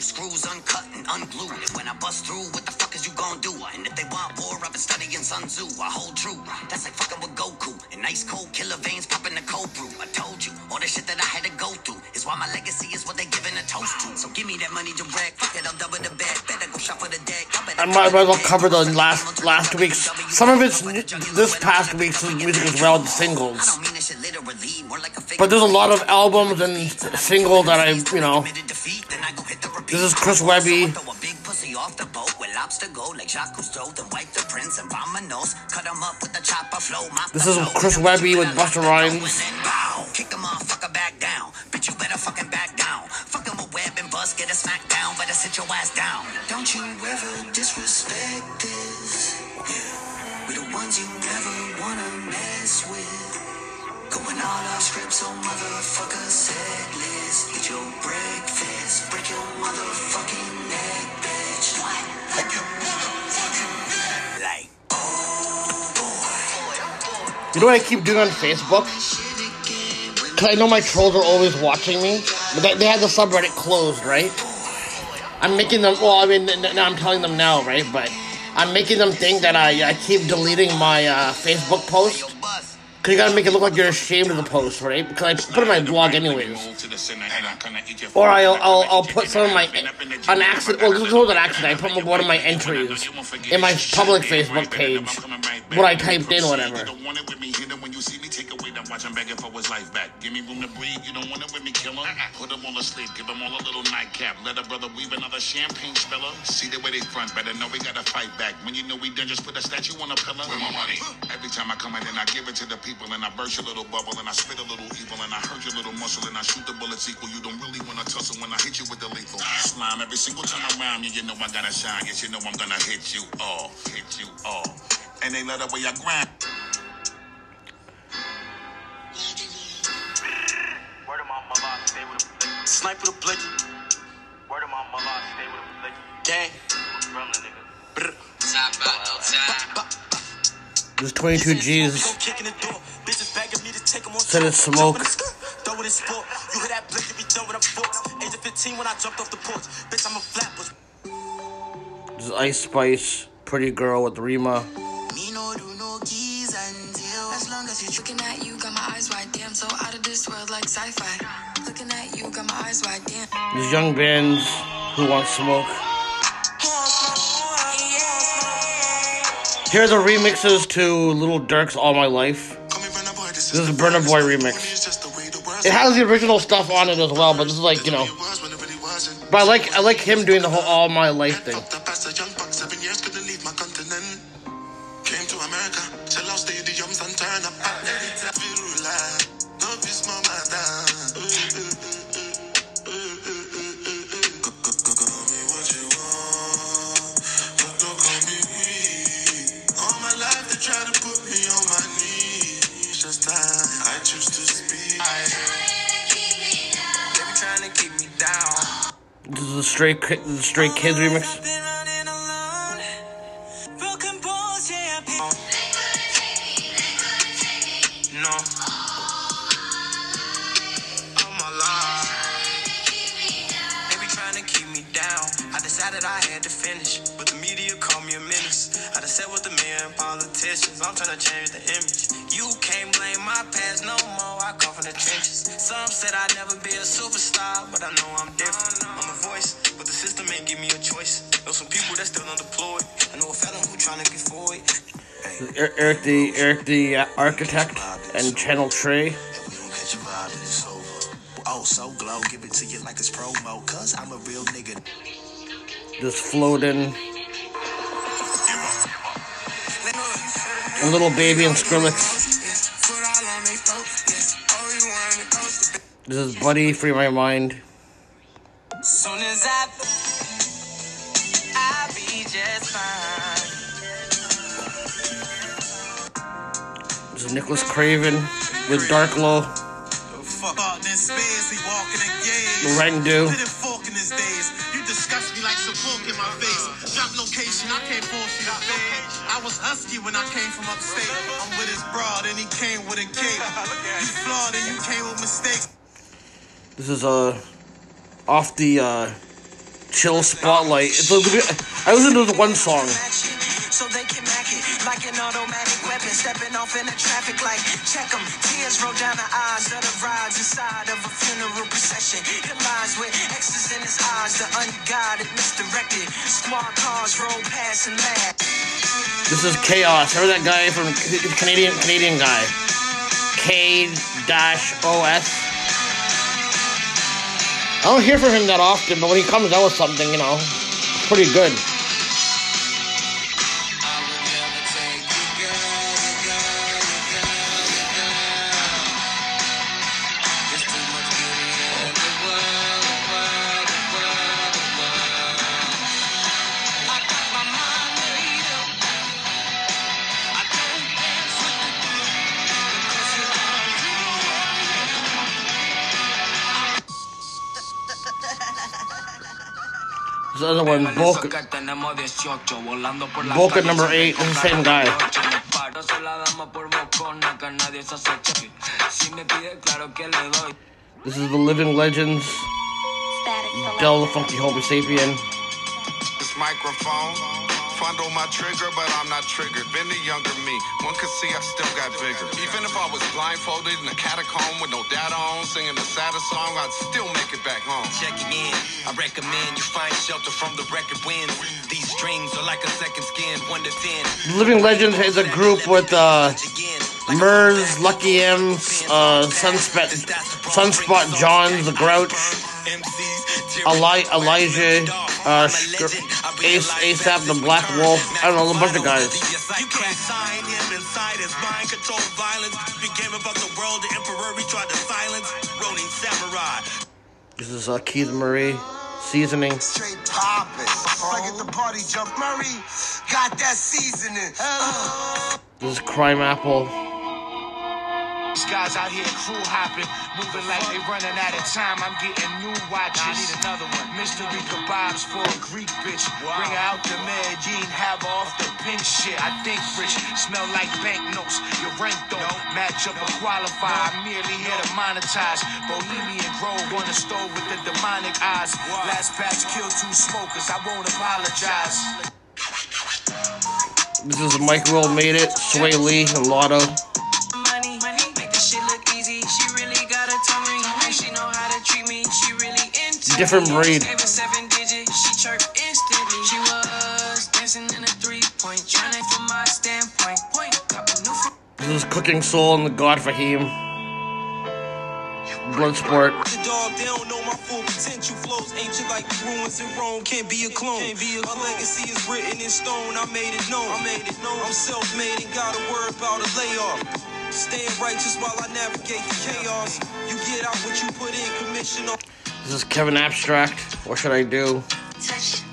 screws uncut and unglued. And when I bust through, what the fuck is you gonna do? And if they want war, I've been studying Sun Tzu. I hold true. That's like fucking with Goku. And ice cold killer veins popping the cold brew. I told you, all the shit that I had to go through is why my legacy is what they giving a toast to. So give me that money direct. Fuck it, I'll double the bet. Better go shop for the deck. I might, as well cover the last last week's. Some of it's this past week's music as well, the singles. don't mean that shit literally, more like a figure But there's a lot of albums and singles that I, you know. Admitted defeat, then I go hit the repeat. This is Chris Webby. Throw a big pussy off the boat where lobster go like Jacques Cousteau, then wipe the prints and vamonos. Cut 'em up with the chopper flow. This is. Chris Webby with Busta Rhymes. And then bow, kick the motherfucker back down. Bitch, you better fucking back down. Fucking with Web and Bust, get a smack down. Better sit your ass down. Don't you ever disrespect this. Yeah. We the ones you never wanna mess with. Going all off script, so motherfucker set list. Eat your breakfast, break your motherfucking neck, bitch. Like your motherfucking neck. Like, You know what I keep doing on Facebook? Cause I know my trolls are always watching me, but they, they had the subreddit closed, right? I'm making them. Well, I mean, n- n- I'm telling them now, right? But I'm making them think that I I keep deleting my uh, Facebook post. Cause you gotta make it look like you're ashamed of the post, right? Because I put it in my blog anyways. Or I'll, I'll, I'll put some of my, an accident, well, this was an accident, I put one of my entries in my public Facebook page, what I typed in, whatever. Watch him begging for his life back. Give me room to breathe. You don't want it with me, killer. Uh-uh. Put him all asleep. Give him all a little nightcap. Let a brother weave another champagne spiller. See the way they front. Better know we gotta fight back. When you know we done, just put a statue on a pillar. My money? Every time I come in, and I give it to the people, and I burst your little bubble, and I spit a little evil, and I hurt your little muscle, and I shoot the bullets equal. You don't really wanna tussle when I hit you with the lethal slime. Every single time around you, you know I gotta shine. Yes, you know I'm gonna hit you all, hit you all. And they let up where I grind. Sniper the blicky. Word of my mother, I stay with a blicky. Gang. From the nigga. Brr. There's 22 Go G's. kicking the door. Bitches begging me to take 'em on Said tour. it's smoke. Jump in the skirt, Throw it in sport. You hear that blick to be done with a forks. Age of 15 when I jumped off the porch. Bitch, I'm a flatbush. This is Ice Spice, Pretty Girl with Rema. As long as you Looking at you, got my eyes wide. Damn, so out of this world like sci-fi. Looking at you, got my eyes wide. Damn. There's young bands who want smoke. Here are the remixes to Little Durk's All My Life. This is a Burna Boy remix. It has the original stuff on it as well, but this is like, you know. But I like I like him doing the whole All My Life thing. The Stray Kids remix. Know some people that still unemployed. I know a fella who trying to get forward. Er- Eric the Eric the uh, Architect and Channel Tres. we don't catch a vibe and it's over. Oh, so glow, give it to you like it's promo. Cause I'm a real nigga. Just floating. A little baby and Skrillex. This is Buddy, Free My Mind. Soon as I, This is Nicholas Craven with Dark Lo. Fuck all this space, he walking in gaze. Lorenzo. Put it fork in his days. You disgust me like some fork in my face. Drop location, I can't force you to fade. I was husky when I came from upstate. I'm with his broad and he came with a cape. You flawed and you came with mistakes. This is uh off the uh Chill Spotlight. It's a, I listen to one song. So they can mac it like an automatic weapon, stepping off in the traffic like check 'em. Tears roll down the eyes of the rides inside of a funeral procession. He lies with X's in his eyes, the unguided, misdirected. Squad cars roll past and laugh. This is K-os. Remember that guy from Canadian Canadian guy? K dash OS. I don't hear from him that often, but when he comes out with something, you know, pretty good. Other one, Boca, Boca number eight, the same guy. This is the Living Legends, Del the Funky Homosapien. This microphone, fondle my trigger, but I'm not triggered. Been the younger me, one could see I still got bigger. Even if I was blindfolded in a catacomb with no data on, singing the saddest song, I'd still make it back home. Checking in, I recommend you find shelter from the record winds. These strings are like a second skin, one to ten. Living Legends is a group with uh, Murs, Lucky M, uh, Sunspot, Sunspot Jonz, The Grouch, Eli- Elijah, uh, Sk- Ace, ASAP, The Black Wolf. I don't know, a bunch of guys. You can't sign him inside his mind, control violence. Became about the world, the emperor he tried to silence. Ronin samurai. This is uh, Keith Murray, Seasoning. Straight poppin'. I get the party jump. Murray got that seasoning. This is Crimeapple. These guys out here crew hopping, moving like they running out of time. I'm getting new watches. I need another one. Mystery kebabs for a Greek bitch. Bring out to Medellin, have off the pink shit. I think rich, smell like banknotes. Your rank don't match up or qualify. I'm merely here to monetize. Bohemian Grove on the stove with the demonic eyes. Last batch killed two smokers. I won't apologize. This is Mike Will Made It, Swae Lee, and Lotto. New fr- This is Cookin Soul and the God Fahim. Bloodsport. The dog, they don't know my full potential. Flows ancient like the ruins in Rome. Can't be a clone. My legacy is written in stone. I made it known. I made it known. I'm self-made and got a word about a layoff. Staying righteous while I navigate the chaos. You get out what you put in. Commission on. This is Kevin Abstract. What should I do? touch.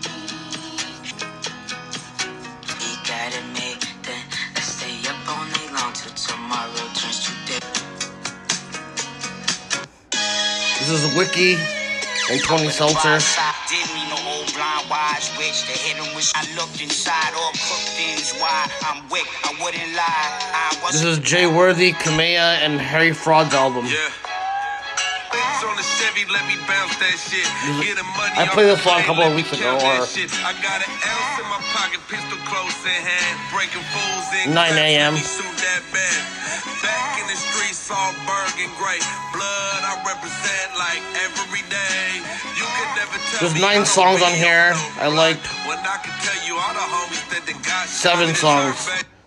He got it made, then let's stay up all night long till tomorrow turns to day. This is Wiki and Tony Seltzer. Didn't need no old blind wise witch. The hidden was I looked inside or cooked things why I'm wick. I wouldn't lie. I was This is Jay Worthy, Kamaiyah, and Harry Fraud's album. Yeah. I off played the this song a couple of weeks ago, or- uh, I got an ounce in my pocket, pistol close in hand, breaking fools in 9 a.m.. class, let me Shoot that bad. Back in the streets, all burning gray. Blood I represent like every day. You could never tell There's nine songs on here. I liked When I can tell you all the homies that they got seven songs.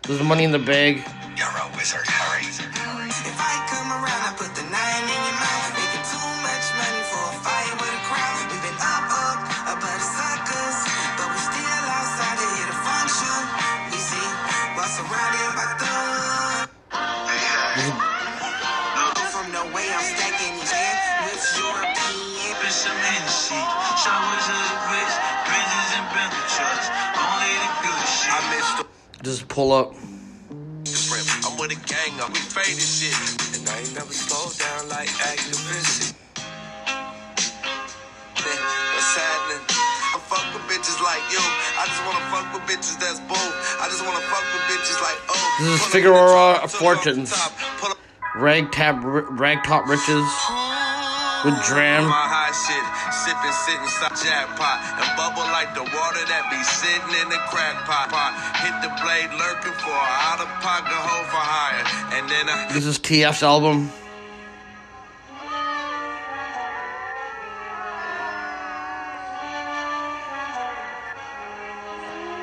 There's Money in the Bag. You're a wizard, hurry. If I come around, I put Just pull up. I'm with a gang up, we faded shit. And I ain't never slowed down like activists. What's happening? I fuck with bitches like you. I just wanna fuck with bitches that's bold. I just wanna fuck with bitches like oh. This is Figueroa in the truck, Fortunes. top, pull Ragtop, Ragtop Riches with Dram. my high hot shit. Sipping, sitting, stop jackpot. And bubble like the water that be sitting in the crack pot. pot. Hit the blade lurking for out of pocket hoe for hire. And then I. This is TF's album.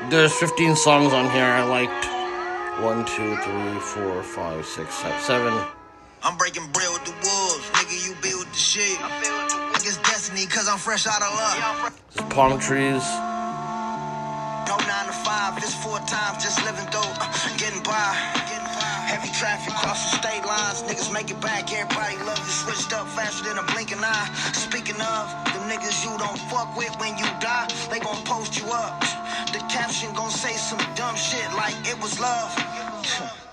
There's 15 songs on here. I liked one, two, three, four, five, six, seven, seven. I'm breaking bread with the wolves. Nigga, you build the shit. I guess destiny, cause I'm fresh out of luck. This is palm trees. No nine to five, this four times, just living through, uh, getting by. Heavy traffic cross the state lines, niggas make it back. Everybody love you, switched up faster than a blinking eye. Speaking of the niggas you don't fuck with when you die, they gon' post you up. The caption gon' say some dumb shit like it was love.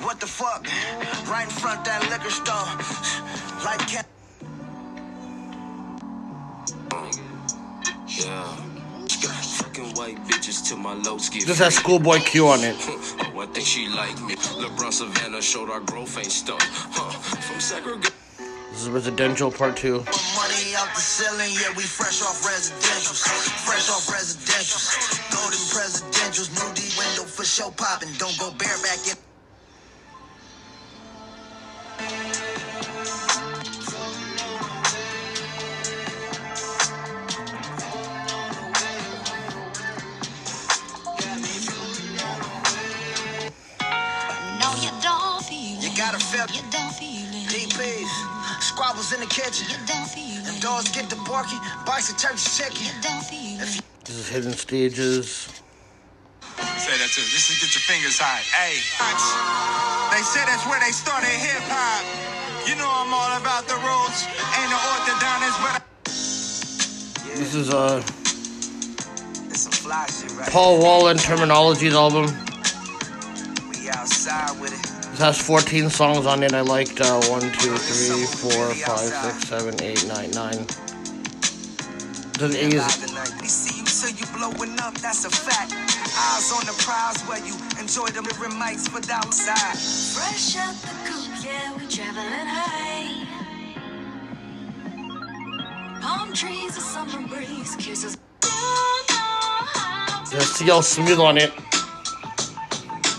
What the fuck? Right in front that liquor store, like. Ca- Yeah. Fucking white bitches to my low ski. This has Schoolboy Q on it. She like me. LeBron Savannah showed our growth ain't stuck. Huh. From segregation. This is residential part two. Money out the ceiling, yeah, we fresh off residentials. Fresh off residentials. Golden presidentials, new D window for show popping. Don't go bareback in. No, you don't feel You gotta feel You don't feel it. DPs, squabbles in the kitchen. You don't feel The it. dogs get the barking, bites the turkey chicken. You don't feel it. This is hidden stages. Say that too, just to get your fingers high. Hey, they say that's where they started hip hop. You know I'm all about the roots, ain't no orthodontist, but I- This is uh It's some fly shit right Paul Wall and Termanology's album. We outside with it. This has 14 songs on it. I liked uh, 1, 2, 3, 4, 5, 6, 7, 8, 9, 9. There's blowing up, that's a fact. Eyes on the prize where you enjoy the mirror mics without side. Fresh out the coop, yeah, we traveling high. Palm trees, a summer breeze, kisses. There's CL Smooth on it.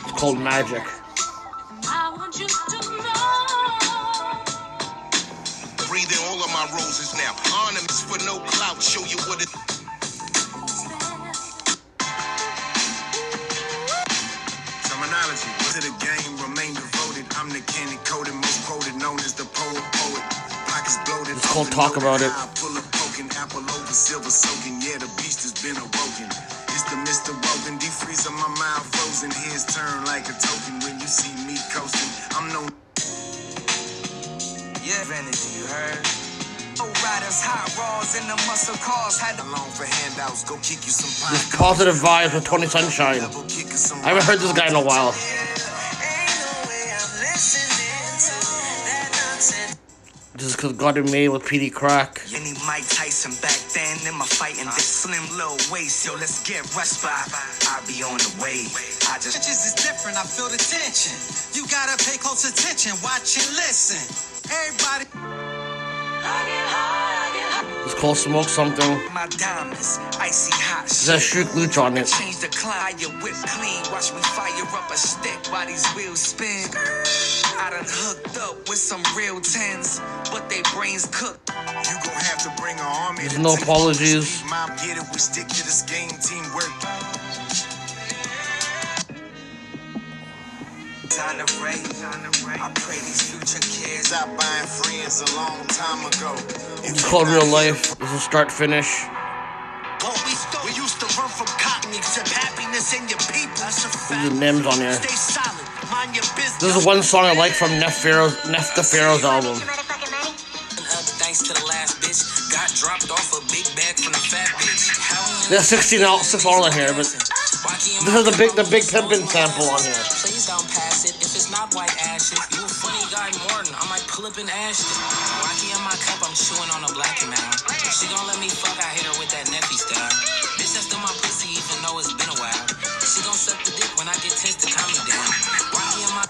It's called Magic. I want you to know. Breathing all of my roses now. Ornaments for no clout. Show you what it. Termanology to the game, remain devoted. I'm the candy coated, most quoted, known as the poet poet. Pockets bloated. It's called open, Talk About open, It. eye Full of poking, apple over, silver soaking. Yeah, the beast has been awoken. It's the Mr. Woken, defreeze on my mind frozen. Here's turn like a token when you see me coasting. I'm no. Yeah, vanity, you heard? No riders, hot rods, and the muscle cars had along for handouts. Go kick you some pine This Positive Vibes with Tony Sunshine. Double kick you some I haven't heard this guy in a while. This is because God made with PD Crack. Any Mike Tyson back then in my fighting this slim little waist. Yo, let's get rushed by. I be on the way. I just Bitches is different, I feel the tension. You gotta pay close attention, watch and listen. Everybody. It's called Smoke Something. my diamonds, icy hot. This has Shoot Luch on it. Change the climb, you whip clean. Watch me fire up a stick while these wheels spin. I done hooked up with some real tens, but they brains cooked. You gon' have to bring an army. There's no apologies. Street Mob get it, we stick to this game, teamwork. To pray. I pray these future kids stop buying friends a long time ago. It's called Real Life. This is Start Finish. We used to run from cotton, accept happiness in your people. That's a names on here. Stay solid, mind your business. This is one song I like from Nef Pharaoh's, Nef the Pharaoh's album. Thanks to the last bitch. Got dropped off a big bag from the fat bitch. There's 16 out, six all in here, but this is the big, the big pimpin' sample on here. I might pull up and. Rocky in my cup, I'm chewing on a black and now. She gon' let me fuck, I hit her with that Neffy style. Bitch, that's still my pussy, even though it's been a while. She gon' suck the dick when I get tense to calm me down. Rocky in my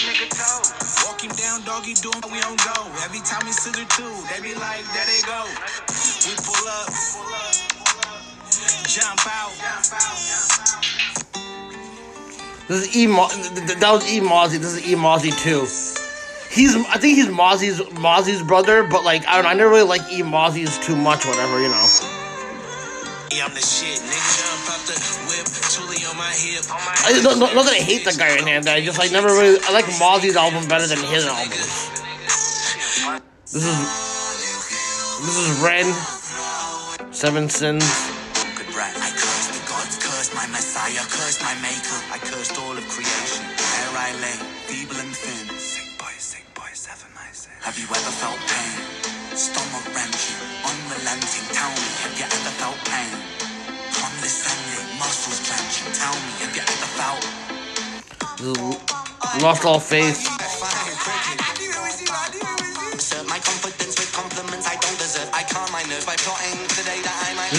Nigga toe. walking down, dog. doggy doing we don't go. Every time we the two, they be like, there they go. We pull up, jump out. This is E. Mo- th- th- that was E. Mozzy. This is E. Mozzy too. He's I think he's Mozzy's Mozzy's brother, but like I don't know, I never really like E. Mozzy's too much, whatever you know. Yeah, I'm the shit, nigga. Jump the whip, Tully on my hip. I, not, that I hate the guy in hand, I just like never really I like Mozzy's album better than his album. This is this is Ren. Seven Sins. My messiah, cursed my maker. I cursed all of creation. There I lay, feeble and thin. Sick boy, sick boy, seven my sin. Have you ever felt pain? Stomach wrenching, unrelenting. Tell me, have you ever felt pain? Condescending, muscles clenching. Tell me, have you ever felt? This Lost All Faith.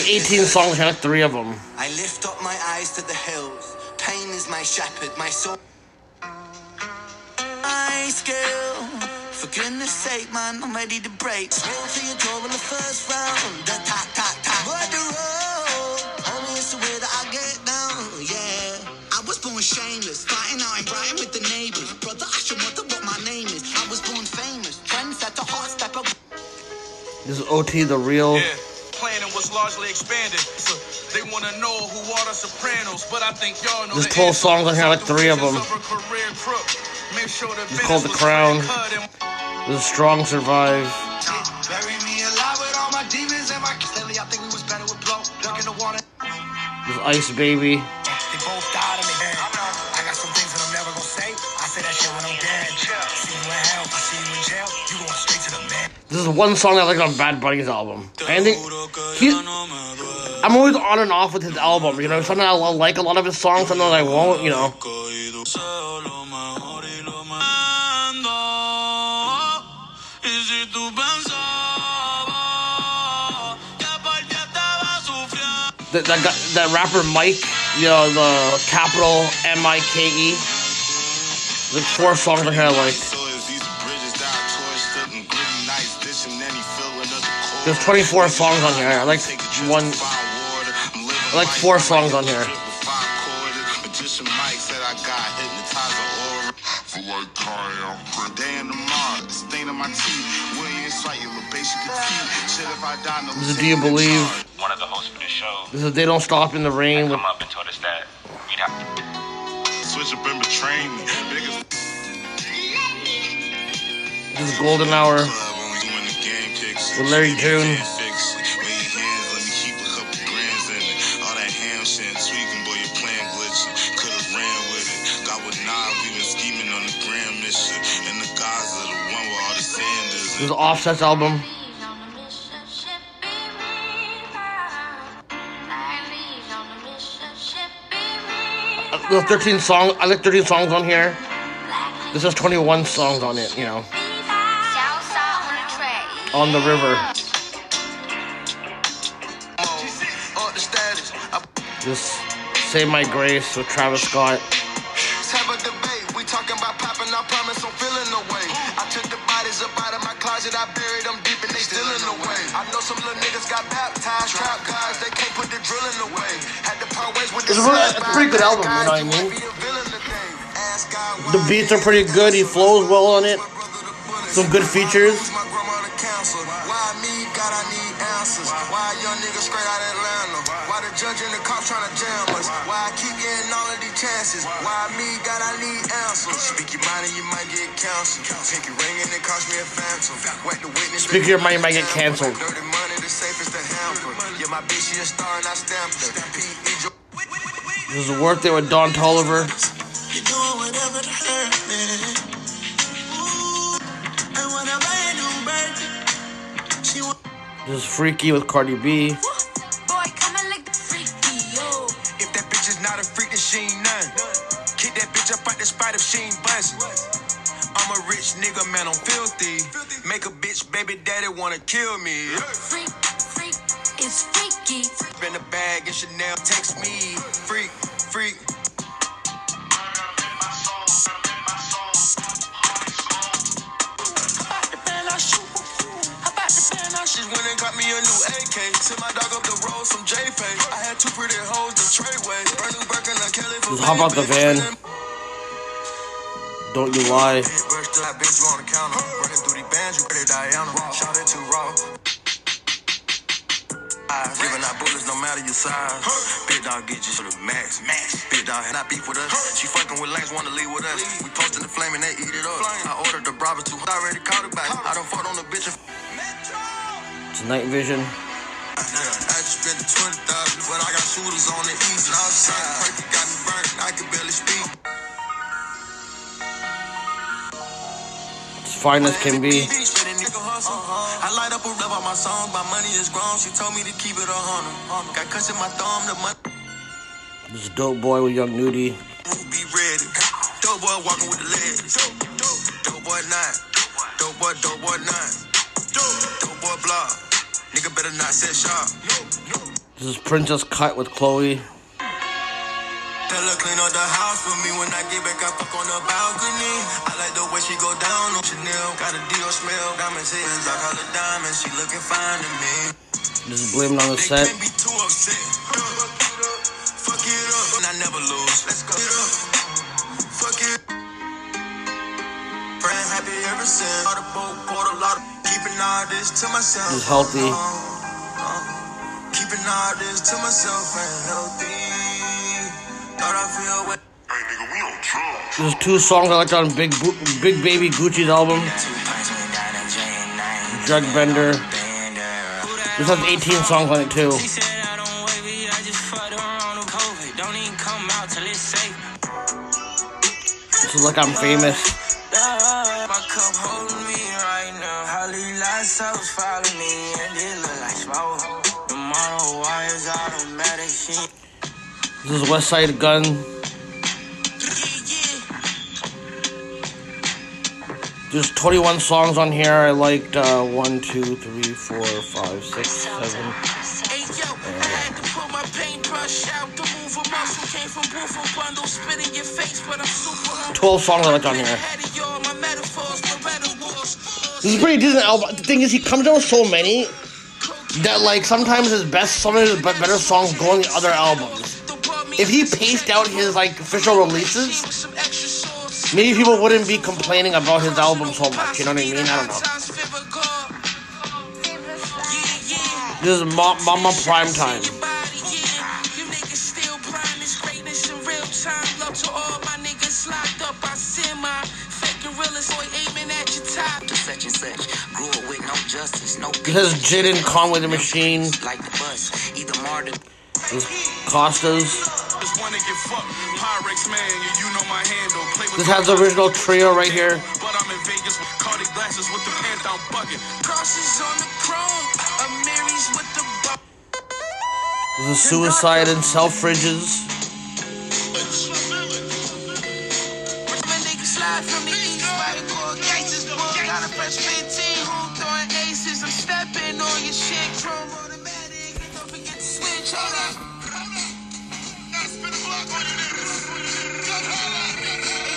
18 songs, I like three of them. I lift up my eyes to the hills. Pain is my shepherd, my soul. My skill. For goodness sake, man, I'm ready to break. Smell for your jaw in the first round. The tat tat tat. What the road? Homie, it's the way that I get down. Yeah. I was born shameless, fighting out in Brighton with the neighbors. Brother, I should wonder what my name is. I was born famous. Trendsetter, hot stepper. This is OT the real. Yeah, planning was largely expanded. So they want to know who are the Sopranos, but I think y'all know There's the 12 answer. songs on here, like three of them. Of a career crook. Make sure the It's called The business was Crown. cut and This is Strong Survive. Bury Ice alive This is one song I like on Bad Bunny's album. I think he, I'm always on and off with his album. You know, sometimes I'll like a lot of his songs, sometimes I won't. You know. That that, guy, that rapper Mike, you know, the capital M I K E. The four songs I here I like. There's 24 songs on here. I like one. I like four songs on here. Magician Mike said I got hypnotizer aura. For like Kyle. Day in the mall, stain on my teeth. William Sight, your basic petite. Shit, if I die, no This is Do You Believe? One of the hosts for the show This is They Don't Stop in the Rain. With, come up and told us that we'd have Switch up and betray me. This is Golden Hour with Larry June. Can't fix it. Lay your hands, let me keep a couple grands in it. All that ham shit and tweaking, boy, your plan glitching. Could've ran with it. Got with Nas, we been scheming on the grand mission. And the Gaza, the one with all the Sanders. This is Offset's album. There's 13 songs. I like 13 songs on here. This has 21 songs on it. You know, on the river. Up the status. I This Say My Grace with Travis Scott. Let's have a debate. We talking about popping, I promise I'm feeling the way. I took the bodies up out of my closet, I buried them deep and they still in the way. I know some little niggas got baptized, trap guys, they can't put the drilling away. Had to part ways with the It's a really- it's a pretty good album, you know what I mean? won't be a villain today. Ask God The beats are pretty good. He flows well on it. Some good features. Nigga straight out Atlanta? Why the judge and the cops trying to jam us? Why I keep getting all of these chances? Why me? God, I need answers. Speak your mind and you might get counseled. Pinky ring and it cost me a phantom. Wet the witness. Speak your mind, you might get canceled. Dirty money, the safest to hamper. Yeah, my bitch, she a star and I stamped her. P.E. Jo- This is Worth It with Don Toliver. You're doing whatever to hurt me. Ooh, and when I buy a new baby, she want This is Freaky with Cardi B. Boy, come and lick the freaky, yo. If that bitch is not a freak, then she ain't none. Kick that bitch up out the spot if she ain't buzzing. I'm a rich nigga, man, I'm filthy. Make a bitch baby daddy wanna kill me. Freak, freak, it's freaky. In the bag and Chanel text me. Freak, freak. AK. Send my dog up the road from JPay. I had two pretty hoes to trade with. Brand new Birkin on Kelly for Just hop out the van. Don't you lie. Burst that bitch on the counter. Running through these bands, you ready Diana. Shot it too raw. Giving out bullets no matter your size. Big dog get you to the max. max. Big dog not beef with us. She fucking with wanna leave with us. We posted the flame and they eat it up. I ordered the Bravo. I already caught it back. I fought on the bitch. and- night vision. I just spent 20,000, but I got shooters on the east and outside. Perky got me burnt, I can barely speak. It's fine as can be. I light up a rev on my song, my money is grown. She told me to keep it a hundred. Got cuts in my thumb, the money This dope boy with Young Nudy. be ready. Dope boy walking with the legs. Dope boy nine. Dope boy, dope boy nine. Dope boy block. Nigga better not set. This is Princess Cut with Chloe. Tell her clean up the house for me when I get back. I fuck on the balcony. I like the way she go down on Chanel. Got a Dior smell. Diamonds hitting. I call her diamond. She looking fine to me. This is Blame on the They set. can't be too upset. Fuck it up. And I never lose. Let's go. Friend happy ever since. Bought a boat, bought a lot of. Keeping all this to myself. This is healthy. Oh, oh. Keeping all this to myself and healthy. Thought I feel what. There's two songs I liked on Big Bo- Big Baby Gucci's album. Drug Bender. This has 18 songs on it too. This is like I'm famous. Holly lights I was following me and it look like smoke. The mono wires automatic shit. This is Westside Gunn. There's 21 songs on here. I liked uh, 1, 2, 3, 4, 5, 6, 7. Hey yo, I had to put my paintbrush out. The move of muscle came from proof of bundle. Spit in your face, but I'm super 12 songs I liked on here. This is pretty decent album. The thing is, he comes out with so many that, like, sometimes his best, some of his better songs go on the other albums. If he paced out his, like, official releases, maybe people wouldn't be complaining about his album so much. You know what I mean? I don't know. This is Ma- Mama Prime Time. Such and such. Grew up with no justice, no This has Jaden Conway the Machine. like the bus. Either martyr. Costas. Just wanna get fucked. Pyrex man, you know my handle. Play with This has the original trio right here. But I'm in Vegas with Cardi glasses with the pants down bucket. Crosses on the chrome, a Mary's with the bu- This is Suicide and Selfridges. My slide from the east, by the core gangsters, book. Got a fresh 15, who throwing aces. I'm stepping on your shit, chrome automatic. and Don't forget to switch, hold up.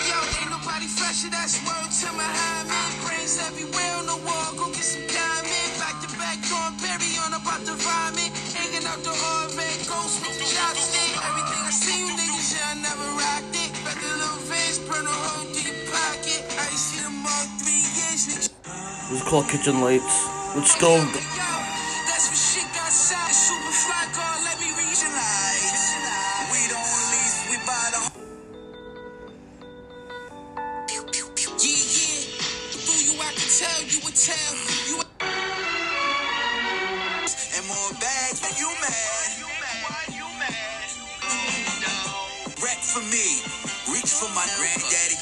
Yo, ain't nobody fresher, that's word to my high. Brains everywhere on the wall, go get some diamond. Back to back, Dawn Perry on about the vomit. Hanging out the hard red ghost with the chopstick. Everything I see you niggas, yeah, I never rocked it. Bet the little face, burn a hole through your pocket. I ain't seen them all three. This is called Kitchen Lights. With Stove. That's what shit got shot. Super fly car, let me regionalize. We don't lease, we buy the. Yeah, yeah. Through you, I can tell you would tell. You and more bags than you mad. Wreck for me. Reach for my granddaddy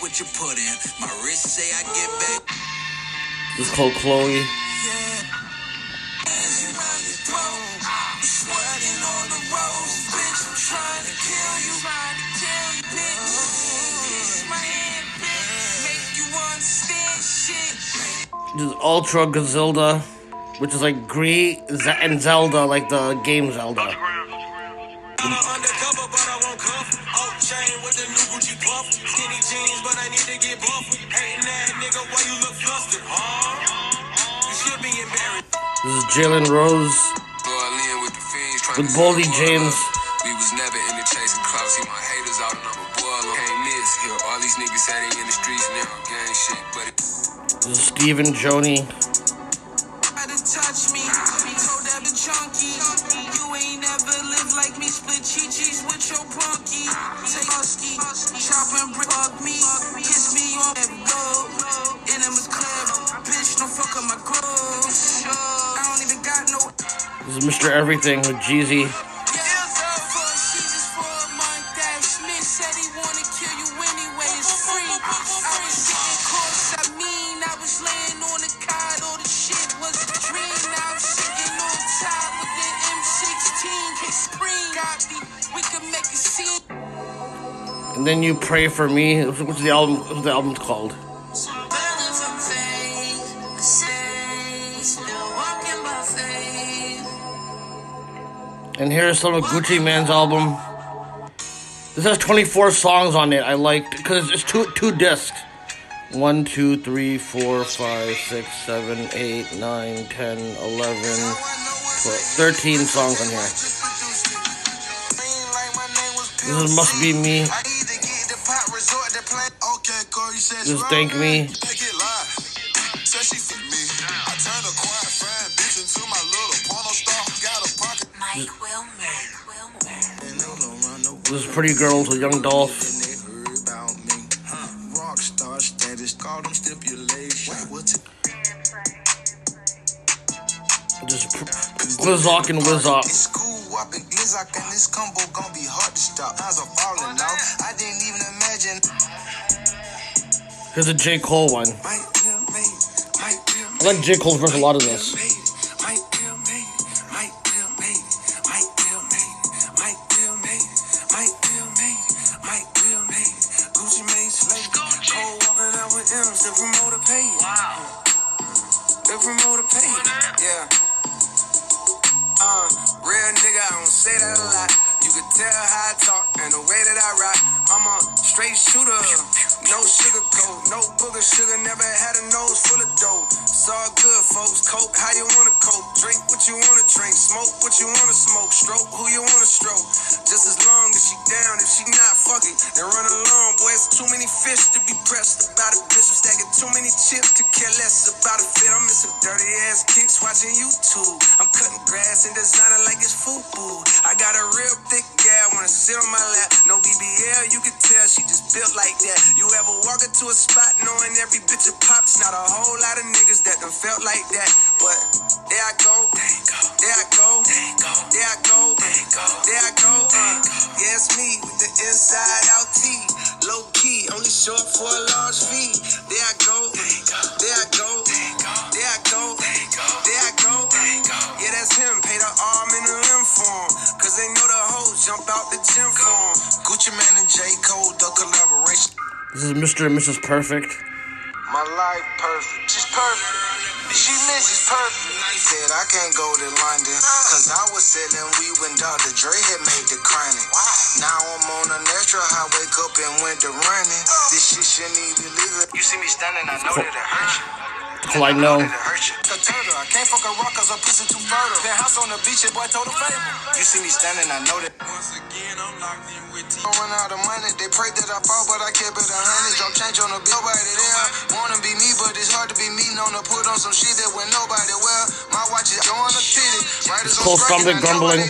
what you put in. My wrist say I get back. This is called Chloe. On the roads, bitch. I'm trying to kill you. Trying to kill you, bitch. Kiss my hand, bitch. Make you understand shit. This is Ultra Gazilda. Which is like Gree and Zelda, like the game Zelda. This is Jalen Rose with Boldy James. We was never in the chasing clout. See my haters out and I'm a boiler. Can't miss. Here, all these niggas say they in the streets now. Gang shit, but it. This is Stephen Joni. Try touch me. Told that the chunky. You ain't never lived like me. Split chi-chis with your punky. Take husky. Chop and brick fuck me. Kiss me on that go. Enemies clear. Bitch, don't fuck up my clothes. This is Mr. Everything with Jeezy. And then you pray for me. What's the album? What's the album called? And here's some of Gucci Mane's album. This has 24 songs on it. I liked because it's two two discs. One, two, three, four, five, six, seven, eight, nine, ten, eleven, twelve, thirteen songs on here. This is Must Be Me. This is Thank Me. This is Pretty Girls with Young Dolph. Rockstar status, call them stipulations. Just Glizzock and. Whopping Glizzock and this combo gonna be hard to stop. Falling. I didn't even imagine. Here's a J. Cole one. I like J. Cole's verse a lot of this. Into a is Mr. and Mrs. Perfect. My life perfect. She's perfect. She misses perfect. Said I can't go to London. Cause I was selling weed when Dr. Dre had made the chronic. Now I'm on an extra high, wake up and went to running. This shit shouldn't even legal. You see me standing, I know that it hurts you. Well, I know. A turtle. I can't fuck a rock cause her pussy too fertile. Penthouse on the beach, your boy told a fable. You see me standing, I know that. Once again, I'm locked in with T. Run out of money, they pray that I fall, but I kept it a hundred. Drop change on the bill, nobody there. Wanna be me, but it's hard to be me. Known to put on some shit that when nobody well. My watch is going to. Right as Cole stumbling, grumbling.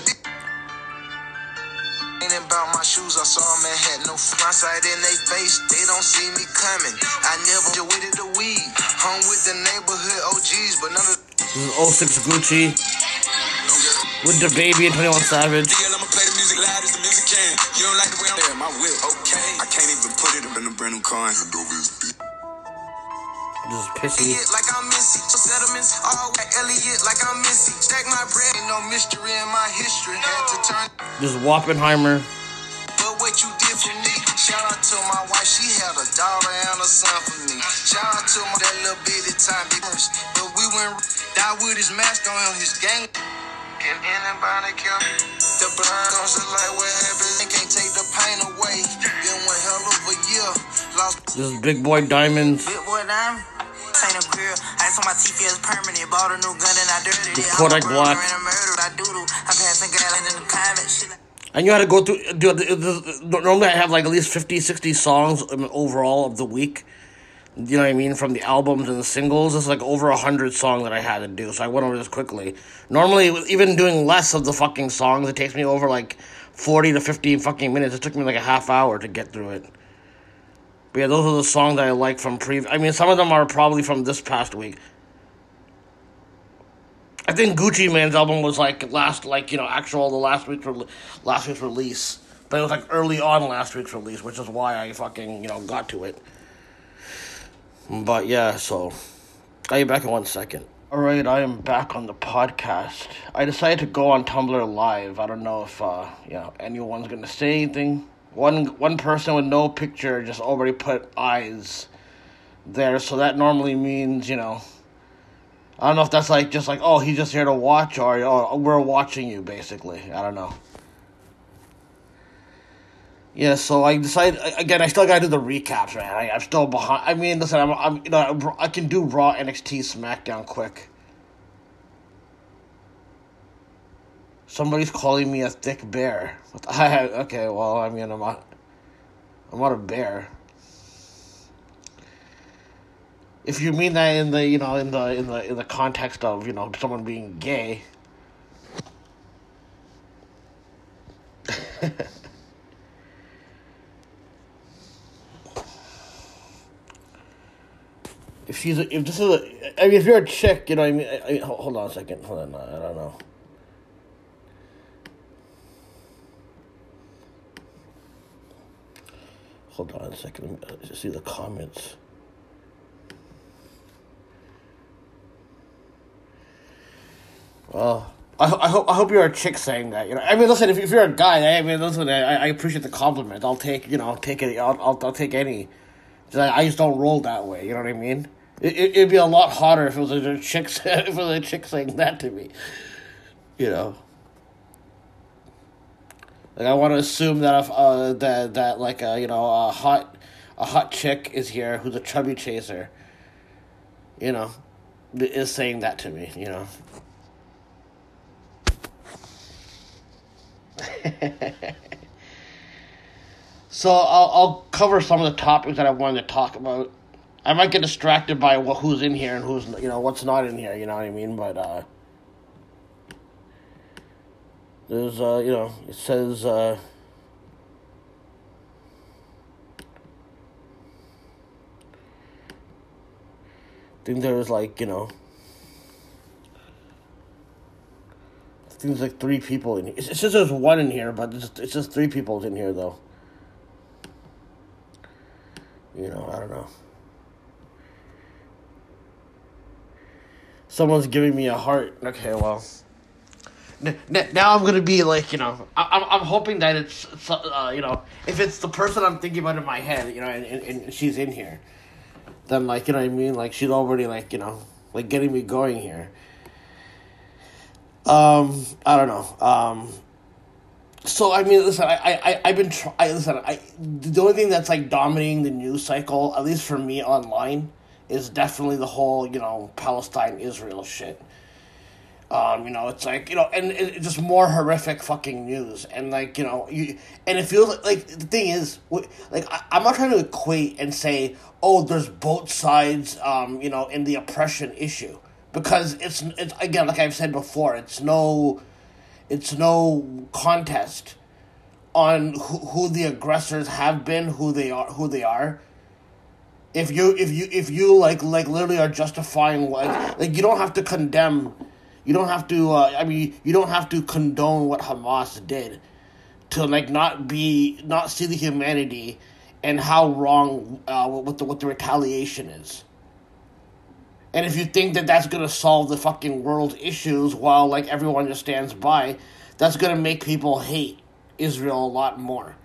Ain't about my shoes, I saw them and had no my side in they face. They don't see me coming. I never with it the weed. Hung with the neighborhood OGs, but none of This is 06 Gucci with DaBaby and 21 Savage. I'ma play the music loud as the music can. You don't like the way I'm there, my whip. Okay. I can't even put it up in a brand new car. Hand over his dick. This is pissy. Elliot like I'm Missy. Settlements all like Elliot like I'm Missy. Stack my bread, ain't no mystery in my history. Had to turn, This Wappenheimer. but what you did for me. Shout out to my wife, she had a daughter and a son for me. Shout out to my that little bitty time. But we went die with his mask on his gang. Can anybody kill me? the blind comes to light what happens? They can't take the pain away. Been one hell of a year. Lost This is Big Boy Diamonds. bit boy dime. Ain't a grill. Ice on my teeth feels permanent. Bought a new gun and I dirtied it. Kodak I'm a Black. murderer and a murderer. I doodle. I'm passing gallon in the climate. Shit. And you had to go through. Do, do, do, normally, I have like at least 50, 60 songs um, overall of the week. You know what I mean? From the albums and the singles, it's like over a hundred songs that I had to do. So I went over this quickly. Normally, even doing less of the fucking songs, it takes me over like forty to fifteen fucking minutes. It took me like a half hour to get through it. But yeah, those are the songs that I like from pre. I mean, some of them are probably from this past week. I think Gucci Mane's album was like last, like you know, actual the last week's re- last week's release, but it was like early on last week's release, which is why I fucking you know got to it. But yeah, so I'll be back in one second. All right, I am back on the podcast. I decided to go on Tumblr live. I don't know if uh, you know anyone's gonna say anything. One one person with no picture just already put eyes there, so that normally means you know. I don't know if that's like just like oh he's just here to watch or oh we're watching you basically. I don't know. Yeah, so I decided again. I still gotta do the recaps, man. I, I'm still behind. I mean, listen, I'm, I'm you know I can do Raw, NXT, SmackDown quick. Somebody's calling me a thick bear. I, okay, well, I mean, I'm not. I'm not a bear. If you mean that in the you know in the in the in the context of you know someone being gay. if she's a, if this is a, I mean, if you're a chick, you know, I mean, I, I, hold on a second, hold on, I don't know. Hold on a second. Let me uh, see the comments. Well, I, I hope I hope you're a chick saying that. You know, I mean, listen, if, if you're a guy, I mean, listen, I, I appreciate the compliment. I'll take, you know, I'll take it. I'll, I'll, I'll take any. I, I just don't roll that way. You know what I mean? It, it'd be a lot hotter if it was a chick, if it was a chick saying that to me. You know. Like I want to assume that if uh that that like a you know a hot a hot chick is here who's a chubby chaser. You know, is saying that to me. You know. so I'll I'll cover some of the topics that I wanted to talk about. I might get distracted by what who's in here and who's you know what's not in here. You know what I mean? But uh, there's uh you know it says uh. I think there was like you know. I think there's like three people in here. It says there's one in here, but it's, it's just three people in here though. You know, I don't know. Someone's giving me a heart. Okay, well. N- n- now I'm gonna be like, you know, I- I'm I'm hoping that it's, it's, uh, you know, if it's the person I'm thinking about in my head, you know, and, and, and she's in here, then like, you know what I mean? Like she's already like, you know, like getting me going here. Um, I don't know. Um, so I mean, listen, I I I've been trying. Listen. I the only thing that's like dominating the news cycle, at least for me online, is definitely the whole you know Palestine Israel shit. Um, you know, it's like you know, and it, it's just more horrific fucking news, and like you know, you and it feels like, like the thing is, like I, I'm not trying to equate and say, oh, there's both sides, um, you know, in the oppression issue, because it's it's again, like I've said before, it's no, it's no contest on who, who the aggressors have been, who they are, who they are. If you if you if you like like literally are justifying like like you don't have to condemn. You don't have to uh, i mean you don't have to condone what hamas did to like not be not see the humanity and how wrong uh, what the what the retaliation is. And if you think that that's gonna solve the fucking world's issues while like everyone just stands by that's gonna make people hate israel a lot more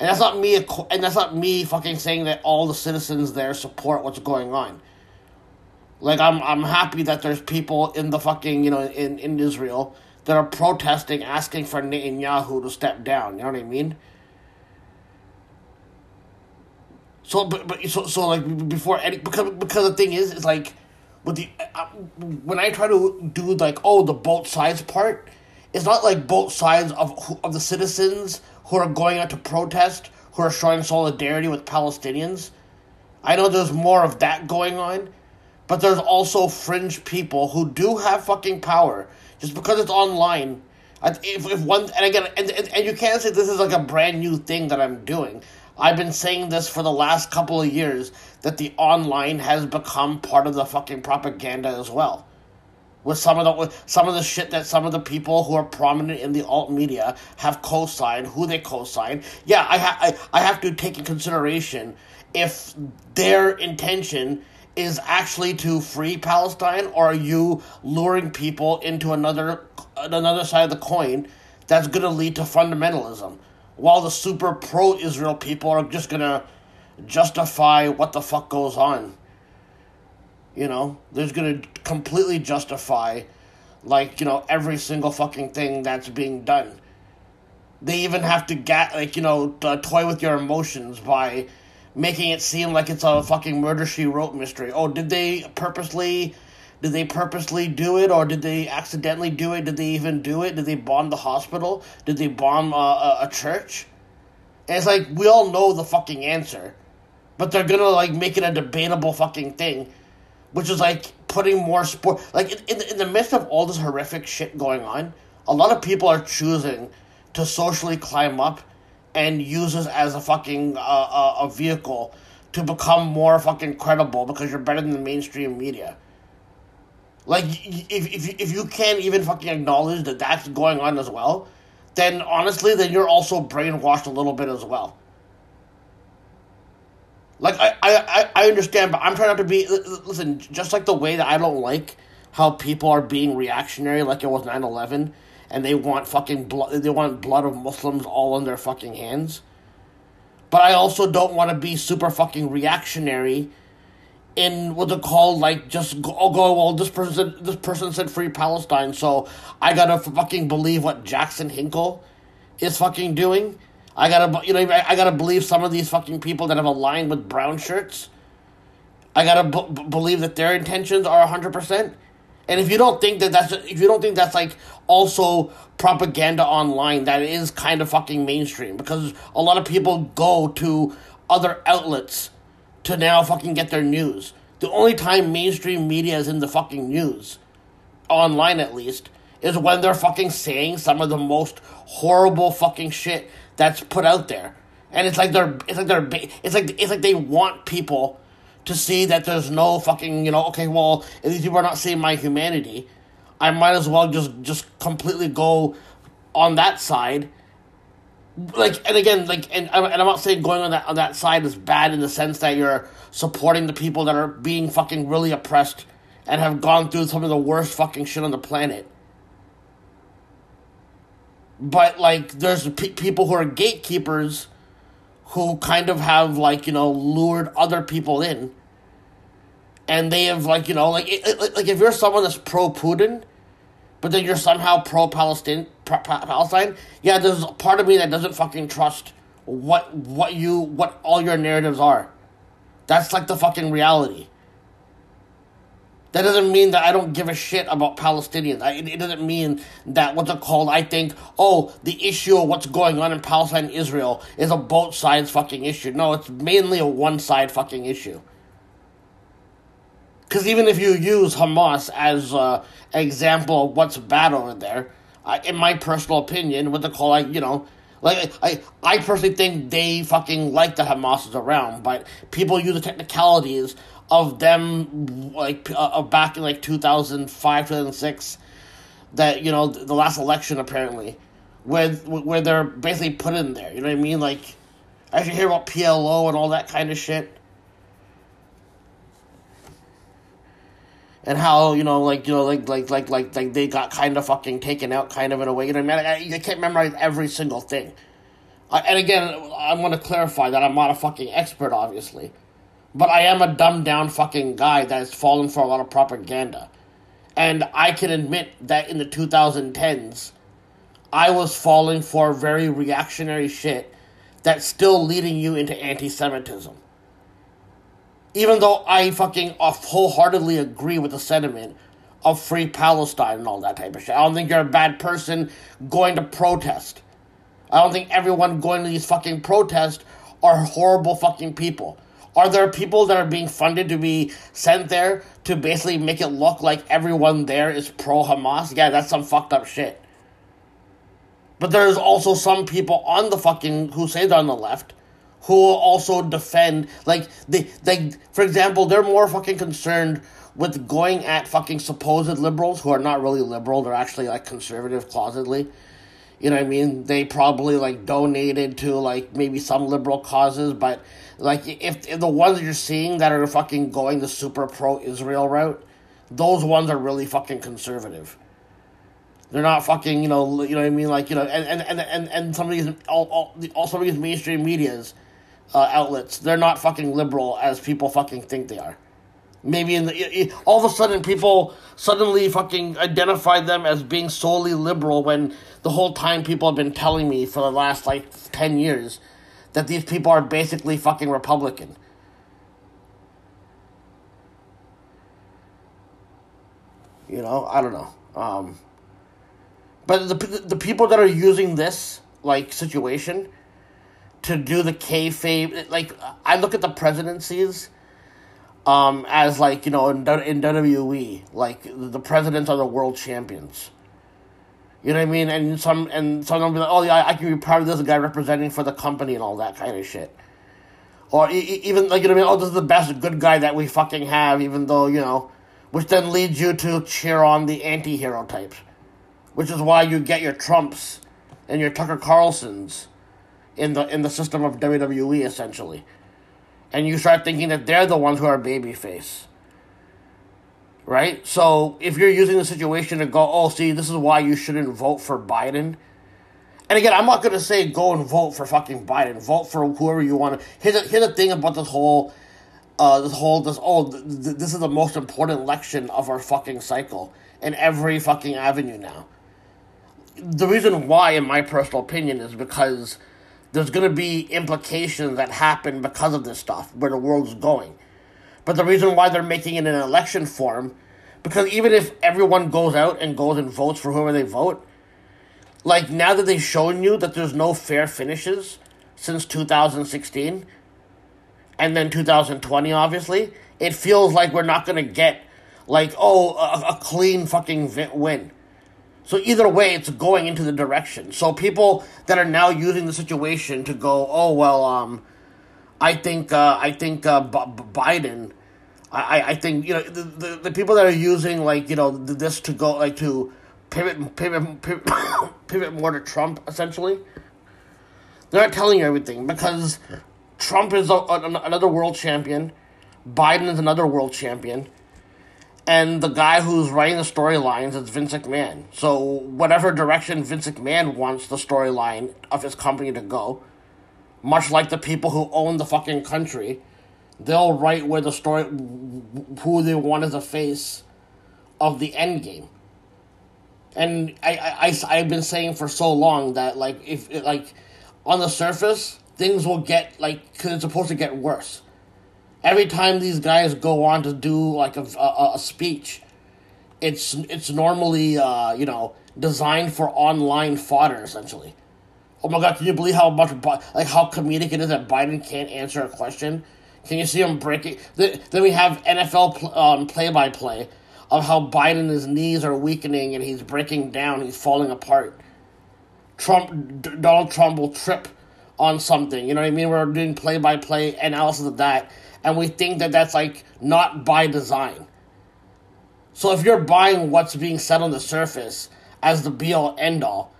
and that's not me and that's not me fucking saying that all the citizens there support what's going on like I'm I'm happy that there's people in the fucking, you know, in, in Israel that are protesting asking for Netanyahu to step down, you know what I mean? So, but, but so, so like before any because because the thing is, it's like with the uh, when I try to do like oh the both sides part, it's not like both sides of of the citizens who are going out to protest who are showing solidarity with Palestinians. I know there's more of that going on, but there's also fringe people who do have fucking power just because it's online. If, if one and again and, and, and you can't say this is like a brand new thing that I'm doing. I've been saying this for the last couple of years that the online has become part of the fucking propaganda as well. With some of the some of the shit that some of the people who are prominent in the alt media have co-signed, who they co-sign. Yeah, I ha- I, I have to take in consideration if their intention is actually to free Palestine or are you luring people into another another side of the coin that's going to lead to fundamentalism while the super pro Israel people are just going to justify what the fuck goes on you know there's going to completely justify like you know every single fucking thing that's being done. They even have to get like you know to toy with your emotions by making it seem like it's a fucking murder she wrote mystery. Oh did they purposely did they purposely do it or did they accidentally do it? Did they even do it? Did they bomb the hospital? Did they bomb a, a, a church? And it's like we all know the fucking answer but they're gonna like make it a debatable fucking thing which is like putting more sport like in, in, in the midst of all this horrific shit going on a lot of people are choosing to socially climb up and use this as a fucking uh, uh, a vehicle to become more fucking credible because you're better than the mainstream media. Like if, if, if you can't even fucking acknowledge that that's going on as well then honestly then you're also brainwashed a little bit as well like I, I, I- understand, but I'm trying not to be. li- li- Listen, just like the way that I don't like how people are being reactionary, like it was 9-11, and they want fucking blood. They want blood of Muslims all on their fucking hands. But I also don't want to be super fucking reactionary. In what they call like just go, oh, go well this person this person said free Palestine so I gotta fucking believe what Jackson Hinkle is fucking doing. I gotta, you know, I, gotta believe some of these fucking people that have aligned with brown shirts. I gotta b- believe that their intentions are hundred percent. And if you don't think that that's, if you don't think that's like also propaganda online, that is kind of fucking mainstream because a lot of people go to other outlets to now fucking get their news. The only time mainstream media is in the fucking news, online at least, is when they're fucking saying some of the most horrible fucking shit that's put out there. And it's like they're it's like they're it's like it's like they want people to see that there's no fucking, you know, okay, well, if these people are not seeing my humanity, I might as well just just completely go on that side like and again like and, I'm- and I'm not saying going on that on that side is bad in the sense that you're supporting the people that are being fucking really oppressed and have gone through some of the worst fucking shit on the planet. But like there's pe- people who are gatekeepers who kind of have like you know lured other people in and they have like you know like it, it- like if you're someone that's pro Putin but then you're somehow pro Palestine, Palestine. Yeah, there's a part of me that doesn't fucking trust what what you what all your narratives are. That's like the fucking reality. That doesn't mean that I don't give a shit about Palestinians. I, it, doesn't mean that what's it called? I think oh the issue of what's going on in Palestine and Israel is a both sides fucking issue. No, it's mainly a one side fucking issue. Because even if you use Hamas as uh, an example of what's bad over there, uh, in my personal opinion, what they call like you know, like I I personally think they fucking like the Hamas is around, but people use the technicalities of them like uh, uh, back in like two thousand five, two thousand six, that you know the last election apparently, where where they're basically put in there. You know what I mean? Like, I should hear about PLO and all that kind of shit. and how you know like you know like like like like like they got kind of fucking taken out kind of in a way you know what I mean I, I can't memorize every single thing and again i want to clarify that I'm not a fucking expert obviously but I am a dumbed down fucking guy that has fallen for a lot of propaganda and I can admit that in the 2010s I was falling for very reactionary shit that's still leading you into anti-Semitism Even though I fucking uh, wholeheartedly agree with the sentiment of free Palestine and all that type of shit. I don't think you're a bad person going to protest. I don't think everyone going to these fucking protests are horrible fucking people. Are there people that are being funded to be sent there to basically make it look like everyone there is pro Hamas? Yeah, that's some fucked up shit. But there's also some people on the fucking who say they're on the left who also defend like they they for example, they're more fucking concerned with going at fucking supposed liberals who are not really liberal, they're actually like conservative closetly. You know what I mean? They probably like donated to like maybe some liberal causes, but like if, if the ones you're seeing that are fucking going the super pro Israel route, those ones are really fucking conservative. They're not fucking, you know, you know what I mean, like you know, and and and and, and some of these all, all, all some of these mainstream media's uh, outlets, they're not fucking liberal as people fucking think they are. Maybe in the all of a sudden people suddenly fucking identify them as being solely liberal when the whole time people have been telling me for the last like ten years that these people are basically fucking Republican. You know, I don't know. Um, but the the people that are using this like situation to do the kayfabe, like I look at the presidencies um, as like you know in, in WWE, like the presidents are the world champions. You know what I mean? And some and some will be like, oh yeah, I can be proud of this guy representing for the company and all that kind of shit. Or e- even like you know what I mean? Oh, this is the best good guy that we fucking have, even though you know, which then leads you to cheer on the anti-hero types, which is why you get your Trumps and your Tucker Carlsons in the in the system of WWE essentially and you start thinking that they're the ones who are babyface. Right? So if you're using the situation to go, oh, see, this is why you shouldn't vote for Biden. And again, I'm not going to say go and vote for fucking Biden. Vote for whoever you want. Here's the, here's the thing about this whole, uh, this whole, this, oh, th- th- this is the most important election of our fucking cycle in every fucking avenue now. The reason why, in my personal opinion, is because there's going to be implications that happen because of this stuff, where the world's going. But the reason why they're making it an election form, because even if everyone goes out and goes and votes for whoever they vote, like now that they've shown you that there's no fair finishes since 2016, and then 2020, obviously, it feels like we're not going to get, like, oh, a, a clean fucking win. So either way, it's going into the direction. So people that are now using the situation to go, oh well, um, I think uh, I think uh, B- Biden, I I think you know the, the, the people that are using like you know this to go like to pivot pivot pivot, pivot more to Trump essentially. They're not telling you everything because Trump is a, a, another world champion, Biden is another world champion and the guy who's writing the storylines is Vince McMahon. So whatever direction Vince McMahon wants the storyline of his company to go, much like the people who own the fucking country, they'll write where the story, who they want as a face of the end game. And I, I, I, I've been saying for so long that, like, if, like, on the surface, things will get, like, because it's supposed to get worse every time these guys go on to do like a, a, a speech, it's it's normally uh, you know designed for online fodder essentially. Oh my god, can you believe how much like how comedic it is that Biden can't answer a question? Can you see him breaking? Then we have NFL um, play-by-play of how Biden's knees are weakening and he's breaking down, he's falling apart. Trump, Donald Trump will trip on something. You know what I mean? We're doing play-by-play analysis of that, and we think that that's like not by design. So if you're buying what's being said on the surface as the be all end all,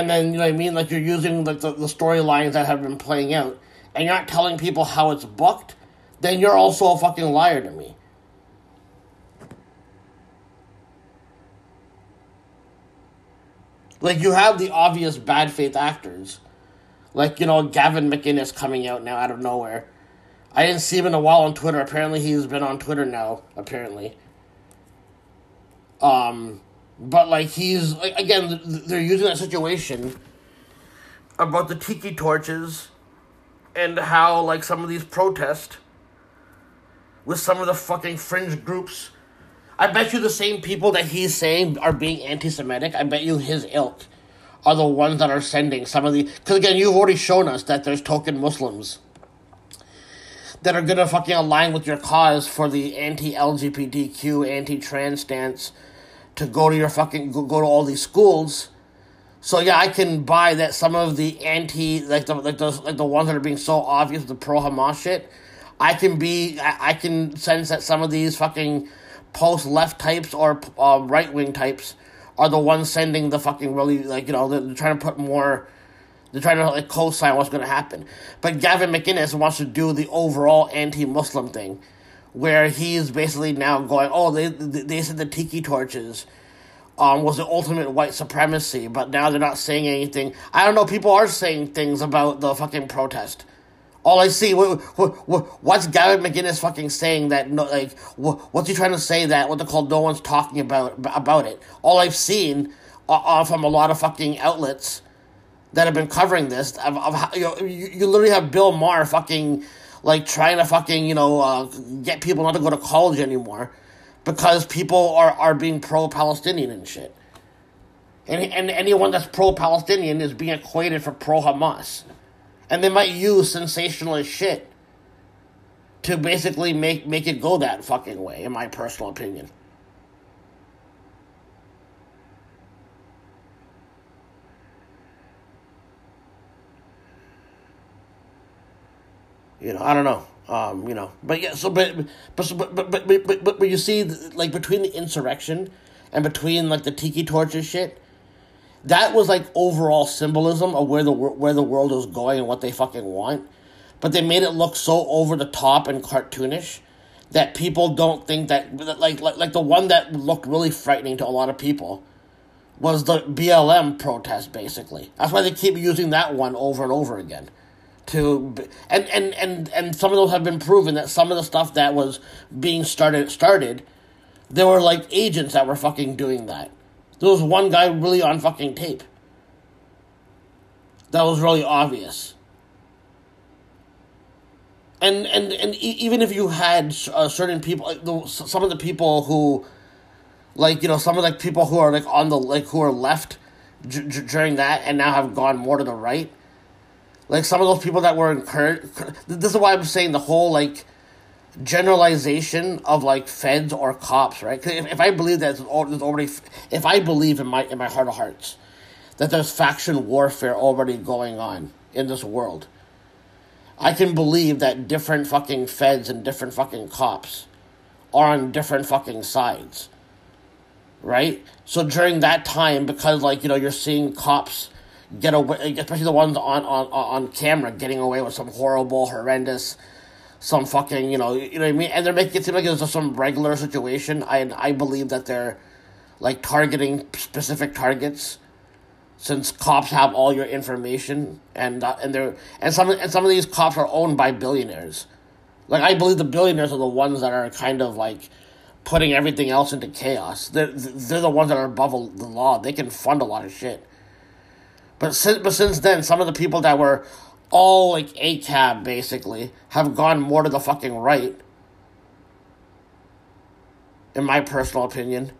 and then you know what I mean, like you're using like the, the storylines that have been playing out, and you're not telling people how it's booked, then you're also a fucking liar to me. Like you have the obvious bad faith actors, like you know Gavin McInnes coming out now out of nowhere I didn't see him in a while on Twitter. Apparently, he's been on Twitter now. Apparently, um, but like he's like, again, they're using that situation about the tiki torches and how like some of these protests with some of the fucking fringe groups. I bet you the same people that he's saying are being anti-Semitic. I bet you his ilk are the ones that are sending some of the. Because again, you've already shown us that there's token Muslims that are gonna fucking align with your cause for the anti-LGBTQ, anti-trans stance to go to your fucking go, go to all these schools. So yeah, I can buy that some of the anti like the like those like the ones that are being so obvious the pro Hamas shit. I can be I, I can sense that some of these fucking post left types or uh, right wing types are the ones sending the fucking really like you know they're, they're trying to put more they're trying to like co-sign what's going to happen. But Gavin McInnes wants to do the overall anti-Muslim thing, where he's basically now going, oh, they they said the tiki torches um, was the ultimate white supremacy, but now they're not saying anything. I don't know. People are saying things about the fucking protest. All I see, what, what, what, what's Gavin McInnes fucking saying that no, like, what, what's he trying to say that what they call no one's talking about about it? All I've seen uh, uh, from a lot of fucking outlets that have been covering this of, of you, know, you, you literally have Bill Maher fucking like trying to fucking you know uh, get people not to go to college anymore because people are, are being pro Palestinian and shit. And, and anyone that's pro Palestinian is being equated for pro Hamas. And they might use sensationalist shit to basically make, make it go that fucking way, in my personal opinion. You know, I don't know. Um, you know, but yeah, so but but but but but, but, but, but you see, like between the insurrection and between like the tiki torches shit, that was like overall symbolism of where the where the world is going and what they fucking want. But they made it look so over the top and cartoonish that people don't think that like like like the one that looked really frightening to a lot of people was the BLM protest basically. That's why they keep using that one over and over again to and and and and some of those have been proven that some of the stuff that was being started started there were like agents that were fucking doing that. There was one guy really on fucking tape. That was really obvious. And and and even if you had uh, certain people some of the people who like you know some of the people who are like on the like who are left d- d- during that and now have gone more to the right like some of those people that were encouraged. This is why I'm saying the whole like generalization of like feds or cops, right? If, if I believe that there's already, if I believe in my in my heart of hearts that there's faction warfare already going on in this world, I can believe that different fucking feds and different fucking cops are on different fucking sides, right? So during that time, because like you know you're seeing cops get away, especially the ones on, on, on camera getting away with some horrible, horrendous, some fucking, you know, you know what I mean? And they're making it seem like it's just some regular situation. I, I believe that they're, like, targeting specific targets since cops have all your information and uh, and they're and some and some of these cops are owned by billionaires. Like I believe the billionaires are the ones that are kind of like putting everything else into chaos. They're they're the ones that are above the law. They can fund a lot of shit. But since, but since then, some of the people that were all like ACAB basically have gone more to the fucking right. In my personal opinion,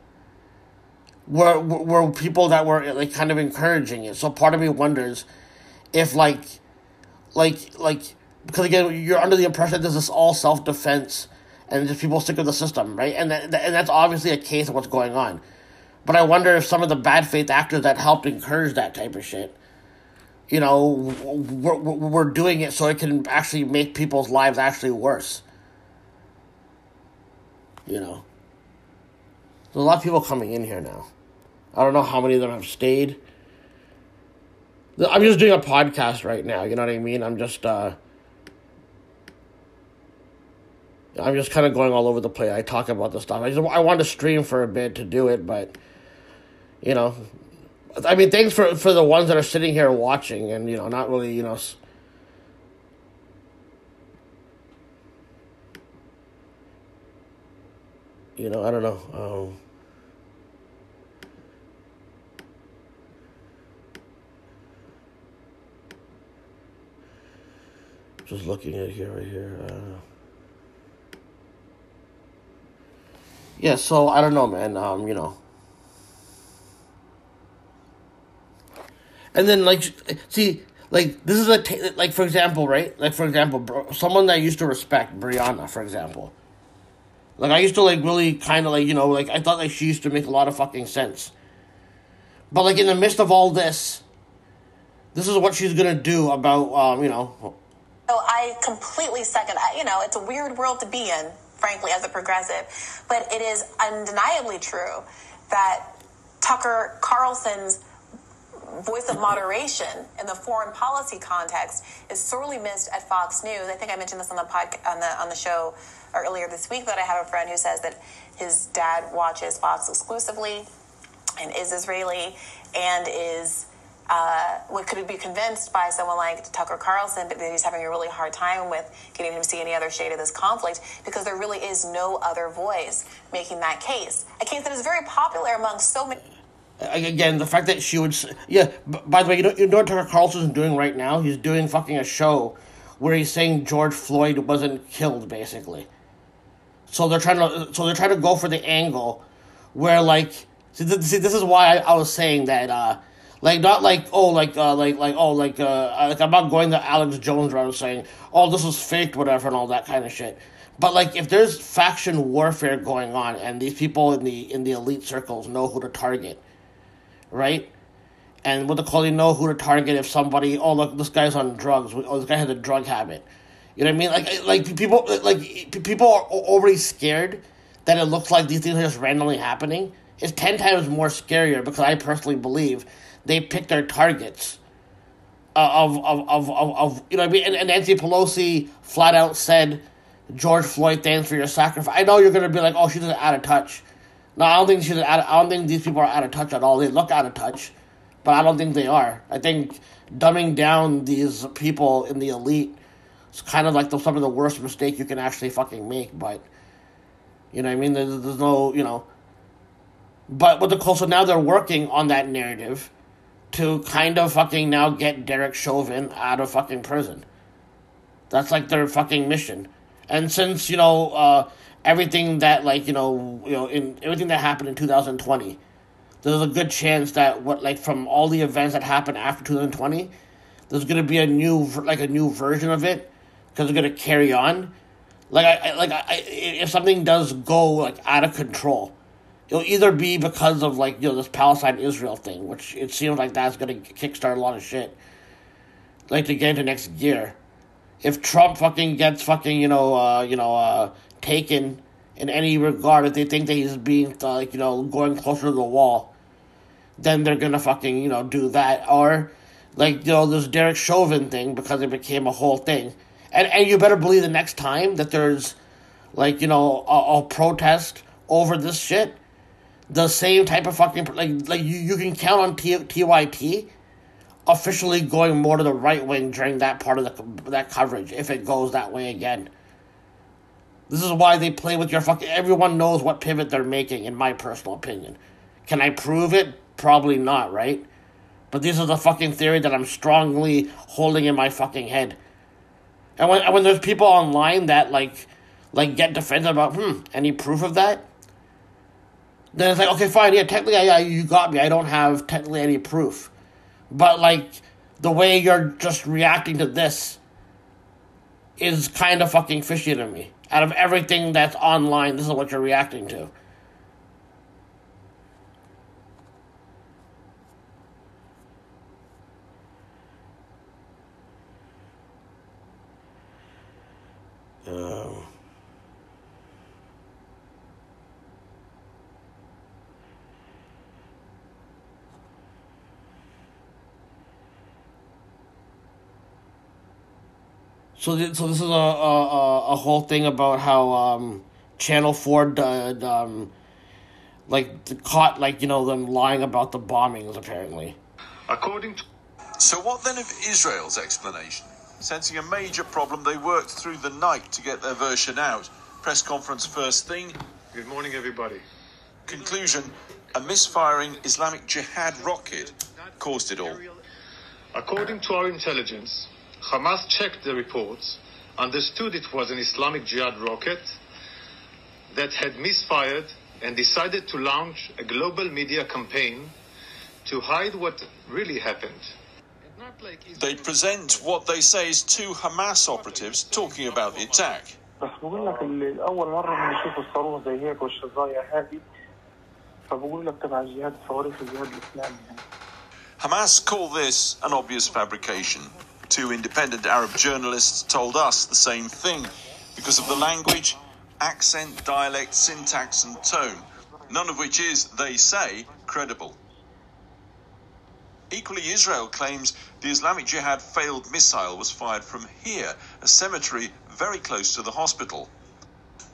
were were people that were like kind of encouraging it. So part of me wonders if like, like like because again you're under the impression that this is all self defense and just people stick with the system, right? And that, and that's obviously a case of what's going on. But I wonder if some of the bad faith actors that helped encourage that type of shit, you know, we're, we're doing it so it can actually make people's lives actually worse. You know. There's a lot of people coming in here now. I don't know how many of them have stayed. I'm just doing a podcast right now, you know what I mean? I'm just, uh, I'm just kind of going all over the place. I talk about the stuff. I just I wanted to stream for a bit to do it, but you know, I mean, thanks for for the ones that are sitting here watching and you know, not really, you know. You know, I don't know. Um, just looking at here, right here. Uh, Yeah, so I don't know, man. Um, you know. And then like see like this is a like for example, right? Like for example, bro, someone that I used to respect, Briahna, for example. Like I used to like really kind of like you know like I thought like she used to make a lot of fucking sense. But like in the midst of all this, this is what she's gonna do about um you know So I completely second. You know, it's a weird world to be in, frankly, as a progressive. But it is undeniably true that Tucker Carlson's voice of moderation in the foreign policy context is sorely missed at Fox News. I think I mentioned this on the on the on the show earlier this week that I have a friend who says that his dad watches Fox exclusively and is Israeli and is uh, what could be convinced by someone like Tucker Carlson that he's having a really hard time with getting him to see any other shade of this conflict because there really is no other voice making that case. A case that is very popular among so many. Again the fact that she would yeah by the way you know, you know what tucker carlson's doing right now? He's doing fucking a show where he's saying george floyd wasn't killed basically. So they're trying to so they're trying to go for the angle where like see, th- see this is why I, I was saying that uh like not like oh like uh like like oh like uh like i'm not going the alex jones route saying oh this is fake whatever and all that kind of shit. But like if there's faction warfare going on and these people in the in the elite circles know who to target right? And what the you know who to target if somebody oh look this guy's on drugs oh this guy has a drug habit, you know what I mean? Like eh, like people eh, like eh, people are already scared that it looks like these things are just randomly happening. It's ten times more scarier because I personally believe they pick their targets uh, of of, of, of, of you know what I mean. And, and Nancy Pelosi flat out said, "George Floyd, thanks for your sacrifice." I know you're gonna be like, "Oh, she's out of touch." No, I don't think she's out. Of, I don't think these people are out of touch at all. They look out of touch, but I don't think they are. I think dumbing down these people in the elite is kind of like the, some of the worst mistake you can actually fucking make. But you know, I mean, there's, there's no, you know. But what the so now they're working on that narrative to kind of fucking now get Derek Chauvin out of fucking prison. That's like their fucking mission. And since you know uh, everything that like you know you know in everything that happened in 2020, there's a good chance that what like from all the events that happened after 2020, there's gonna be a new like a new version of it because they're gonna carry on. Like I, like I, if something does go like out of control, it'll either be because of like you know this Palestine Israel thing, which it seems like that's gonna kickstart a lot of shit. Like to get into next year, if Trump fucking gets fucking you know uh, you know uh, taken in any regard, if they think that he's being like you know going closer to the wall, then they're gonna fucking you know do that or like you know this Derek Chauvin thing because it became a whole thing, and and you better believe the next time that there's like you know a, a protest over this shit, the same type of fucking like like you, you can count on T, TYT officially going more to the right wing during that part of the that coverage if it goes that way again. This is why they play with your fucking. Everyone knows what pivot they're making, in my personal opinion. Can I prove it? Probably not, right? But this is the fucking theory that I'm strongly holding in my fucking head. And when when there's people online that like like get defensive about hmm any proof of that, then it's like okay fine yeah technically yeah you got me I don't have technically any proof, but like the way you're just reacting to this is kind of fucking fishy to me. Out of everything that's online, this is what you're reacting to. Um, So, th- so this is a, a, a, a whole thing about how um, Channel Four did, um, like caught like you know them lying about the bombings apparently. According to. So, what then of Israel's explanation? Sensing a major problem, they worked through the night to get their version out. Press conference first thing. Good morning, everybody. Conclusion a misfiring Islamic Jihad rocket caused it all. According to our intelligence, Hamas checked the reports, understood it was an Islamic Jihad rocket that had misfired and decided to launch a global media campaign to hide what really happened. They present what they say is two Hamas operatives talking about the attack. بس بقول لك اللي اول مره بنشوف الصاروخ زي هيك والشظايا هذه فبقول لك تبع الجهاد صواريخ الجهاد الاسلامي Hamas call this an obvious fabrication. Two independent Arab journalists told us the same thing because of the language, accent, dialect, syntax, and tone, none of which is, they say, credible. Equally, Israel claims the Islamic Jihad failed missile was fired from here, a cemetery very close to the hospital.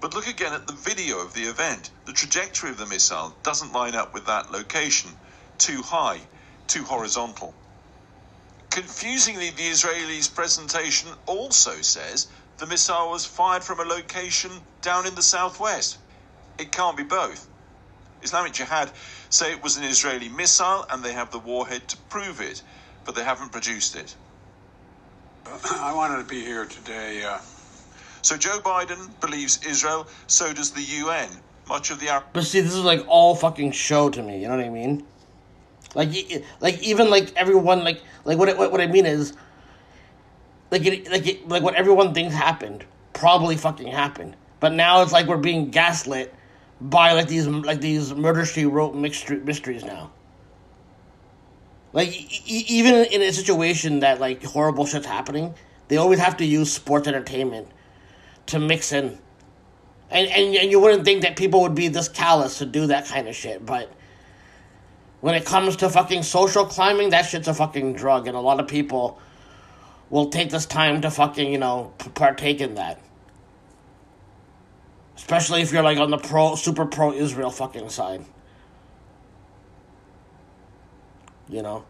But look again at the video of the event. The trajectory of the missile doesn't line up with that location. Too high, too horizontal. Confusingly, the Israelis' presentation also says the missile was fired from a location down in the southwest. It can't be both. Islamic Jihad say it was an Israeli missile and they have the warhead to prove it, but they haven't produced it. I wanted to be here today. Uh, So Joe Biden believes Israel, so does the UN. Much of the Arab But see, this is like all fucking show to me. You know what I mean? Like, like even like everyone, like, like what, what, what I mean is, like, it, like, it, like what everyone thinks happened probably fucking happened. But now it's like we're being gaslit by like these like these murder she wrote mysteries now. Like e- even in a situation that like horrible shit's happening, they always have to use sports entertainment to mix in. And, and and you wouldn't think that people would be this callous to do that kind of shit, but when it comes to fucking social climbing, that shit's a fucking drug, and a lot of people will take this time to fucking you know partake in that. Especially if you're like on the pro super pro Israel fucking side. You know.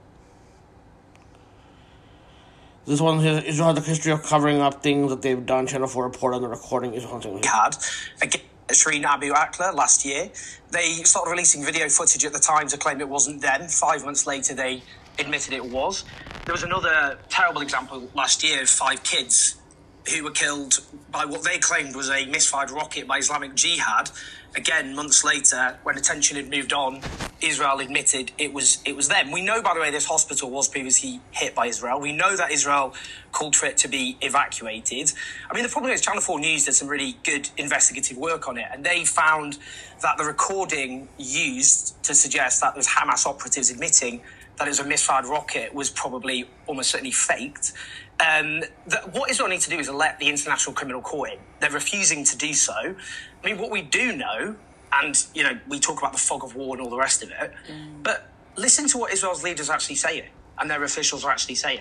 This one Israel has a history of covering up things that they've done. Channel 4 report on the recording. Israel had against Shireen Abu Akleh last year. They started releasing video footage at the time to claim it wasn't them. Five months later, they admitted it was. There was another terrible example last year of five kids who were killed by what they claimed was a misfired rocket by Islamic Jihad. Again, months later, when attention had moved on, Israel admitted it was it was them. We know, by the way, this hospital was previously hit by Israel. We know that Israel called for it to be evacuated. I mean, the problem is Channel 4 News did some really good investigative work on it, and they found that the recording used to suggest that there's Hamas operatives admitting that it was a misfired rocket was probably almost certainly faked. Um, that what Israel needs to do is let the International Criminal Court in. They're refusing to do so. I mean, what we do know, and you know, we talk about the fog of war and all the rest of it, but listen to what Israel's leaders are actually saying and their officials are actually saying.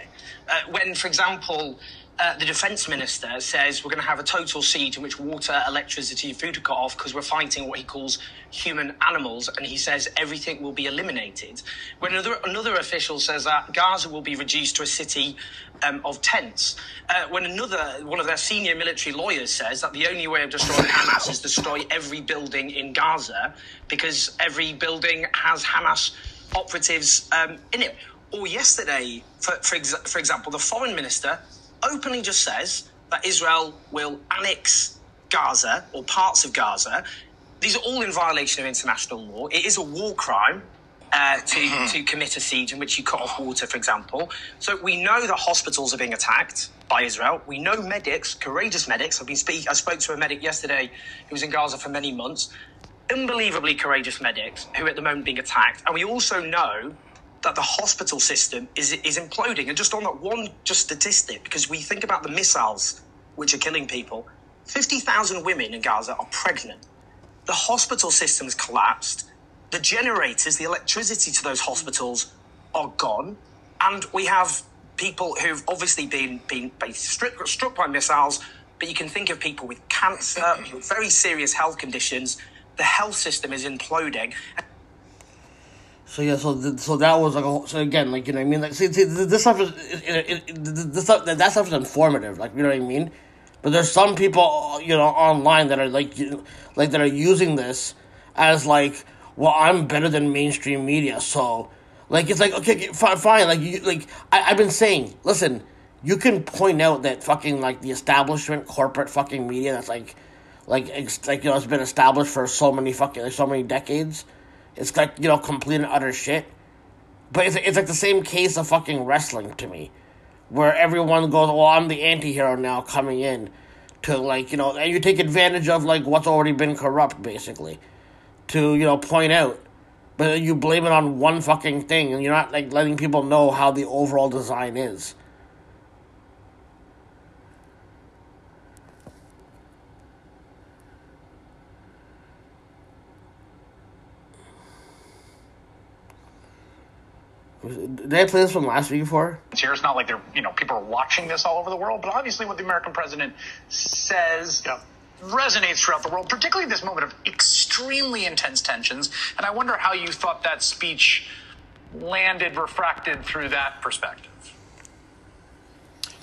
Uh, when, for example, uh, the defense minister says we're going to have a total siege in which water, electricity, and food are cut off because we're fighting what he calls human animals, and he says everything will be eliminated. When another, another official says that Gaza will be reduced to a city um, of tents. Uh, when another one of their senior military lawyers says that the only way of destroying Hamas is to destroy every building in Gaza because every building has Hamas operatives um, in it. Or yesterday, for, for, ex- for example, the foreign minister openly just says that Israel will annex Gaza or parts of Gaza. These are all in violation of international law. It is a war crime uh, to, to commit a siege in which you cut off water, for example. So we know that hospitals are being attacked by Israel. We know medics, courageous medics. I've been speak. I spoke to a medic yesterday who was in Gaza for many months. Unbelievably courageous medics who are at the moment being attacked. And we also know that the hospital system is is imploding. And just on that one just statistic, because we think about the missiles which are killing people, fifty thousand women in Gaza are pregnant. The hospital system's collapsed. The generators, the electricity to those hospitals are gone, and we have people who've obviously been been, been struck, struck by missiles. But you can think of people with cancer, with very serious health conditions. The health system is imploding. So yeah, so th- so that was like a whole, so again like you know what I mean like see, see this stuff is it, it, this stuff that stuff is informative like you know what I mean, but there's some people you know online that are like you, like that are using this as like well I'm better than mainstream media so like it's like okay, okay fine, fine like you like I, I've been saying listen you can point out that fucking like the establishment corporate fucking media that's like like it's like you know it's been established for so many fucking like, so many decades. It's like you know complete and utter shit. But it's it's like the same case of fucking wrestling to me, where everyone goes, "Well, I'm the anti-hero now coming in." To like you know, and you take advantage of like what's already been corrupt, basically, to you know point out but you blame it on one fucking thing and you're not like letting people know how the overall design is Did I play this from last week before? here. It's not like they're, you know, people are watching this all over the world, but obviously what the American president says resonates throughout the world, particularly this moment of extremely intense tensions. And I wonder how you thought that speech landed, refracted through that perspective.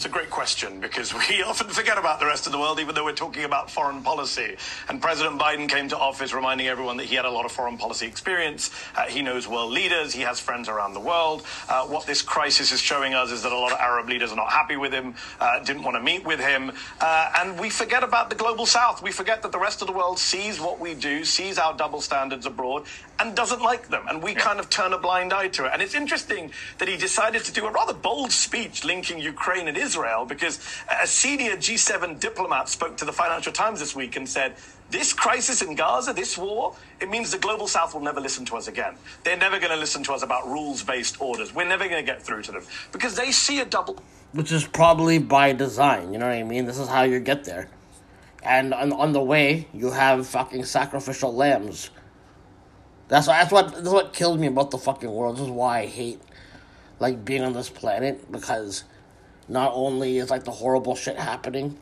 It's a great question because we often forget about the rest of the world, even though we're talking about foreign policy. And President Biden came to office reminding everyone that he had a lot of foreign policy experience. Uh, he knows world leaders. He has friends around the world. Uh, what this crisis is showing us is that a lot of Arab leaders are not happy with him, uh, didn't want to meet with him. Uh, and we forget about the global south. We forget that the rest of the world sees what we do, sees our double standards abroad, and doesn't like them. And we kind of turn a blind eye to it. And it's interesting that he decided to do a rather bold speech linking Ukraine and Israel because a senior G7 diplomat spoke to the Financial Times this week and said, this crisis in Gaza, this war, it means the global south will never listen to us again. They're never going to listen to us about rules based orders. We're never going to get through to them because they see a double. which is probably by design. You know what I mean? This is how you get there. And on, on the way, you have fucking sacrificial lambs. That's that's what that's what killed me about the fucking world. This is why I hate like being on this planet because not only is like the horrible shit happening,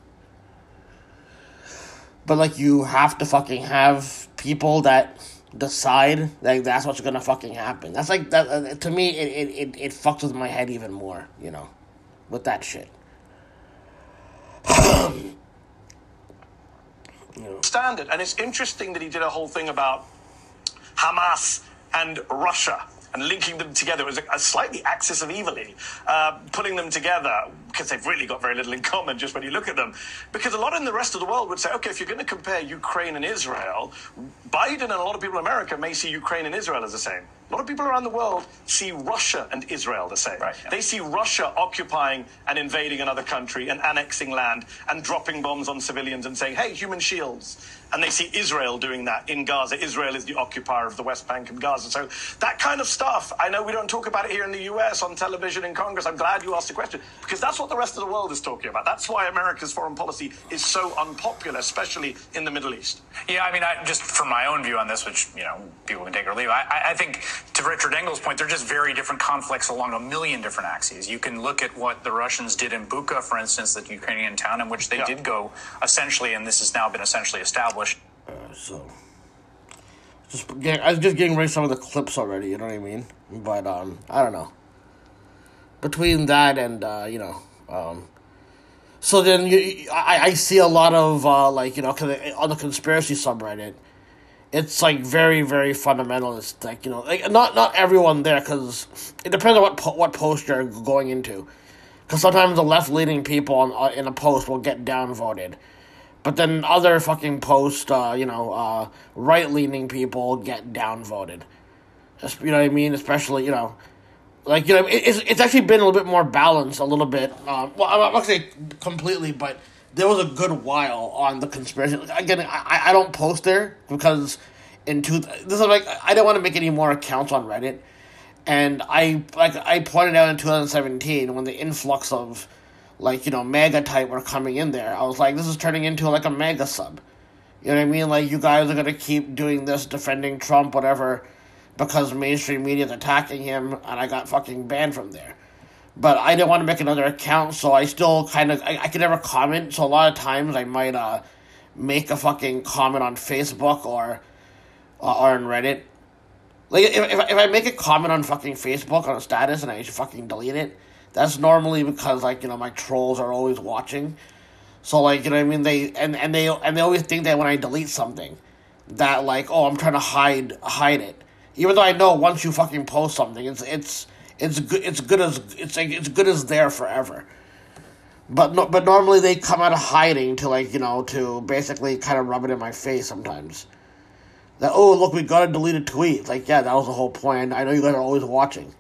but like you have to fucking have people that decide like that's what's gonna fucking happen. That's like that uh, to me. It, it it it fucks with my head even more. You know, with that shit. standard. And it's interesting that he did a whole thing about Hamas and Russia and linking them together. Was a, a slightly axis of evilly, uh, putting them together because they've really got very little in common just when you look at them. Because a lot in the rest of the world would say, okay, if you're going to compare Ukraine and Israel, Biden and a lot of people in America may see Ukraine and Israel as the same. A lot of people around the world see Russia and Israel the same. They see Russia occupying and invading another country and annexing land and dropping bombs on civilians and saying, hey, human shields. And they see Israel doing that in Gaza. Israel is the occupier of the West Bank and Gaza. So that kind of stuff, I know we don't talk about it here in the US on television in Congress. I'm glad you asked the question because that's what the rest of the world is talking about. That's why America's foreign policy is so unpopular, especially in the Middle East. Yeah, I mean, I, just from my own view on this, which you know people can take or leave, I, I- I think to Richard Engel's point, they're just very different conflicts along a million different axes. You can look at what the Russians did in Bucha, for instance, the Ukrainian town in which they did go essentially, and this has now been essentially established. so just get, I was just getting rid of some of the clips already. You know what I mean? But um, I don't know. Between that and uh, you know, um, so then you, I I see a lot of uh, like you know, on the conspiracy subreddit, it's like very very fundamentalist. Like you know, like not not everyone there because it depends on what po- what post you're going into. Because sometimes the left leaning people on uh, in a post will get downvoted. But then other fucking post, uh, you know, uh, right leaning people get downvoted. Just, you know what I mean? Especially, you know, like, you know, it's, it's actually been a little bit more balanced a little bit. Um, well, I'm not to say completely, but there was a good while on the conspiracy. Again, I, I don't post there because in two, this is like, I don't want to make any more accounts on Reddit. And I, like, I pointed out in 2017 when the influx of, like you know MAGA type were coming in there. I was like, this is turning into like a MAGA sub. You know what I mean? Like you guys are gonna keep doing this, defending Trump, whatever, because mainstream media is attacking him, and I got fucking banned from there. But I didn't want to make another account, so I still kind of I, I could never comment. So a lot of times I might uh make a fucking comment on Facebook or uh, or on Reddit. Like if, if if I make a comment on fucking Facebook on a status and I fucking delete it, that's normally because like you know my trolls are always watching. So like you know I mean they and and they and they always think that when I delete something, that like oh I'm trying to hide hide it, even though I know once you fucking post something it's it's it's good it's good as it's like it's good as there forever. But no, but normally they come out of hiding to like you know to basically kind of rub it in my face sometimes. That oh look we got a deleted tweet. Like yeah that was the whole point. I know you guys are always watching.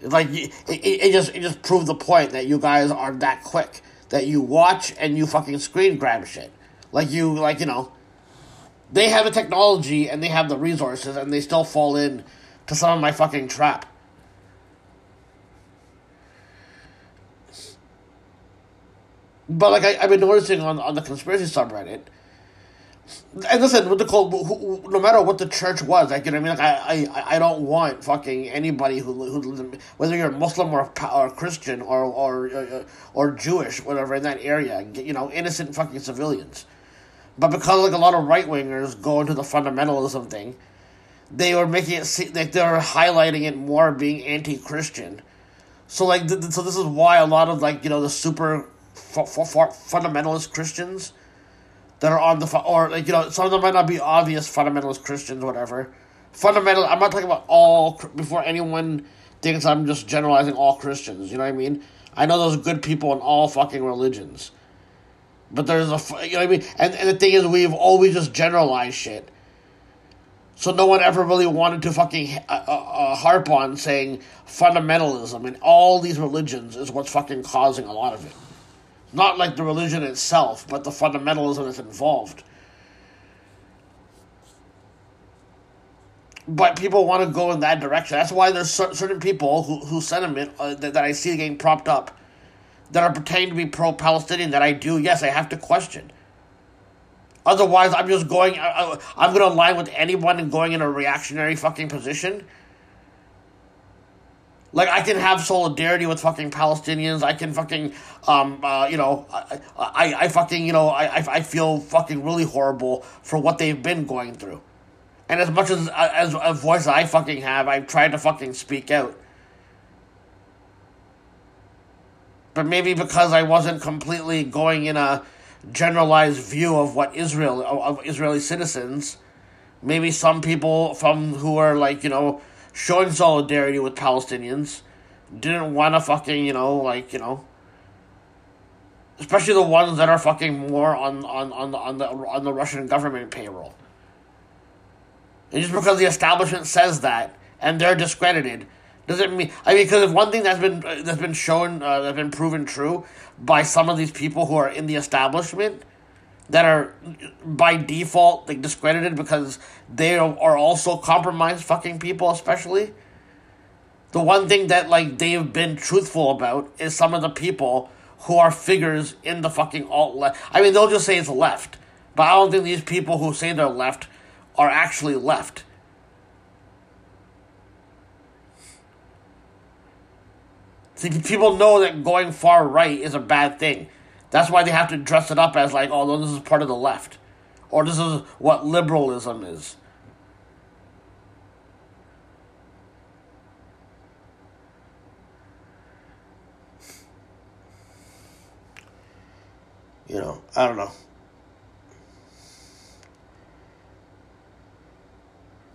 It's like it, it, it just it just proved the point that you guys are that quick that you watch and you fucking screen grab shit. Like you like you know. They have the technology and they have the resources and they still fall in to some of my fucking trap. But like I, I've been noticing on, on the conspiracy subreddit, and listen, with the cult, who, no matter what the church was, like you know, I mean, like I, I, I don't want fucking anybody who who whether you're Muslim or or Christian or or or, or Jewish, whatever in that area, you know, innocent fucking civilians. But because like a lot of right wingers go into the fundamentalism thing, they are making it seem like they're highlighting it more being anti-Christian. So like, th- so this is why a lot of like you know the super f- f- fundamentalist Christians that are on the or like you know some of them might not be obvious fundamentalist Christians whatever. Fundamental. I'm not talking about all before anyone thinks I'm just generalizing all Christians. You know what I mean? I know there's good people in all fucking religions, but there's a you know what I mean. And and the thing is, we've always just generalized shit. So no one ever really wanted to fucking uh, uh, uh, harp on saying fundamentalism in all these religions is what's fucking causing a lot of it. Not like the religion itself, but the fundamentalism that's involved. But people want to go in that direction. That's why there's certain people who, who sentiment uh, that, that I see getting propped up that are pretending to be pro Palestinian that I do, yes, I have to question. Otherwise, I'm just going, I, I'm going to align with anyone and going in a reactionary fucking position like I can have solidarity with fucking Palestinians. I can fucking, um, uh, you know, I, I, I fucking, you know, I, I feel fucking really horrible for what they've been going through. And as much as as a voice I fucking have, I've tried to fucking speak out. But maybe because I wasn't completely going in a generalized view of what Israel of Israeli citizens, maybe some people from who are like you know showing solidarity with Palestinians. Didn't want to fucking, you know, like, you know, especially the ones that are fucking more on on on the on the on the Russian government payroll. And just because the establishment says that and they're discredited doesn't mean I mean because if one thing that's been that's been shown uh, that's been proven true by some of these people who are in the establishment that are by default like discredited because they are also compromised fucking people especially the one thing that like they've been truthful about is some of the people who are figures in the fucking alt left i mean they'll just say it's left but i don't think these people who say they're left are actually left People know that going far right is a bad thing that's why they have to dress it up as like, oh, this is part of the left. Or this is what liberalism is. You know, I don't know.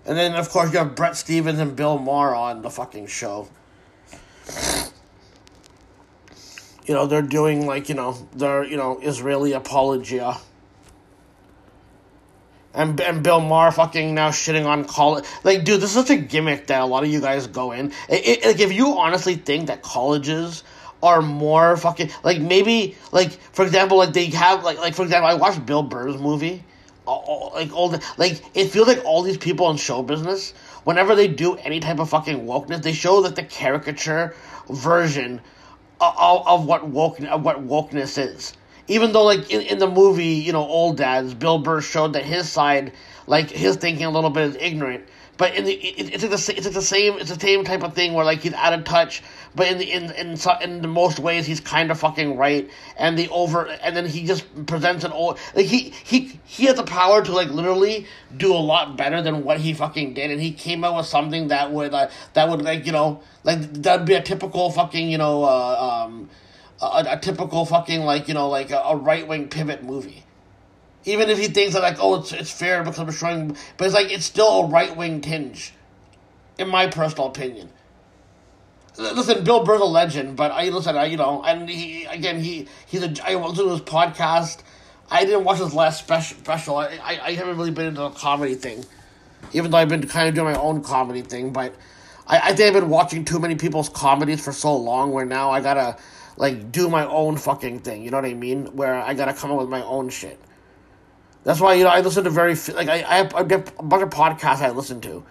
And then, of course, you have Bret Stephens and Bill Maher on the fucking show you know, they're doing like, you know, their, you know, Israeli apologia. And, and Bill Maher fucking now shitting on college. Like, dude, this is such a gimmick that a lot of you guys go in. It, it, like, if you honestly think that colleges are more fucking like maybe like for example like they have like like for example I watched Bill Burr's movie, all, like all the like it feels like all these people in show business whenever they do any type of fucking wokeness they show like the caricature version of, of what woke of what wokeness is. Even though, like in, in the movie, you know, Old Dads, Bill Burr showed that his side, like his thinking, a little bit is ignorant. But in the it, it's like the it's like the same it's the same type of thing where like he's out of touch, but in the in in so, in the most ways he's kind of fucking right, and the over and then he just presents an old like he he he has the power to like literally do a lot better than what he fucking did, and he came out with something that would uh, that would like you know like that'd be a typical fucking you know uh, um a, a typical fucking like you know like a, a right wing pivot movie even if he thinks that like, oh, it's it's fair because we're showing, but it's like it's still a right wing tinge, in my personal opinion. listen, Bill Burr's a legend, but I listen, I you know, and he again he he's a I listened to his podcast. I didn't watch his last special. special. I, I I haven't really been into the comedy thing, even though I've been kind of doing my own comedy thing. But I, I think I've been watching too many people's comedies for so long, where now I gotta like do my own fucking thing. You know what I mean? Where I gotta come up with my own shit. That's why you know I listen to very like I I have a bunch of podcasts I listen to.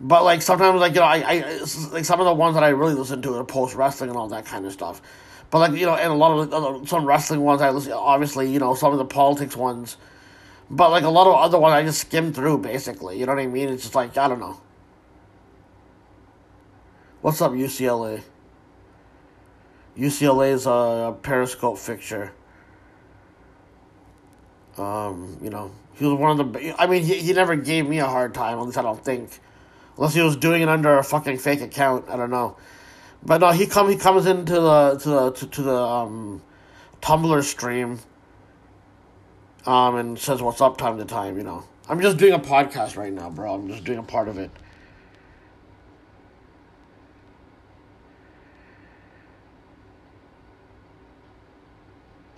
But like sometimes, like you know, I, I like some of the ones that I really listen to are post wrestling and all that kind of stuff. But like you know, and a lot of uh, some wrestling ones I listen. Obviously, you know, some of the politics ones. But like a lot of other ones, I just skim through basically. You know what I mean? It's just like I don't know. What's up, UCLA? UCLA is a Periscope fixture. Um, you know, he was one of the. I mean, he, he never gave me a hard time. At least I don't think. Unless he was doing it under a fucking fake account, I don't know. But no, he come he comes into the to the to, to the um, Tumblr stream. Um, and says what's up time to time. You know, I'm just doing a podcast right now, bro. I'm just doing a part of it.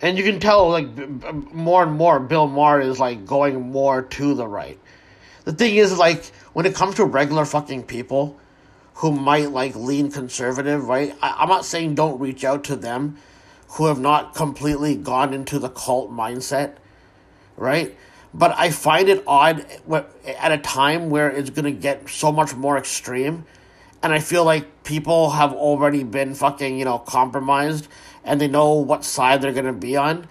And you can tell, like, b- b- more and more, Bill Maher is, like, going more to the right. The thing is, like, when it comes to regular fucking people who might, like, lean conservative, right? I- I'm not saying don't reach out to them who have not completely gone into the cult mindset, right? But I find it odd at a time where it's going to get so much more extreme. And I feel like people have already been fucking, you know, compromised and they know what side they're going to be on.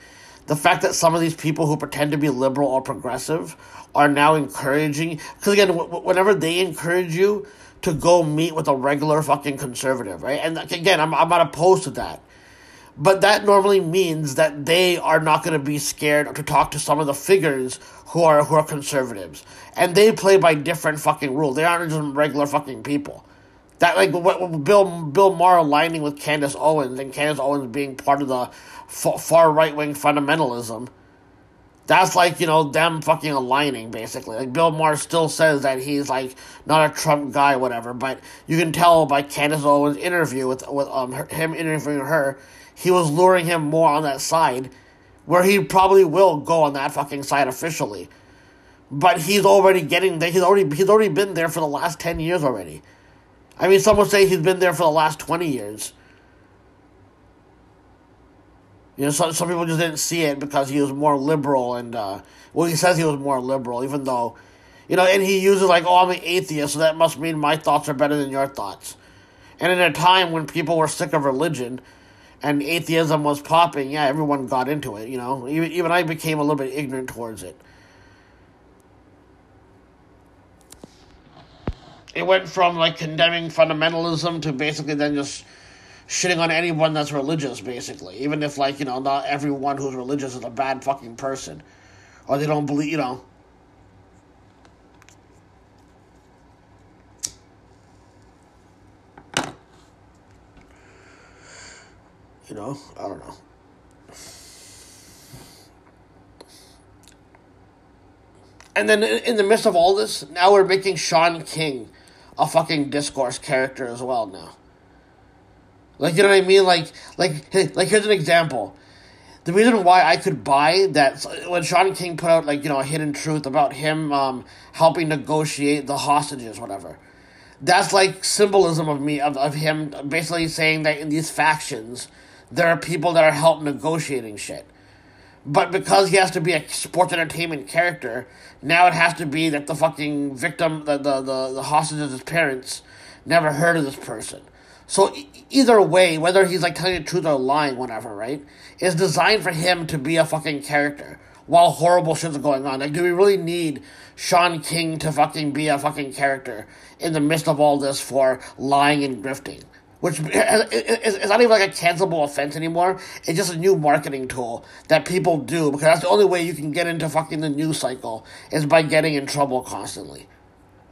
The fact that some of these people who pretend to be liberal or progressive are now encouraging, because again, w- whenever they encourage you to go meet with a regular fucking conservative, right? And again, I'm, I'm not opposed to that. But that normally means that they are not going to be scared to talk to some of the figures who are who are conservatives, and they play by different fucking rules. They aren't just regular fucking people. That like what, Bill Bill Maher aligning with Candace Owens and Candace Owens being part of the far right wing fundamentalism. That's like you know them fucking aligning basically. Like Bill Maher still says that he's like not a Trump guy, whatever. But you can tell by Candace Owens' interview with with um her, him interviewing her, he was luring him more on that side, where he probably will go on that fucking side officially. But he's already getting there. He's already he's already been there for the last ten years already. I mean, some would say he's been there for the last 20 years. You know, some, some people just didn't see it because he was more liberal and, uh, well, he says he was more liberal, even though, you know, and he uses like, oh, I'm an atheist, so that must mean my thoughts are better than your thoughts. And in a time when people were sick of religion and atheism was popping, yeah, everyone got into it, you know. Even, even I became a little bit ignorant towards it. It went from like condemning fundamentalism to basically then just shitting on anyone that's religious basically. Even if like you know not everyone who's religious is a bad fucking person. Or they don't believe you know. You know? I don't know. And then in the midst of all this now we're making Shaun King a fucking discourse character as well now. Like you know what I mean? Like like like here's an example. The reason why I could buy that when Shaun King put out like you know a hidden truth about him um, helping negotiate the hostages, whatever. That's like symbolism of me of, of him basically saying that in these factions there are people that are help negotiating shit. But because he has to be a sports entertainment character, now it has to be that the fucking victim, the the the, the hostage's parents, never heard of this person. So e- either way, whether he's like telling the truth or lying, whatever, right, is designed for him to be a fucking character while horrible shit's going on. Like, do we really need Shaun King to fucking be a fucking character in the midst of all this for lying and grifting? Which is not even like a cancelable offense anymore. It's just a new marketing tool that people do because that's the only way you can get into fucking the news cycle is by getting in trouble constantly.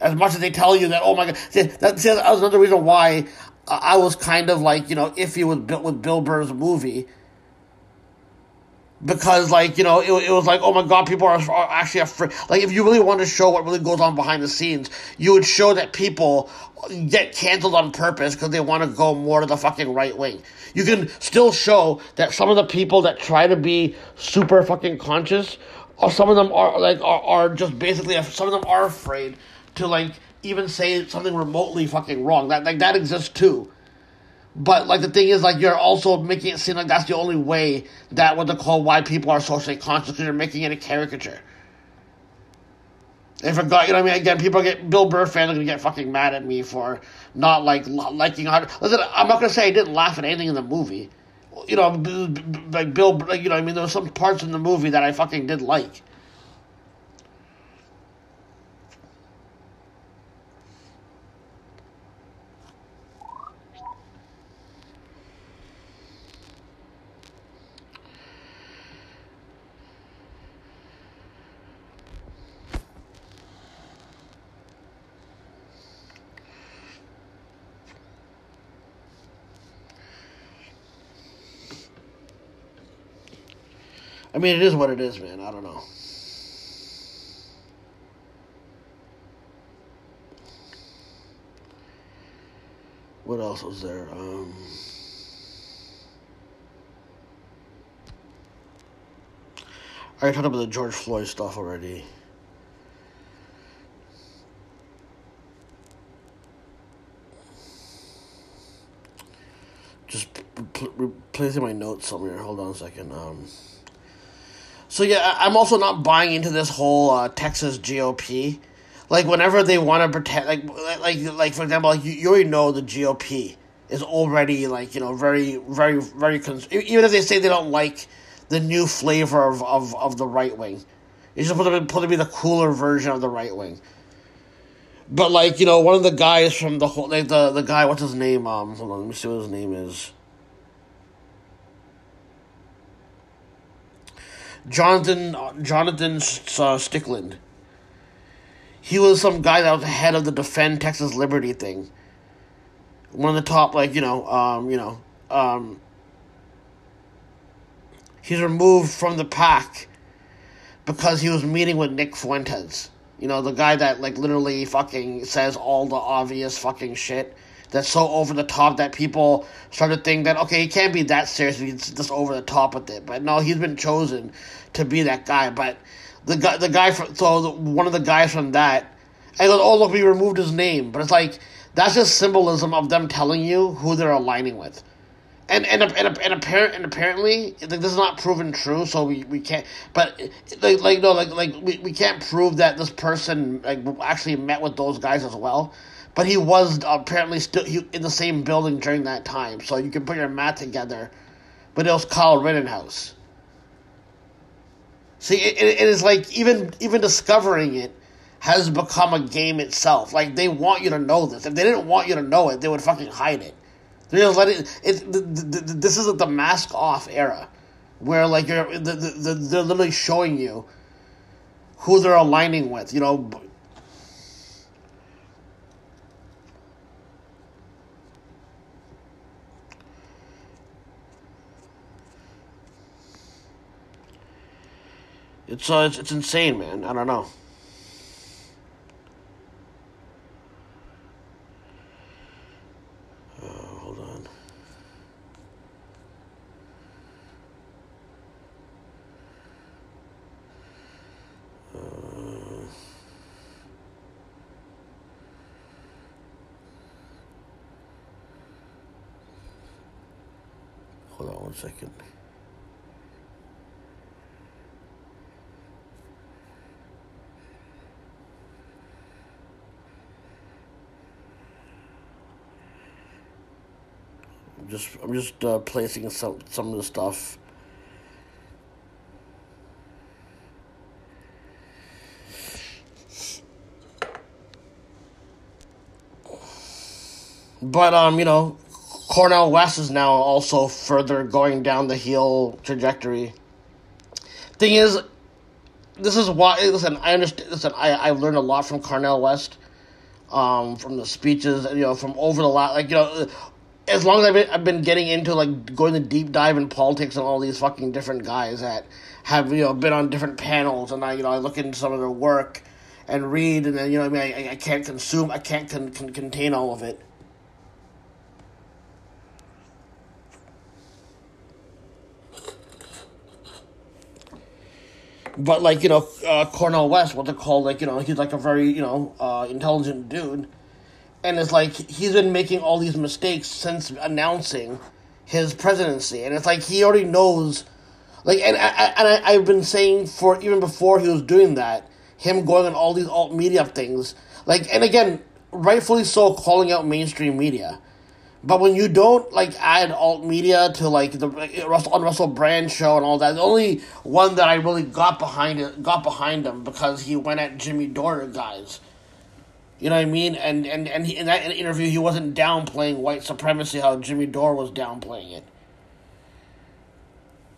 As much as they tell you that, oh my god, see, that, see, that was another reason why I was kind of like you know iffy with with Bill Burr's movie because like you know it, it was like oh my god people are, are actually afraid. Like if you really want to show what really goes on behind the scenes you would show that people get canceled on purpose because they want to go more to the fucking right wing. You can still show that some of the people that try to be super fucking conscious or some of them are like are, are just basically some of them are afraid to like even say something remotely fucking wrong. That like that exists too but like the thing is, like you're also making it seem like that's the only way that what they call why people are socially conscious you're making it a caricature. If I forgot, you know what I mean? Again, people get Bill Burr fans are gonna get fucking mad at me for not like liking. Listen, I'm not gonna say I didn't laugh at anything in the movie. You know, like Bill, like you know, I mean, there were some parts in the movie that I fucking did like. Mean, it is what it is, man. I don't know. What else was there? Um, I already talked about the George Floyd stuff already. Just replacing my notes somewhere. Hold on a second. Um, so yeah, I'm also not buying into this whole uh, Texas GOP. Like whenever they want to pretend, like like like for example, like you, you already know the GOP is already like you know very very very cons- even if they say they don't like the new flavor of, of, of the right wing, it's just supposed to, be, supposed to be the cooler version of the right wing. But like you know, one of the guys from the whole like the the guy what's his name um hold on let me see what his name is. Jonathan Jonathan uh, Stickland. He was some guy that was the head of the Defend Texas Liberty thing. One of the top, like you know, um, you know, um, he's removed from the pack because he was meeting with Nick Fuentes. You know, the guy that like literally fucking says all the obvious fucking shit that's so over the top that people start to think that okay, he can't be that serious. He's just over the top with it. But no, he's been chosen to be that guy. But the guy, the guy from so the, one of the guys from that, and goes, oh look, we removed his name. But it's like that's just symbolism of them telling you who they're aligning with. And and and, and, apparent, and apparently like, this is not proven true, so we, we can't. But like like no like like we, we can't prove that this person like actually met with those guys as well but he was apparently still in the same building during that time, so you can put your math together. But it was Kyle Rittenhouse. See, it, it is like even even discovering it has become a game itself. Like they want you to know this. If they didn't want you to know it, they would fucking hide it. They just let it. the, the, the, this is the mask off era, where like you're the, the, they're literally showing you who they're aligning with. You know, It's uh, it's, it's insane, man. I don't know. Uh, hold on. Uh, hold on one second. Just I'm just uh, placing some some of the stuff. But um, you know, Cornel West is now also further going down the heel trajectory. Thing is, this is why. Listen, I understand. Listen, I I learned a lot from Cornel West, um, from the speeches, you know, from over the last, like you know, as long as I've been, I've been getting into like going the deep dive in politics and all these fucking different guys that have you know been on different panels and I you know I look into some of their work and read and then you know I mean I, I can't consume I can't con- con- contain all of it. But like you know, uh, Cornel West, what they're called, like you know, he's like a very you know uh, intelligent dude, and it's like he's been making all these mistakes since announcing his presidency, and it's like he already knows, like, and I, and I, I've been saying for even before he was doing that, him going on all these alt media things, like, and again, rightfully so, calling out mainstream media. But when you don't like add alt media to like the like, Russell on Russell Brand show and all that, the only one that I really got behind it got behind him because he went at Jimmy Dore guys. You know what I mean? And and and he, in that interview, he wasn't downplaying white supremacy how Jimmy Dore was downplaying it.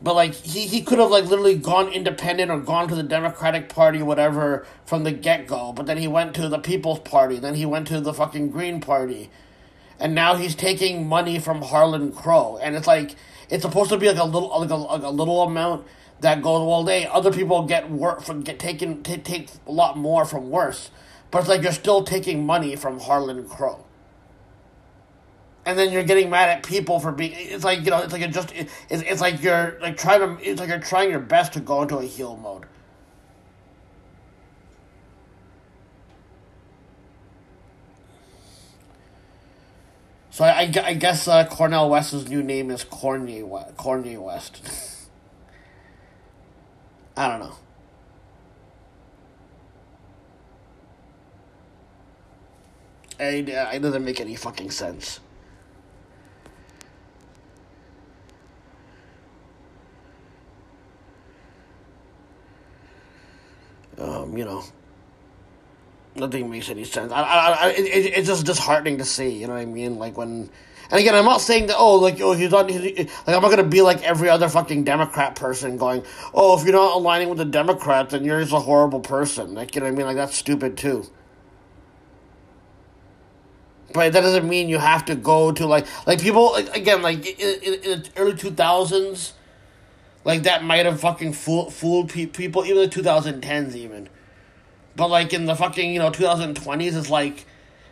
But like he, he could have like literally gone independent or gone to the Democratic Party, whatever, from the get go. But then he went to the People's Party. Then he went to the fucking Green Party and now he's taking money from Harlan Crow, and it's like it's supposed to be like a little like a, like a little amount that goes well. They other people get work from get taken t- take a lot more from worse, but it's like you're still taking money from Harlan Crow, and then you're getting mad at people for being. It's like you know, it's like it just it, it's it's like you're like trying to it's like you're trying your best to go into a heel mode. So I, I, I guess uh, Cornel West's new name is Corny. Corny West. I don't know. It, uh, it doesn't make any fucking sense. Um, you know, nothing makes any sense. I, I, I, it, it- it's just disheartening to see. You know what I mean? Like when, and again, I'm not saying that. Oh, like oh, he's on. He's, like I'm not gonna be like every other fucking Democrat person going, oh, if you're not aligning with the Democrats, then you're just a horrible person. Like you know what I mean? Like that's stupid too. But that doesn't mean you have to go to like like people like, again like in, in, in the early two thousands, like that might have fucking fooled fooled pe- people even the two thousand tens even. But like in the fucking you know two thousand twenties, it's like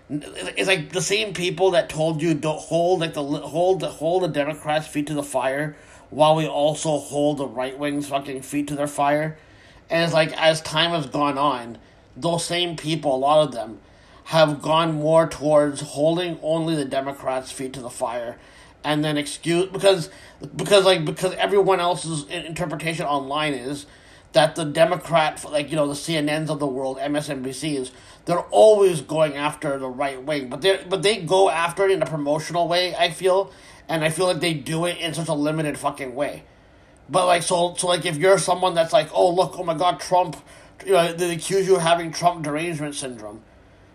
it's like the same people that told you don't hold like the hold the hold the Democrats' feet to the fire, while we also hold the right wing's fucking feet to their fire, and it's like as time has gone on, those same people, a lot of them, have gone more towards holding only the Democrats' feet to the fire, and then excuse because because like because everyone else's interpretation online is that the Democrat, like you know, the CNNs of the world, MSNBCs, they're always going after the right wing, but they but they go after it in a promotional way. I feel, and I feel like they do it in such a limited fucking way. But like so, so like if you're someone that's like, oh look, oh my god, Trump, you know, they accuse you of having Trump derangement syndrome.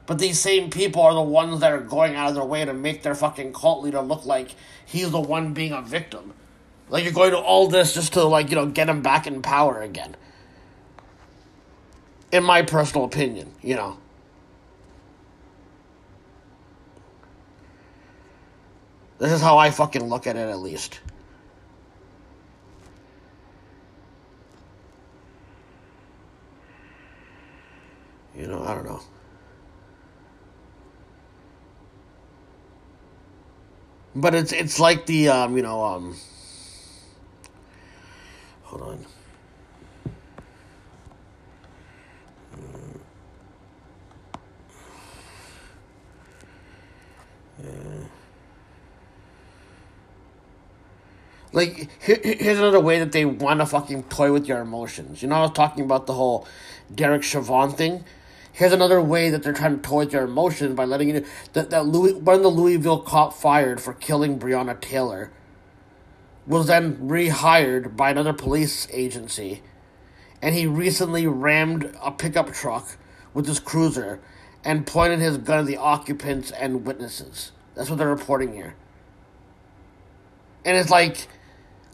But these same people are the ones that are going out of their way to make their fucking cult leader look like he's the one being a victim. Like you're going to all this just to like you know get him back in power again. In my personal opinion, you know. This is how I fucking look at it, at least. You know, I don't know. But it's it's like the um, you know, um hold on. Like here, here's another way that they want to fucking toy with your emotions. You know, I was talking about the whole Derek Chauvin thing. Here's another way that they're trying to toy with your emotions by letting you know that that Louis of the Louisville cop fired for killing Breonna Taylor was then rehired by another police agency, and he recently rammed a pickup truck with his cruiser and pointed his gun at the occupants and witnesses. That's what they're reporting here. And it's like,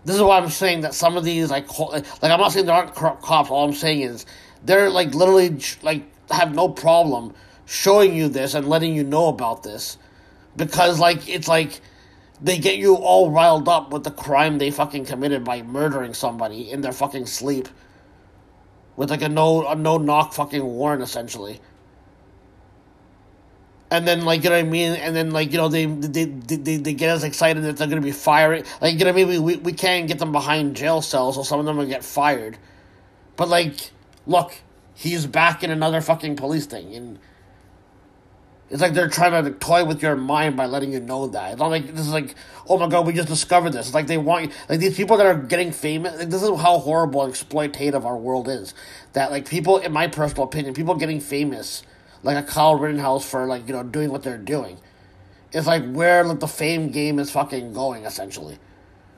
this is why I'm saying that some of these like like I'm not saying there aren't cops. All I'm saying is they're like literally like have no problem showing you this and letting you know about this because like it's like they get you all riled up with the crime they fucking committed by murdering somebody in their fucking sleep with like a no a no knock fucking warrant essentially and then like you know what I mean, and then like you know they they they, they get us excited that they're gonna be firing. Like you know what I mean, we, we we can't get them behind jail cells, so some of them will get fired. But like, look, he's back in another fucking police thing, and it's like they're trying to toy with your mind by letting you know that. It's not like this is like, oh my god, we just discovered this. It's like they want like these people that are getting famous. Like, this is how horrible and exploitative our world is. That like people, in my personal opinion, people getting famous like a Kyle Rittenhouse for like you know doing what they're doing. It's like where like the fame game is fucking going essentially.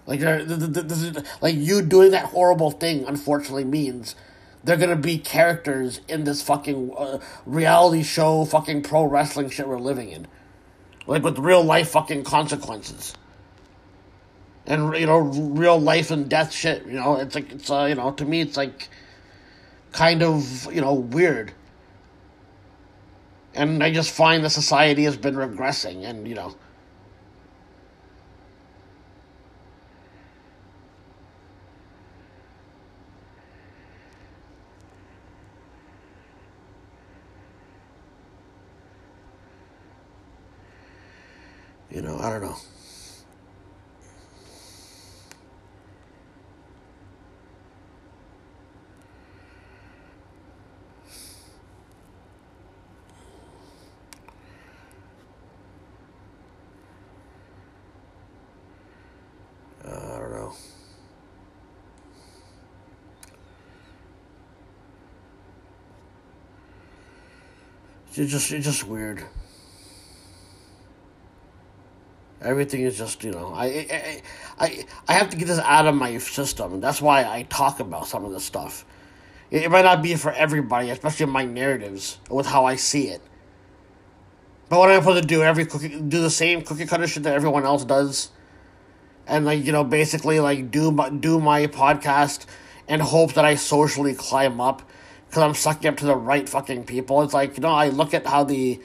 Like this is, like you doing that horrible thing. Unfortunately, means they're gonna be characters in this fucking uh, reality show, fucking pro wrestling shit we're living in, like with real life fucking consequences. And you know, real life and death shit. You know, it's like it's uh, you know, to me, it's like kind of you know weird and I just find the society has been regressing, and you know. You know, I don't know. It's just it's just weird. Everything is just you know I I I I have to get this out of my system, that's why I talk about some of this stuff. It, it might not be for everybody, especially my narratives with how I see it. But what I'm supposed to do every cookie, do the same cookie cutter shit that everyone else does and like you know basically like do my do my podcast and hope that I socially climb up because I'm sucking up to the right fucking people. It's like you know I look at how the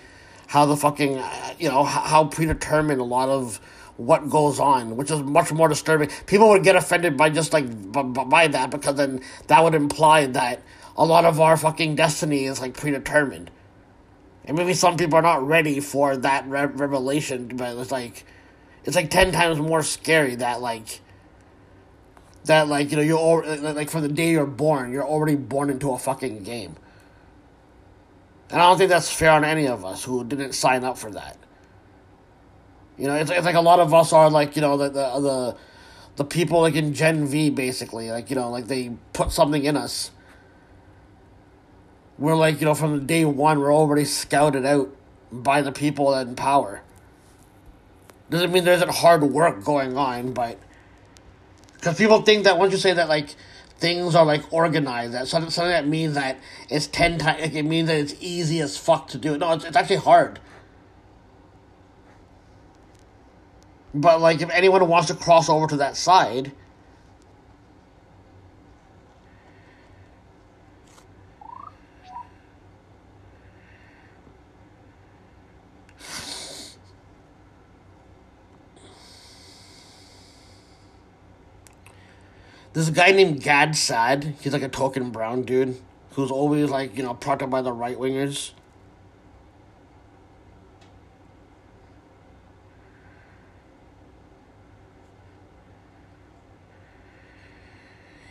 how the fucking uh, you know how predetermined a lot of what goes on, which is much more disturbing. People would get offended by just like by, that because then that would imply that a lot of our fucking destiny is like predetermined. And maybe some people are not ready for that re- revelation, but it's like it's like 10 times more scary that like that like you know you're like from the day you're born you're already born into a fucking game and i don't think that's fair on any of us who didn't sign up for that. You know it's, it's like a lot of us are like you know the the the, the people like in gen v basically like you know like they put something in us. We're like you know from day one we're already scouted out by the people in power. Doesn't mean there isn't hard work going on, but because people think that once you say that like things are like organized, that something, something that means that it's ten times. Like, it means that it's easy as fuck to do. No, it's, it's actually hard. But like, if anyone wants to cross over to that side. There's a guy named Gad Saad. He's like a token brown dude who's always like, you know, propped up by the right wingers.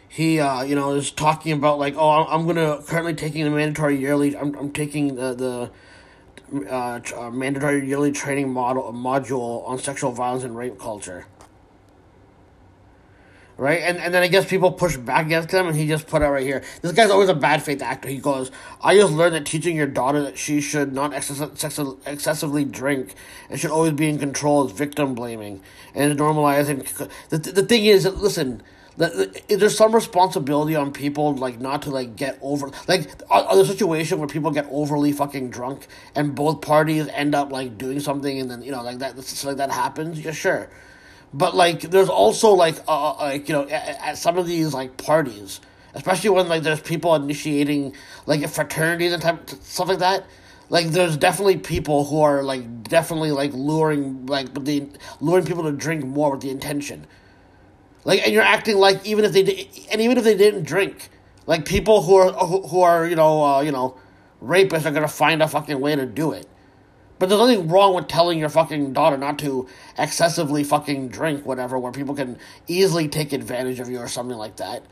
He, uh, you know, is talking about like, oh, I'm gonna currently taking the mandatory yearly. I'm, I'm taking the the uh, uh, mandatory yearly training model module on sexual violence and rape culture right? And and then I guess people push back against him, and he just put it right here. This guy's always a bad faith actor. He goes, "I just learned that teaching your daughter that she should not excess- excessively drink and should always be in control is victim blaming and normalizing." The the thing is, listen. There's some responsibility on people like not to like get over like other situation where people get overly fucking drunk and both parties end up like doing something and then you know like that like that happens yeah sure but like, there's also like, uh, uh, like you know, at, at some of these like parties, especially when like there's people initiating like a fraternities and type stuff like that. Like there's definitely people who are like definitely like luring like the luring people to drink more with the intention. Like and you're acting like even if they did, and even if they didn't drink, like people who are who, who are you know uh, you know rapists are gonna find a fucking way to do it. But there's nothing wrong with telling your fucking daughter not to excessively fucking drink whatever, where people can easily take advantage of you or something like that.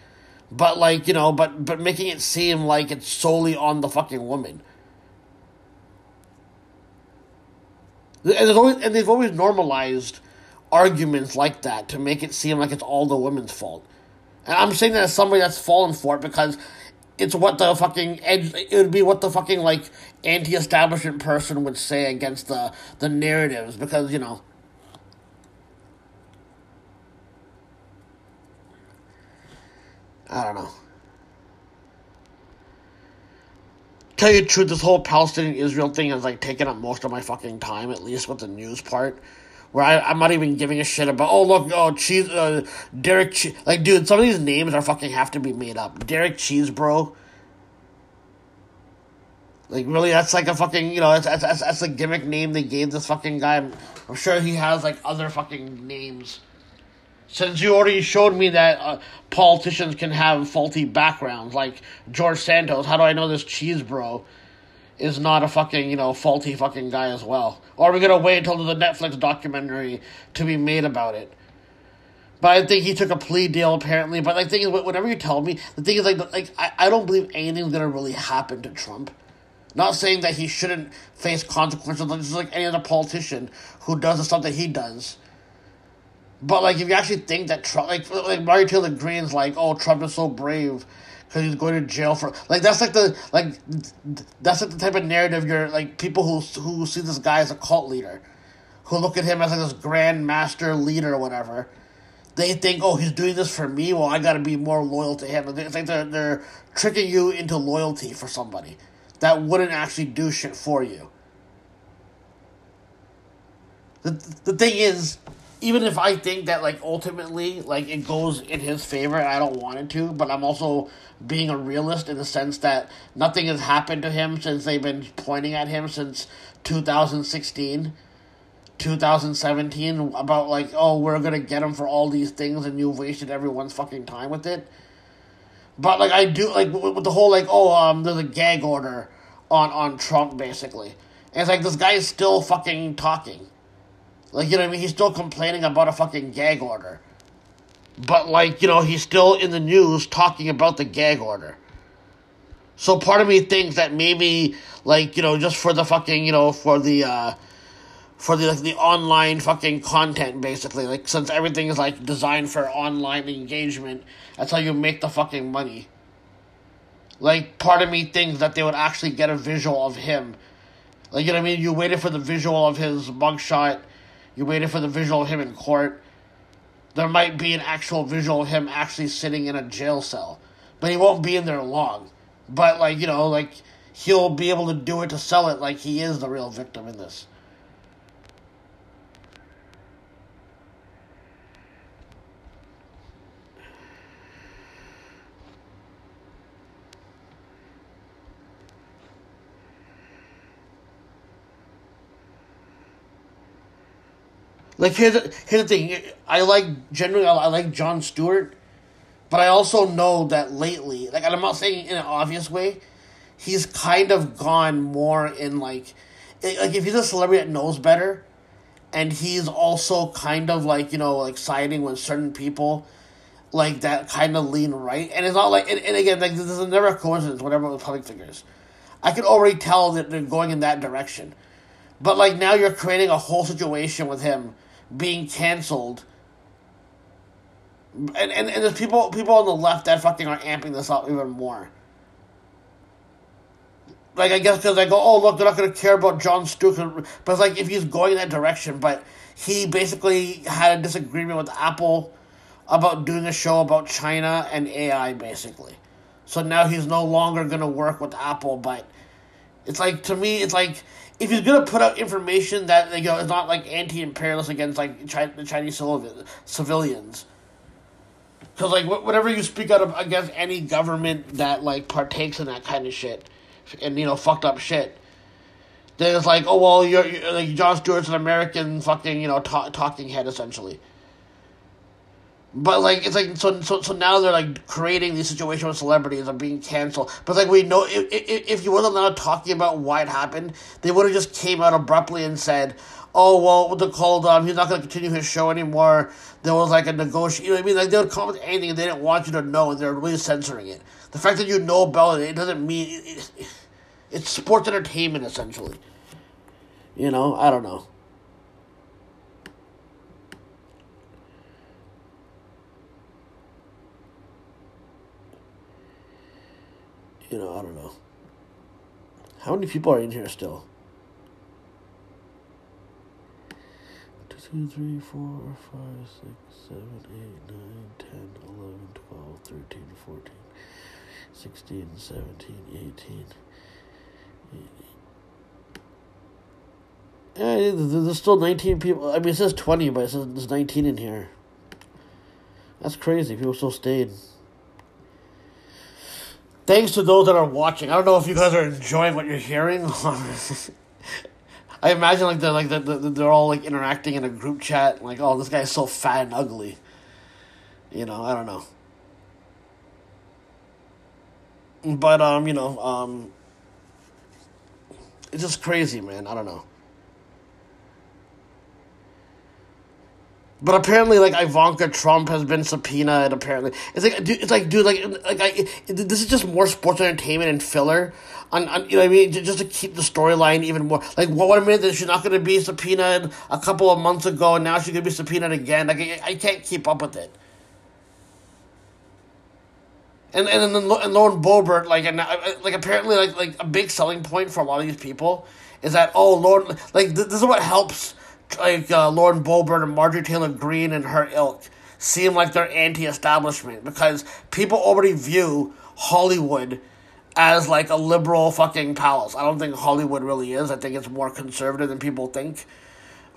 But like you know, but but making it seem like it's solely on the fucking woman. And, always, and they've always normalized arguments like that to make it seem like it's all the women's fault. And I'm saying that as somebody that's fallen for it because it's what the fucking edge. It would be what the fucking like anti-establishment person would say against the the narratives because you know. I don't know. Tell you the truth, this whole Palestinian Israel thing is like taking up most of my fucking time, at least with the news part. Where I, I'm not even giving a shit about, oh, look, oh, cheese, uh, Derek, che-. like, dude, some of these names are fucking have to be made up. Derek Cheese, bro. Like, really, that's like a fucking, you know, that's, that's, that's, that's a gimmick name they gave this fucking guy. I'm, I'm sure he has, like, other fucking names. Since you already showed me that uh, politicians can have faulty backgrounds, like George Santos, how do I know this cheese bro is not a fucking, you know, faulty fucking guy as well? Or are we gonna wait until the Netflix documentary to be made about it? But I think he took a plea deal apparently. But the thing is, whatever you tell me, the thing is like, like I, I don't believe anything's gonna really happen to Trump. Not saying that he shouldn't face consequences, just like any other politician who does the stuff that he does. But like, if you actually think that Trump, like, like Marjorie Taylor Greene's like, oh, Trump is so brave because he's going to jail for, like, that's like the like, that's like the type of narrative you're like people who who see this guy as a cult leader, who look at him as like this grand master leader or whatever. They think, oh, he's doing this for me. Well, I got to be more loyal to him. It's like they're they're tricking you into loyalty for somebody that wouldn't actually do shit for you. The the thing is even if I think that like ultimately like it goes in his favor, I don't want it to, but I'm also being a realist in the sense that nothing has happened to him since they've been pointing at him since 2016, 2017 about like oh we're gonna get him for all these things and you've wasted everyone's fucking time with it. But like I do like with the whole like oh um there's a gag order on on Trump basically, and it's like this guy is still fucking talking like, you know I mean? He's still complaining about a fucking gag order. But, like, you know, he's still in the news talking about the gag order. So part of me thinks that maybe, like, you know, just for the fucking, you know, for the, uh, for the, like, the online fucking content, basically. Like, since everything is, like, designed for online engagement, that's how you make the fucking money. Like, part of me thinks that they would actually get a visual of him. Like, you know what I mean? You waited for the visual of his mugshot you waited for the visual of him in court. There might be an actual visual of him actually sitting in a jail cell, but he won't be in there long. But like you know, like he'll be able to do it to sell it like he is the real victim in this. Like here's the, here's the thing. I like generally I like Jon Stewart, but I also know that lately, like I'm not saying in an obvious way, he's kind of gone more in like, eh, like if he's a celebrity that knows better, and he's also kind of like you know like siding with certain people, like that kind of lean right, and it's not like and, and again like this is never a coincidence. Whatever with public figures, I can already tell that they're going in that direction. But like now you're creating a whole situation with him being canceled. And, and, and there's people people on the left that fucking are amping this up even more. Like I guess because I go, oh look, they're not gonna care about Jon Stewart, but it's like if he's going in that direction, but he basically had a disagreement with Apple about doing a show about China and AI, basically. So now he's no longer gonna work with Apple, but it's like to me, it's like if he's gonna put out information that you know is not like anti-imperialist against like the Chinese civilians, because like whatever you speak out of against any government that like partakes in that kind of shit, and you know fucked up shit, then it's like, oh well, you're, you're like Jon Stewart's an American fucking you know ta- talking head essentially. But like it's like so so so now they're like creating these situations with celebrities are being canceled. But like we know if if, if you not talking about why it happened, they would have just came out abruptly and said, "Oh well, the called um he's not going to continue his show anymore." There was like a negotiation. You know what I mean? Like they would come with anything and they didn't want you to know, and they're really censoring it. The fact that you know about it, it doesn't mean it, it, it's sports entertainment essentially. You know, I don't know. You know, I don't know. How many people are in here still? Two, three, four, five, six, seven, eight, nine, ten, eleven, twelve, thirteen, fourteen, sixteen, seventeen, eighteen. Yeah, there's still 19 people. I mean, it says 20, but it says there's 19 in here. That's crazy. People still stayed. Thanks to those that are watching. I don't know if you guys are enjoying what you're hearing. I imagine like they're like they're, they're all like interacting in a group chat. Like, oh, this guy's so fat and ugly. You know, I don't know. But um, you know, um, it's just crazy, man. I don't know. But apparently, like Ivanka Trump has been subpoenaed. Apparently, it's like, dude, it's like, dude, like, like, I, it, this is just more sports entertainment and filler. On, on, you know what I mean? Just to keep the storyline even more. Like, what, a minute that she's not going to be subpoenaed a couple of months ago, and now she's going to be subpoenaed again. Like, I, I can't keep up with it. And and then and Lauren Boebert, like, and uh, like apparently, like, like a big selling point for a lot of these people is that oh, Lord, like this is what helps like uh, Lauren Boebert and Marjorie Taylor Greene and her ilk seem like they're anti-establishment because people already view Hollywood as like a liberal fucking palace. I don't think Hollywood really is. I think it's more conservative than people think,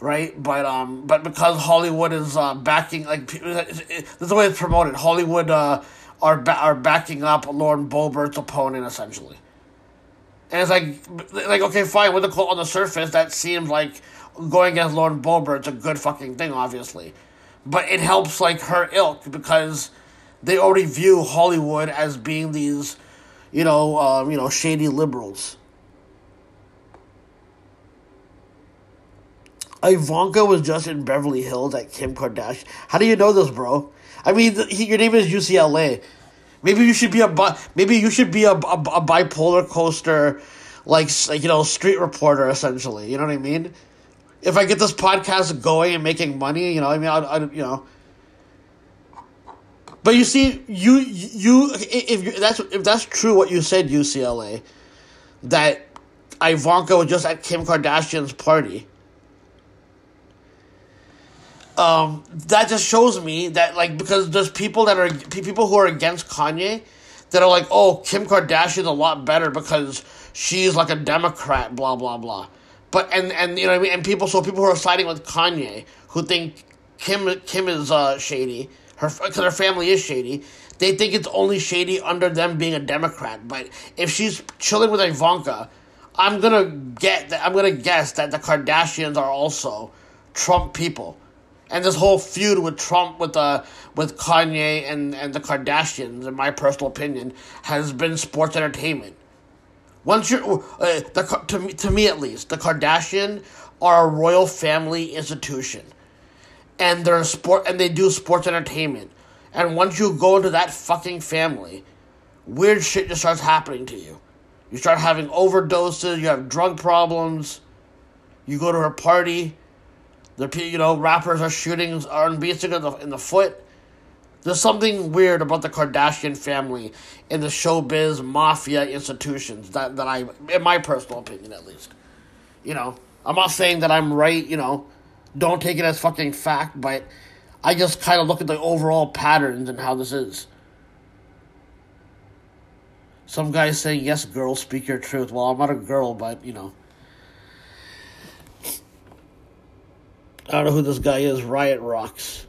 right? But um, but because Hollywood is uh, backing like this is the way it's promoted. Hollywood uh, are ba- are backing up Lauren Boebert's opponent essentially. And it's like, like okay, fine. With the on the surface, that seems like going against Lauren Boebert's a good fucking thing, obviously. But it helps like her ilk because they already view Hollywood as being these, you know, um, you know, shady liberals. Ivanka was just in Beverly Hills at Kim Kardashian. How do you know this, bro? I mean, he, your name is UCLA. Maybe you should be a maybe you should be a, a, a bipolar coaster, like like you know, street reporter essentially. You know what I mean? If I get this podcast going and making money, you know, I mean, I, I you know. But you see, you you if that's if that's true what you said, UCLA, that Ivanka was just at Kim Kardashian's party. Um, that just shows me that like because there's people that are people who are against Kanye, that are like, oh, Kim Kardashian's a lot better because she's like a Democrat, blah blah blah. But and and you know I mean, and people so people who are siding with Kanye who think Kim Kim is uh, shady, her because her family is shady. They think it's only shady under them being a Democrat. But if she's chilling with Ivanka, I'm gonna get that. I'm gonna guess that the Kardashians are also Trump people, and this whole feud with Trump with uh with Kanye and and the Kardashians, in my personal opinion, has been sports entertainment. Once you're uh, the to me, to me at least, the Kardashian are a royal family institution, and they're a sport and they do sports entertainment. And once you go into that fucking family, weird shit just starts happening to you. You start having overdoses. You have drug problems. You go to her party. The you know rappers are shooting singers in the, in the foot. There's something weird about the Kardashian family in the showbiz mafia institutions that, that I, in my personal opinion at least. You know, I'm not saying that I'm right, you know, don't take it as fucking fact, but I just kind of look at the overall patterns and how this is. Some guys saying, yes, girl, speak your truth. Well, I'm not a girl, but, you know. I don't know who this guy is. Riot Rocks.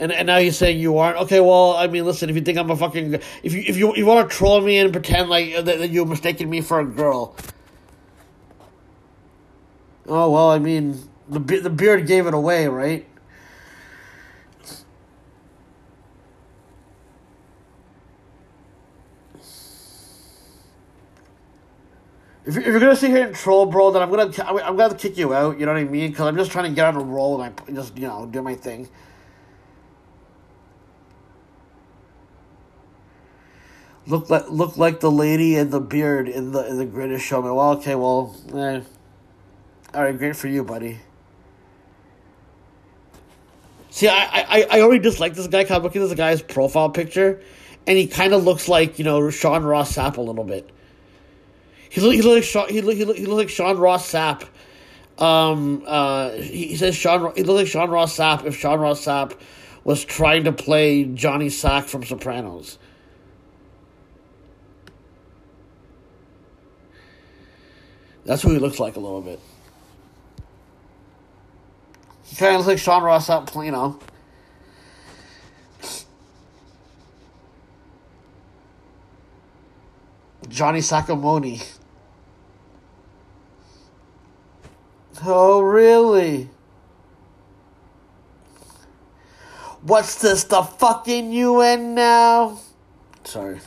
And, and now he's saying you aren't. Okay, well, I mean, listen. If you think I'm a fucking, if you if you you want to troll me and pretend like uh, that, that you're mistaking me for a girl. Oh well, I mean, the the beard gave it away, right? If you're, you're gonna sit here and troll, bro, then I'm gonna I'm gonna kick you out. You know what I mean? Because I'm just trying to get on a roll and I just you know do my thing. Look like look like the lady in the beard in the in the Greatest Showman. Well, okay, well, eh. all right, great for you, buddy. See, I I, I already dislike this guy. Cause I'm looking at this guy's profile picture, and he kind of looks like you know Sean Ross Sapp a little bit. He look he look like Sean he look he look, he look like Sean Ross Sapp. Um, uh, he, he says Sean he looks like Sean Ross Sapp if Sean Ross Sapp was trying to play Johnny Sack from Sopranos. That's who he looks like a little bit. He kind of looks like Sean Ross out in know. Johnny Sacrimoni. Oh, really? What's this, the fucking UN now? Sorry.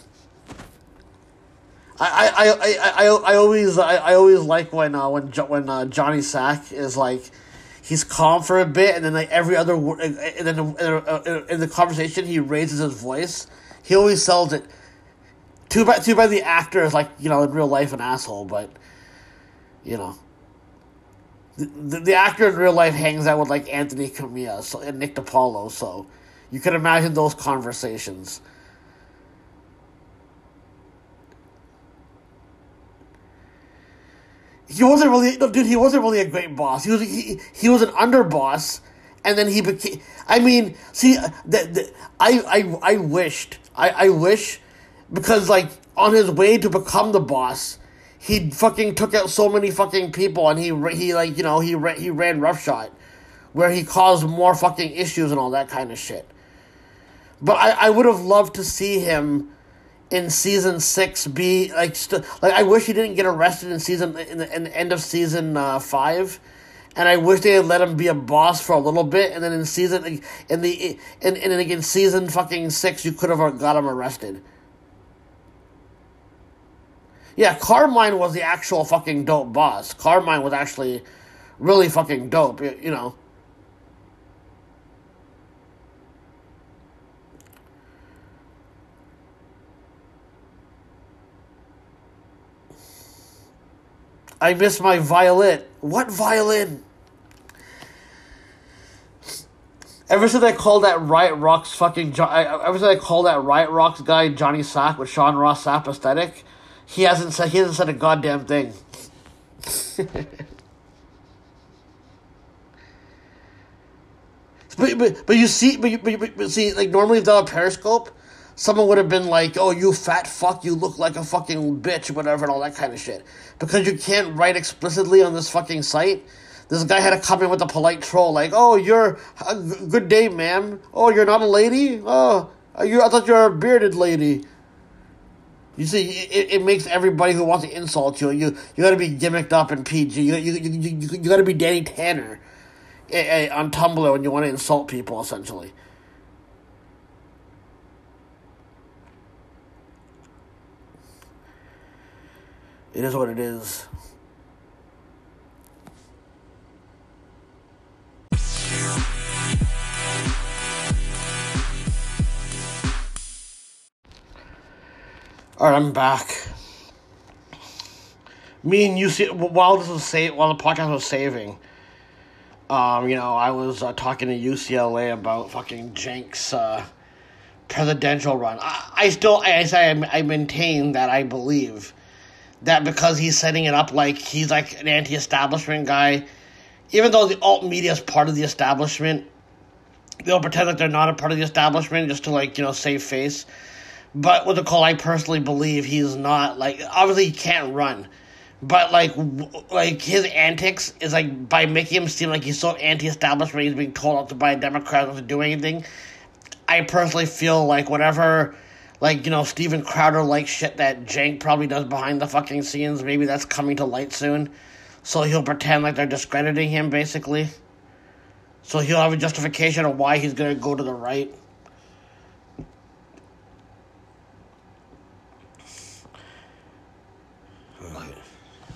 I, I, I, I, I always I, I always like when uh, when jo- when uh, Johnny Sack is like he's calm for a bit and then like every other word and then uh, in the conversation he raises his voice. He always sells it. Too bad too bad the actor is like you know in real life an asshole, but you know. The, the, the actor in real life hangs out with like Anthony Cumia so, and Nick DiPaolo, so you can imagine those conversations. He wasn't really no, dude. He wasn't really a great boss. He was he, he was an underboss, and then he became. I mean, see, the, I I I wished I I wish because like on his way to become the boss, he fucking took out so many fucking people, and he he like you know he he ran roughshod, where he caused more fucking issues and all that kind of shit. But I I would have loved to see him in season six be like st- like I wish he didn't get arrested in season in the, in the end of season uh, five, and I wish they had let him be a boss for a little bit, and then in season in the in in, in season fucking six you could have got him arrested. Yeah, Carmine was the actual fucking dope boss. Carmine was actually really fucking dope, you know. I miss my violin. What violin? Ever since I called that Riot Rocks fucking jo- ever since I called that Riot Rocks guy Johnny Sack with Sean Ross Sapp aesthetic, he hasn't said he hasn't said a goddamn thing. but, but but you see but you, but, but see like normally without a periscope, someone would have been like, "Oh, you fat fuck, you look like a fucking bitch," whatever, and all that kind of shit. Because you can't write explicitly on this fucking site. This guy had come in with a polite troll, like, "Oh, you're uh, a good day, ma'am. Oh, you're not a lady. Oh, uh, you I thought you're a bearded lady." You see, it, it makes everybody who wants to insult you, you you got to be gimmicked up in PG. You you you, you, you, you got to be Danny Tanner on Tumblr when you want to insult people, essentially. It is what it is. All right, I'm back. Me and you see while this was sa- while the podcast was saving, um, you know, I was uh, talking to UCLA about fucking Cenk's uh, presidential run. I, I still, say, I, I maintain that I believe that because he's setting it up like he's like an anti-establishment guy, even though the alt media is part of the establishment, they'll pretend that they're not a part of the establishment just to like you know save face. But with the call, I personally believe he's not like obviously he can't run, but like like his antics is like by making him seem like he's so anti-establishment, he's being told not to buy a Democrat not to do anything. I personally feel like whatever, like you know, Steven Crowder like shit that Cenk probably does behind the fucking scenes. Maybe that's coming to light soon, so he'll pretend like they're discrediting him basically. So he'll have a justification of why he's gonna go to the right.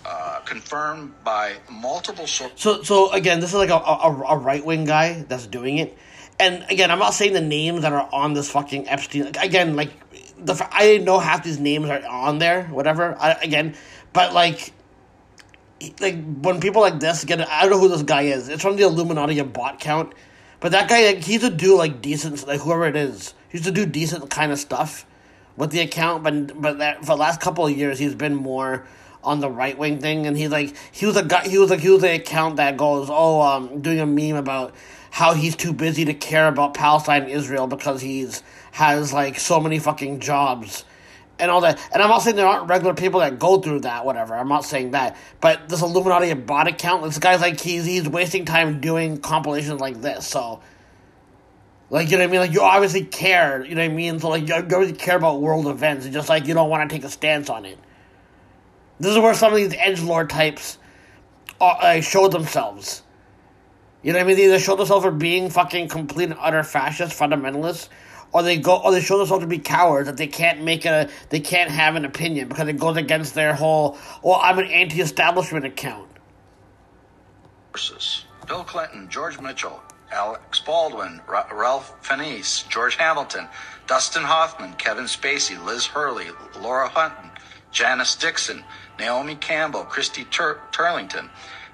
Uh, confirmed by multiple sources. So, so again, this is like a, a, a right wing guy that's doing it, and again, I'm not saying the names that are on this fucking Epstein. Again, like the I didn't know half these names are on there, whatever. I, again, but like, like when people like this get, I don't know who this guy is. It's from the Illuminati bot count, but that guy, like, he's to do like decent, like whoever it is, he's to do decent kind of stuff with the account. But but that for the last couple of years, he's been more on the right wing thing, and he's like he was a guy. He was like he was the account that goes, oh, um, doing a meme about how he's too busy to care about Palestine and Israel because he's has like so many fucking jobs and all that. And I'm not saying there aren't regular people that go through that, whatever. I'm not saying that. But this Illuminati bot account, this guy's like he's he's wasting time doing compilations like this. So, like you know what I mean? Like you obviously care. You know what I mean? So like you obviously care about world events. It's just like you don't want to take a stance on it. This is where some of these edge lord types uh, uh, show themselves. You know what I mean? They either show themselves for being fucking complete and utter fascist fundamentalists, or they go, or they show themselves to be cowards that they can't make a, they can't have an opinion because it goes against their whole. Well, I'm an anti-establishment account. sources. Bill Clinton, George Mitchell, Alex Baldwin, Ra- Ralph Fiennes, George Hamilton, Dustin Hoffman, Kevin Spacey, Liz Hurley, Laura Hutton, Janice Dixon, Naomi Campbell, Christy Tur- Turlington,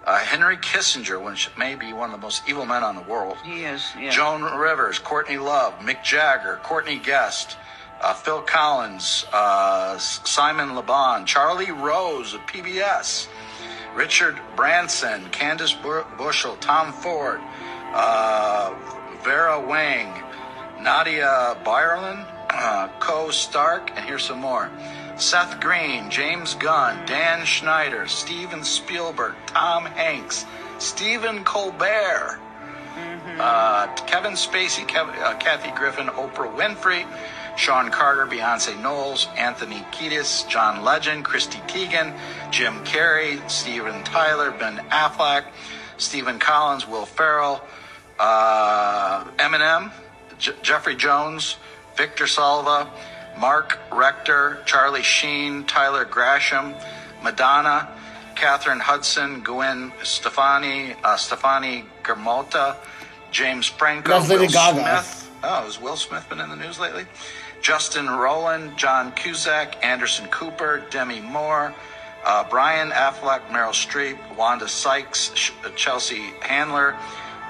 uh, Henry Kissinger, which may be one of the most evil men on the world. He is. Yeah. Joan Rivers, Courtney Love, Mick Jagger, Courtney Guest, uh, Phil Collins, uh, Simon LeBon, Charlie Rose of PBS, Richard Branson, Candace Bu- Bushel, Tom Ford, uh, Vera Wang, Nadia Byerlin, uh, Koo Stark, and here's some more. Seth Green, James Gunn, Dan Schneider, Steven Spielberg, Tom Hanks, Stephen Colbert, uh, Kevin Spacey, Kev- uh, Kathy Griffin, Oprah Winfrey, Sean Carter, Beyonce Knowles, Anthony Kiedis, John Legend, Christy Teigen, Jim Carrey, Steven Tyler, Ben Affleck, Stephen Collins, Will Ferrell, uh, Eminem, J- Jeffrey Jones, Victor Salva, Mark Rector, Charlie Sheen, Tyler Grasham, Madonna, Catherine Hudson, Gwen Stefani, uh, Stefani Germota, James Franco, That's Will Gaga. Smith. Oh, has Will Smith been in the news lately? Justin Roiland, John Cusack, Anderson Cooper, Demi Moore, uh, Brian Affleck, Meryl Streep, Wanda Sykes, Sh- Chelsea Handler,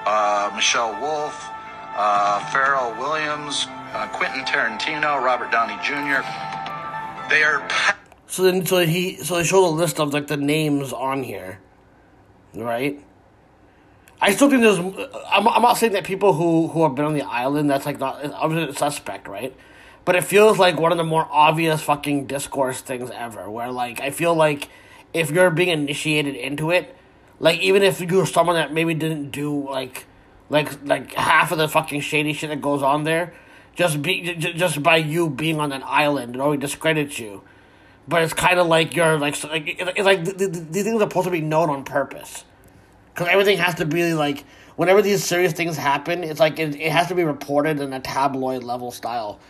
uh, Michelle Wolf, uh, Pharrell Williams, uh, Quentin Tarantino, Robert Downey Jr. They are So then, so he, so they show the list of like the names on here, right? I still think there's. I'm, I'm not saying that people who who have been on the island that's like not obviously suspect, right? But it feels like one of the more obvious fucking discourse things ever. Where like I feel like if you're being initiated into it, like even if you're someone that maybe didn't do like like like half of the fucking shady shit that goes on there, just be just by you being on an island, it already discredits you. But it's kind of like you're like like it's like th- th- th- these things are supposed to be known on purpose, because everything has to be like whenever these serious things happen, it's like it, it has to be reported in a tabloid level style,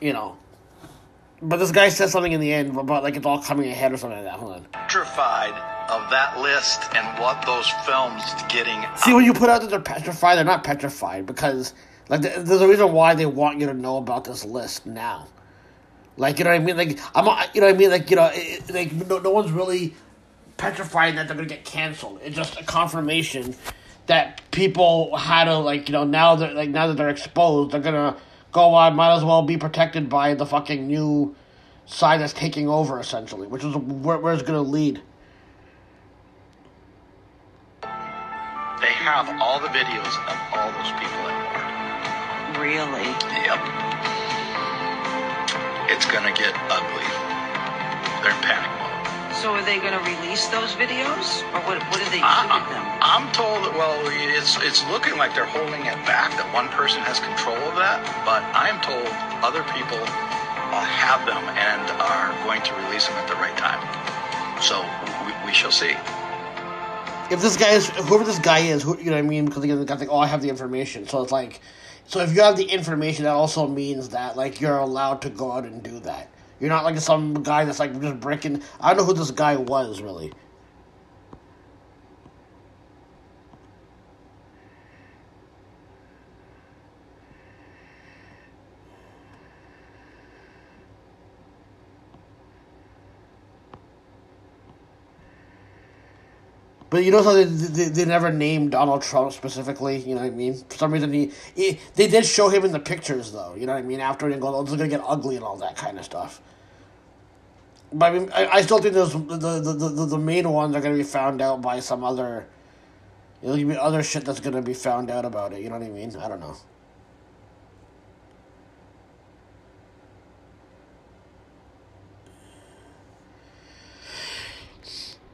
you know. But this guy said something in the end about like it's all coming ahead or something like that. Hold on. petrified of that list and what those films getting See, when you put out that they're petrified, they're not petrified because like th- there's a reason why they want you to know about this list now. Like you know what I mean? Like I'm, you know what I mean? Like you know, it, like no, no one's really petrified that they're gonna get canceled. It's just a confirmation that people had to like you know now that like now that they're exposed, they're gonna go. I might as well be protected by the fucking new side that's taking over essentially, which is where, where it's gonna lead. They have all the videos of all those people war. Really? Yep. It's gonna get ugly. They're in panic mode. So are they going to release those videos, or what? What do they do I, with them? I'm told that, well, it's it's looking like they're holding it back, that one person has control of that, but I am told other people uh, have them and are going to release them at the right time. So we, we shall see. if this guy is whoever this guy is, who you know what I mean? Because again, the guy's like, oh, I have the information. So it's like, so if you have the information, that also means that like you're allowed to go out and do that. You're not like some guy that's like just breaking. I don't know who this guy was really. But you know how they, they, they never named Donald Trump specifically, you know what I mean? For some reason, he, he they did show him in the pictures though, you know what I mean? After and go, oh, this is gonna get ugly and all that kind of stuff. But I mean, I, I still think those the, the, the, the main ones are gonna be found out by some other. There'll be other shit that's gonna be found out about it. You know what I mean? I don't know.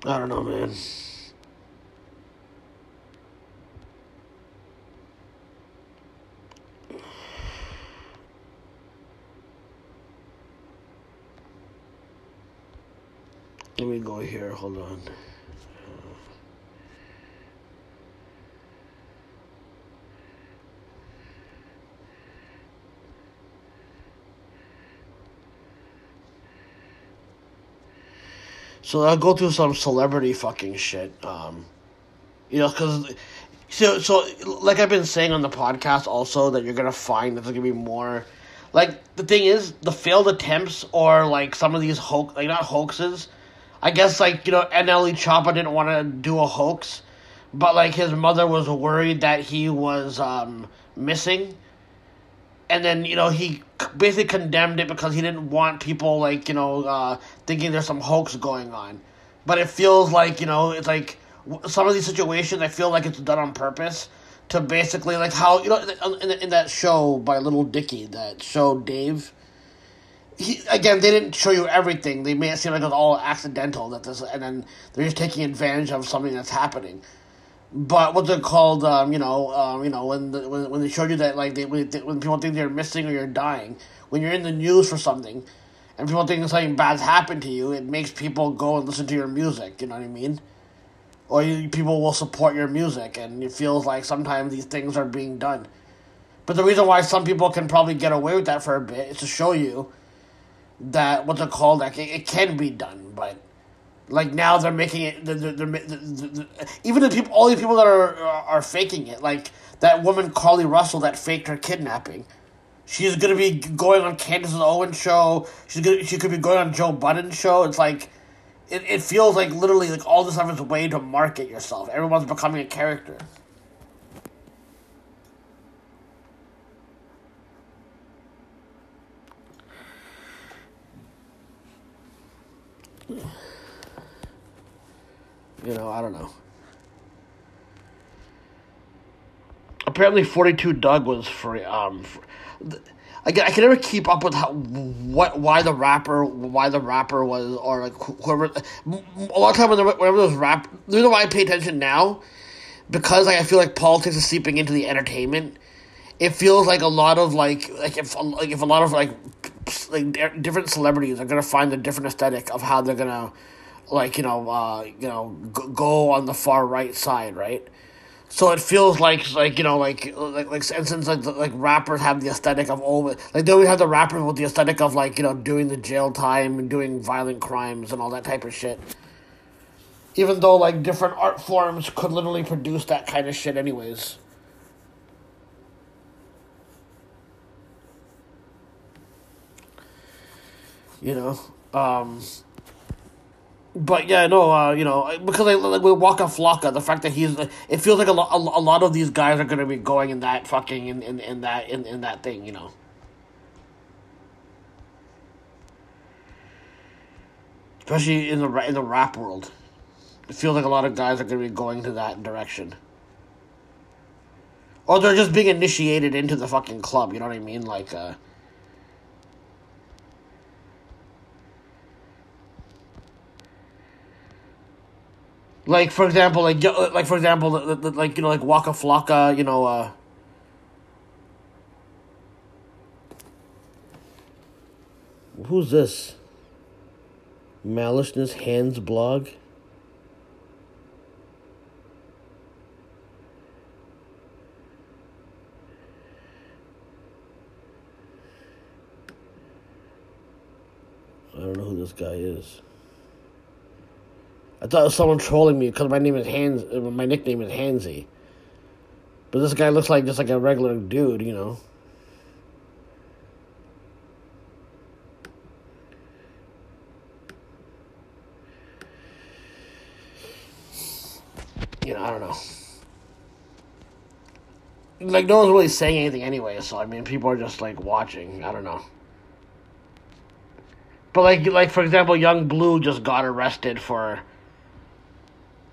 I don't know, man. Let me go here. Hold on. So I'll go through some celebrity fucking shit. Um, you know, because so so like I've been saying on the podcast also that you're gonna find that there's gonna be more. Like the thing is, the failed attempts or like some of these hoax, like not hoaxes. I guess like you know, NLE Choppa didn't want to do a hoax, but like his mother was worried that he was um, missing, and then you know he basically condemned it because he didn't want people like you know uh, thinking there's some hoax going on. But it feels like you know it's like some of these situations I feel like it's done on purpose to basically like how you know in, in that show by Little Dicky that show Dave. He, again, they didn't show you everything. They made it seem like it was all accidental. That this, and then they're just taking advantage of something that's happening. But what's it called? Um, you know, um, you know, when the, when when they showed you that like they when, they, when people think they're missing or you're dying, when you're in the news for something, and people think something bad's happened to you, it makes people go and listen to your music. You know what I mean? Or you, people will support your music, and it feels like sometimes these things are being done. But the reason why some people can probably get away with that for a bit is to show you that what's it called? Like it, it can be done, but like now they're making it. They're, they're, they're, they're, even the people, all the people that are, are faking it, like that woman Carlee Russell that faked her kidnapping. She's gonna be going on Candace Owens show. She's gonna she could be going on Joe Budden's show. It's like it, it feels like literally like all this stuff is a way to market yourself. Everyone's becoming a character. You know, I don't know. Apparently, Forty Two Dugg was free. Um, for, I can, I can never keep up with how what why the rapper why the rapper was or like whoever. A lot of time when whenever those rap, the reason why I pay attention now, because like I feel like politics is seeping into the entertainment. It feels like a lot of like like if like if a lot of like like different celebrities are gonna find a different aesthetic of how they're gonna like you know uh you know go on the far right side right? So it feels like like you know like like like since like like rappers have the aesthetic of always like they always have the rappers with the aesthetic of like you know doing the jail time and doing violent crimes and all that type of shit. Even though like different art forms could literally produce that kind of shit anyways you know um but yeah, no, uh, you know, because I like with Waka Flocka, the fact that he's, it feels like a, lo- a, lot of these guys are gonna be going in that fucking in, in, in that in, in that thing, you know. Especially in the in the rap world, it feels like a lot of guys are gonna be going to that direction. Or they're just being initiated into the fucking club. You know what I mean? Like, uh. Like for example, like like for example, like you know, like Waka Flocka, you know. uh Who's this? Maliciousness Hands blog. I don't know who this guy is. I thought it was someone trolling me because my name is Hans. uh, My nickname is Hansy. But this guy looks like just like a regular dude, you know. You know, I don't know. Like no one's really saying anything anyway, so I mean, people are just like watching. I don't know. But like, like for example, young Blue just got arrested for,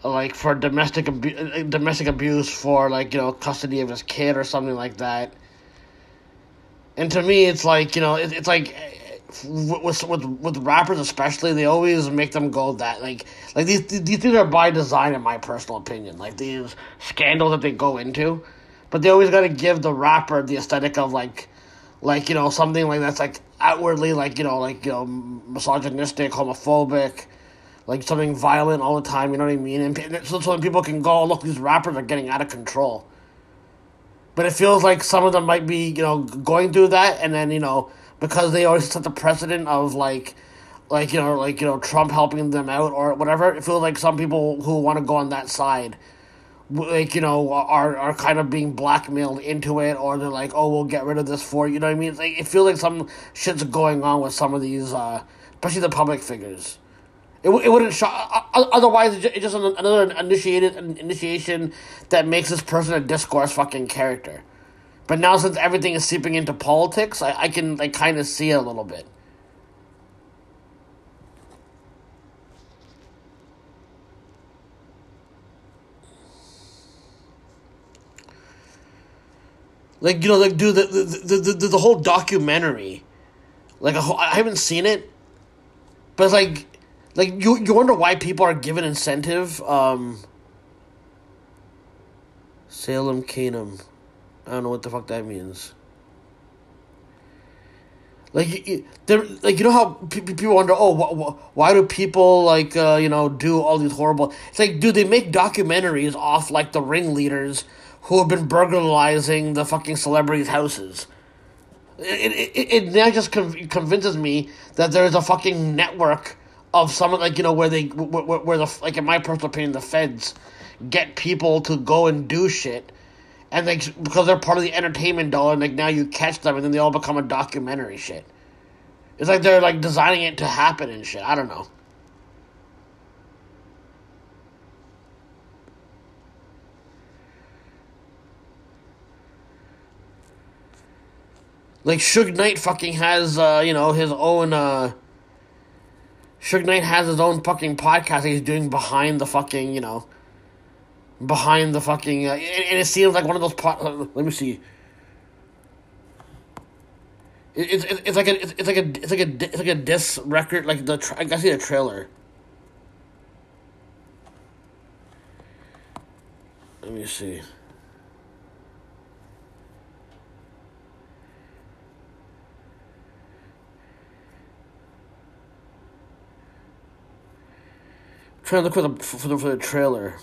like, for domestic abu- domestic abuse for like you know custody of his kid or something like that. And to me, it's like you know, it, it's like eh, with with with rappers especially, they always make them go that like like these these things are by design, in my personal opinion. Like these scandals that they go into, but they always got to give the rapper the aesthetic of like like you know something like that's like outwardly like you know like you know misogynistic homophobic like something violent all the time you know what i mean? And so, so people can go oh, look these rappers are getting out of control. But it feels like some of them might be you know going through that and then you know because they always set the precedent of like like you know like you know trump helping them out or whatever it feels like some people who want to go on that side like you know are are kind of being blackmailed into it or they're like oh we'll get rid of this for you know what i mean? Like, it feels like some shit's going on with some of these uh especially the public figures it, it wouldn't shock otherwise it's just another initiated initiation that makes this person a discourse fucking character. But now since everything is seeping into politics i, I can like kind of see it a little bit. Like you know, like dude, the the the, the, the whole documentary, like whole, I haven't seen it, but it's like, like you you wonder why people are given incentive. Um, Salem Canum, I don't know what the fuck that means. Like, you- you- like you know how pe- pe- people wonder, oh, wh- wh- why do people like uh, you know do all these horrible? It's like, dude, they make documentaries off like the ringleaders who have been burglarizing the fucking celebrities' houses. It it, it, it now just con- convinces me that there is a fucking network of some like you know where they where, where, the like in my personal opinion the feds get people to go and do shit and like because they're part of the entertainment dollar, and like now you catch them and then they all become a documentary shit. It's like they're like designing it to happen and shit. I don't know. Like Suge Knight fucking has uh, you know, his own uh Suge Knight has his own fucking podcast he's doing behind the fucking, you know, behind the fucking, uh, and, it seems like one of those. Po- let me see. It, it's it's it's like a it's, it's like a it's like a it's like a disc record like the tra- I see the trailer. Let me see. Trying to look for the for the, for the trailer.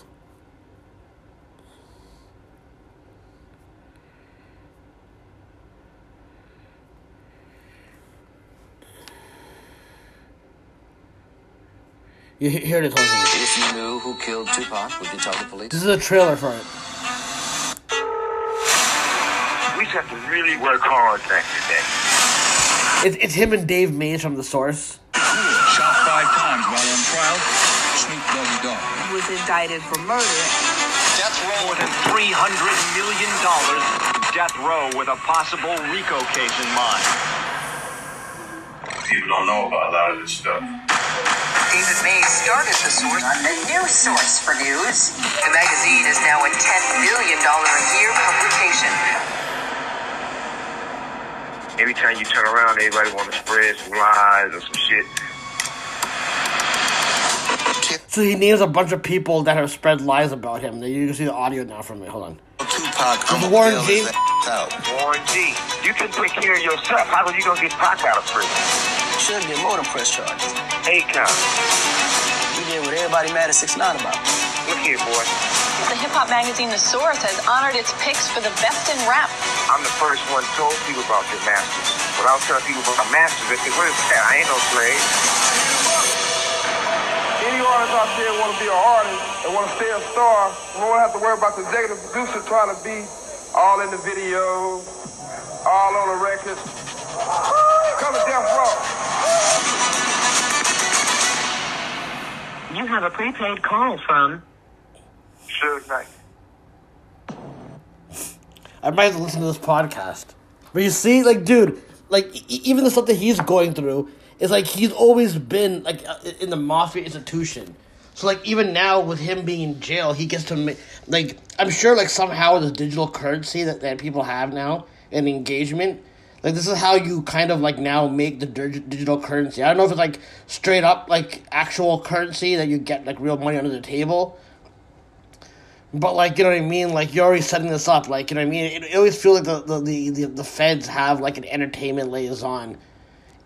You hear here it is. hold on. If you knew who killed Tupac, would you tell the police? This is a trailer for it. We just have to really work hard back today. It's it's him and Dave Mays from the source. Shot five times while on trial. Snoop Doggy Dogg. He was indicted for murder. Death row more than three hundred million dollars. Death row with a possible RICO case in mind. People don't know about a lot of this stuff. David Mays started the source on the news source for news. The magazine is now a $10 million a year publication. Every time you turn around, everybody want to spread some lies or some shit. So he names a bunch of people that have spread lies about him. You can see the audio now from me. Hold on. Tupac, This is Warren G. out. Warren G, you can take care of yourself. How are you gonna get Pac out of prison? Should get more than press charges. Eight count. You did what everybody mad at 6 9 about. Look here, boy. The hip hop magazine The Source has honored its picks for the best in rap. I'm the first one told people about your masters. But I'll tell people about my masters. They say, what is that? I ain't no slave. Any artist out there want to be an artist and want to stay a star, we won't have to worry about the executive producer trying to be all in the video, all on the record. Come to Death Row. You have a prepaid call from Suge Knight. I might have to listen to this podcast. But you see, like, dude, like, e- even the stuff that he's going through is like he's always been like uh, in the mafia institution. So like even now with him being in jail, he gets to make like I'm sure like somehow the digital currency that, that people have now and engagement. Like this is how you kind of like now make the dig- digital currency. I don't know if it's like straight up like actual currency that you get like real money under the table, but like you know what I mean, like you're already setting this up. Like you know what I mean. It, it always feels like the the, the the the feds have like an entertainment liaison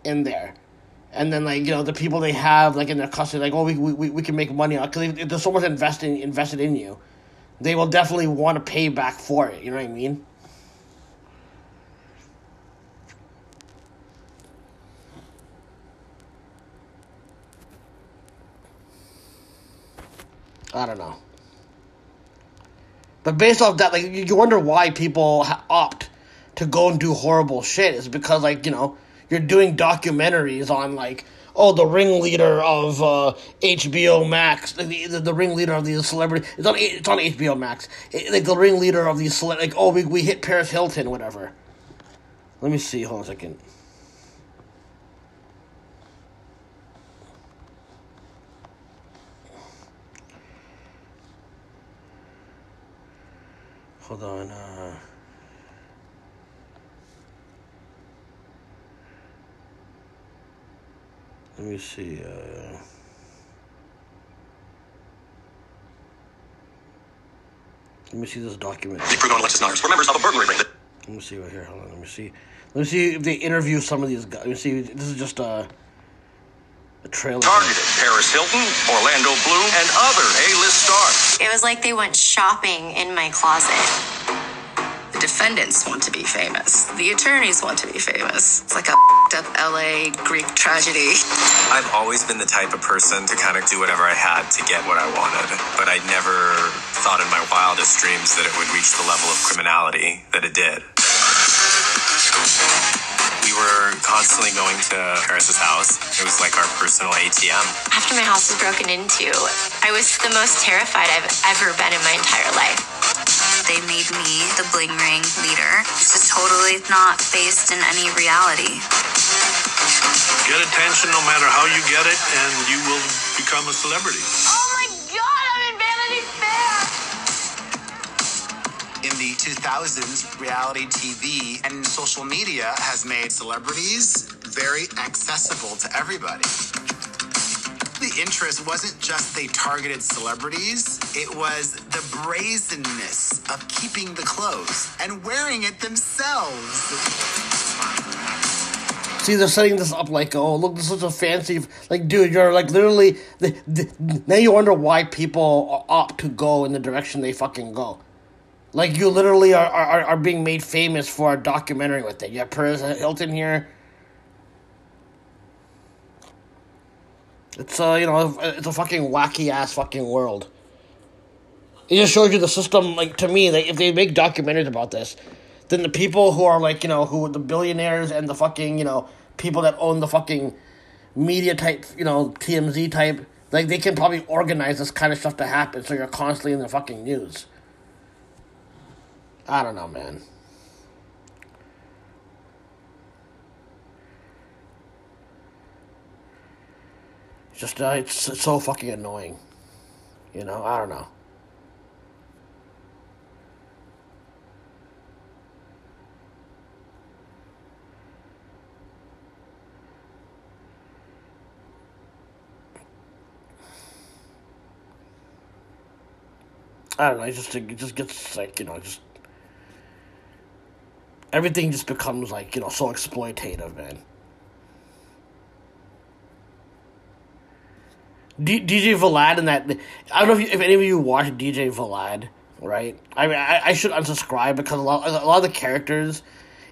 in there, and then like you know the people they have like in their custody, like oh we we, we can make money because if, there's so much investing invested in you, they will definitely want to pay back for it. You know what I mean. I don't know. But based off that, like you you wonder why people opt to go and do horrible shit. Is because like you know you're doing documentaries on like oh the ringleader of uh, HBO Max, the, the the ringleader of these celebrity. It's on it's on HBO Max. It- like the ringleader of these cele- like oh we we hit Paris Hilton whatever. Let me see. Hold on a second. Hold on. Uh, let me see. Uh, let me see this document. The Proudhon Alexis Nutters were members of a burglary ring Let me see right here. Hold on. Let me see. Let me see if they interview some of these guys. Let me see. This is just a, a trailer. targeted Paris Hilton, Orlando Bloom, and other A-list stars. It was like they went shopping in my closet. The defendants want to be famous. The attorneys want to be famous. It's like a up LA Greek tragedy. I've always been the type of person to kind of do whatever I had to get what I wanted, but I never thought in my wildest dreams that it would reach the level of criminality that it did. We were constantly going to Paris's house. It was like our personal ATM. After my house was broken into, I was the most terrified I've ever been in my entire life. They made me the bling ring leader. It's just totally not based in any reality. Get attention no matter how you get it, and you will become a celebrity. Oh my god, I'm in Vanity Fair! In the 2000s, reality TV and social media has made celebrities very accessible to everybody. The interest wasn't just they targeted celebrities, it was the brazenness of keeping the clothes and wearing it themselves. See, they're setting this up like, oh, look, this is a fancy. Like, dude, you're like literally. The, the, now you wonder why people opt to go in the direction they fucking go. Like, you literally are, are, are being made famous for a documentary with it. You have Paris Hilton here. It's uh, you know, it's a fucking wacky ass fucking world. It just shows you the system. Like to me, like if they make documentaries about this, then the people who are like you know who the billionaires and the fucking you know people that own the fucking media type you know TMZ type like they can probably organize this kind of stuff to happen so you're constantly in the fucking news. I don't know, man. Just uh, it's, it's so fucking annoying. You know, I don't know. I don't know. It just it just gets like you know just everything just becomes like you know so exploitative, man. D- DJ Vlad and that I don't know if, you, if any of you watch DJ Vlad, right? I mean, I, I should unsubscribe because a lot a lot of the characters.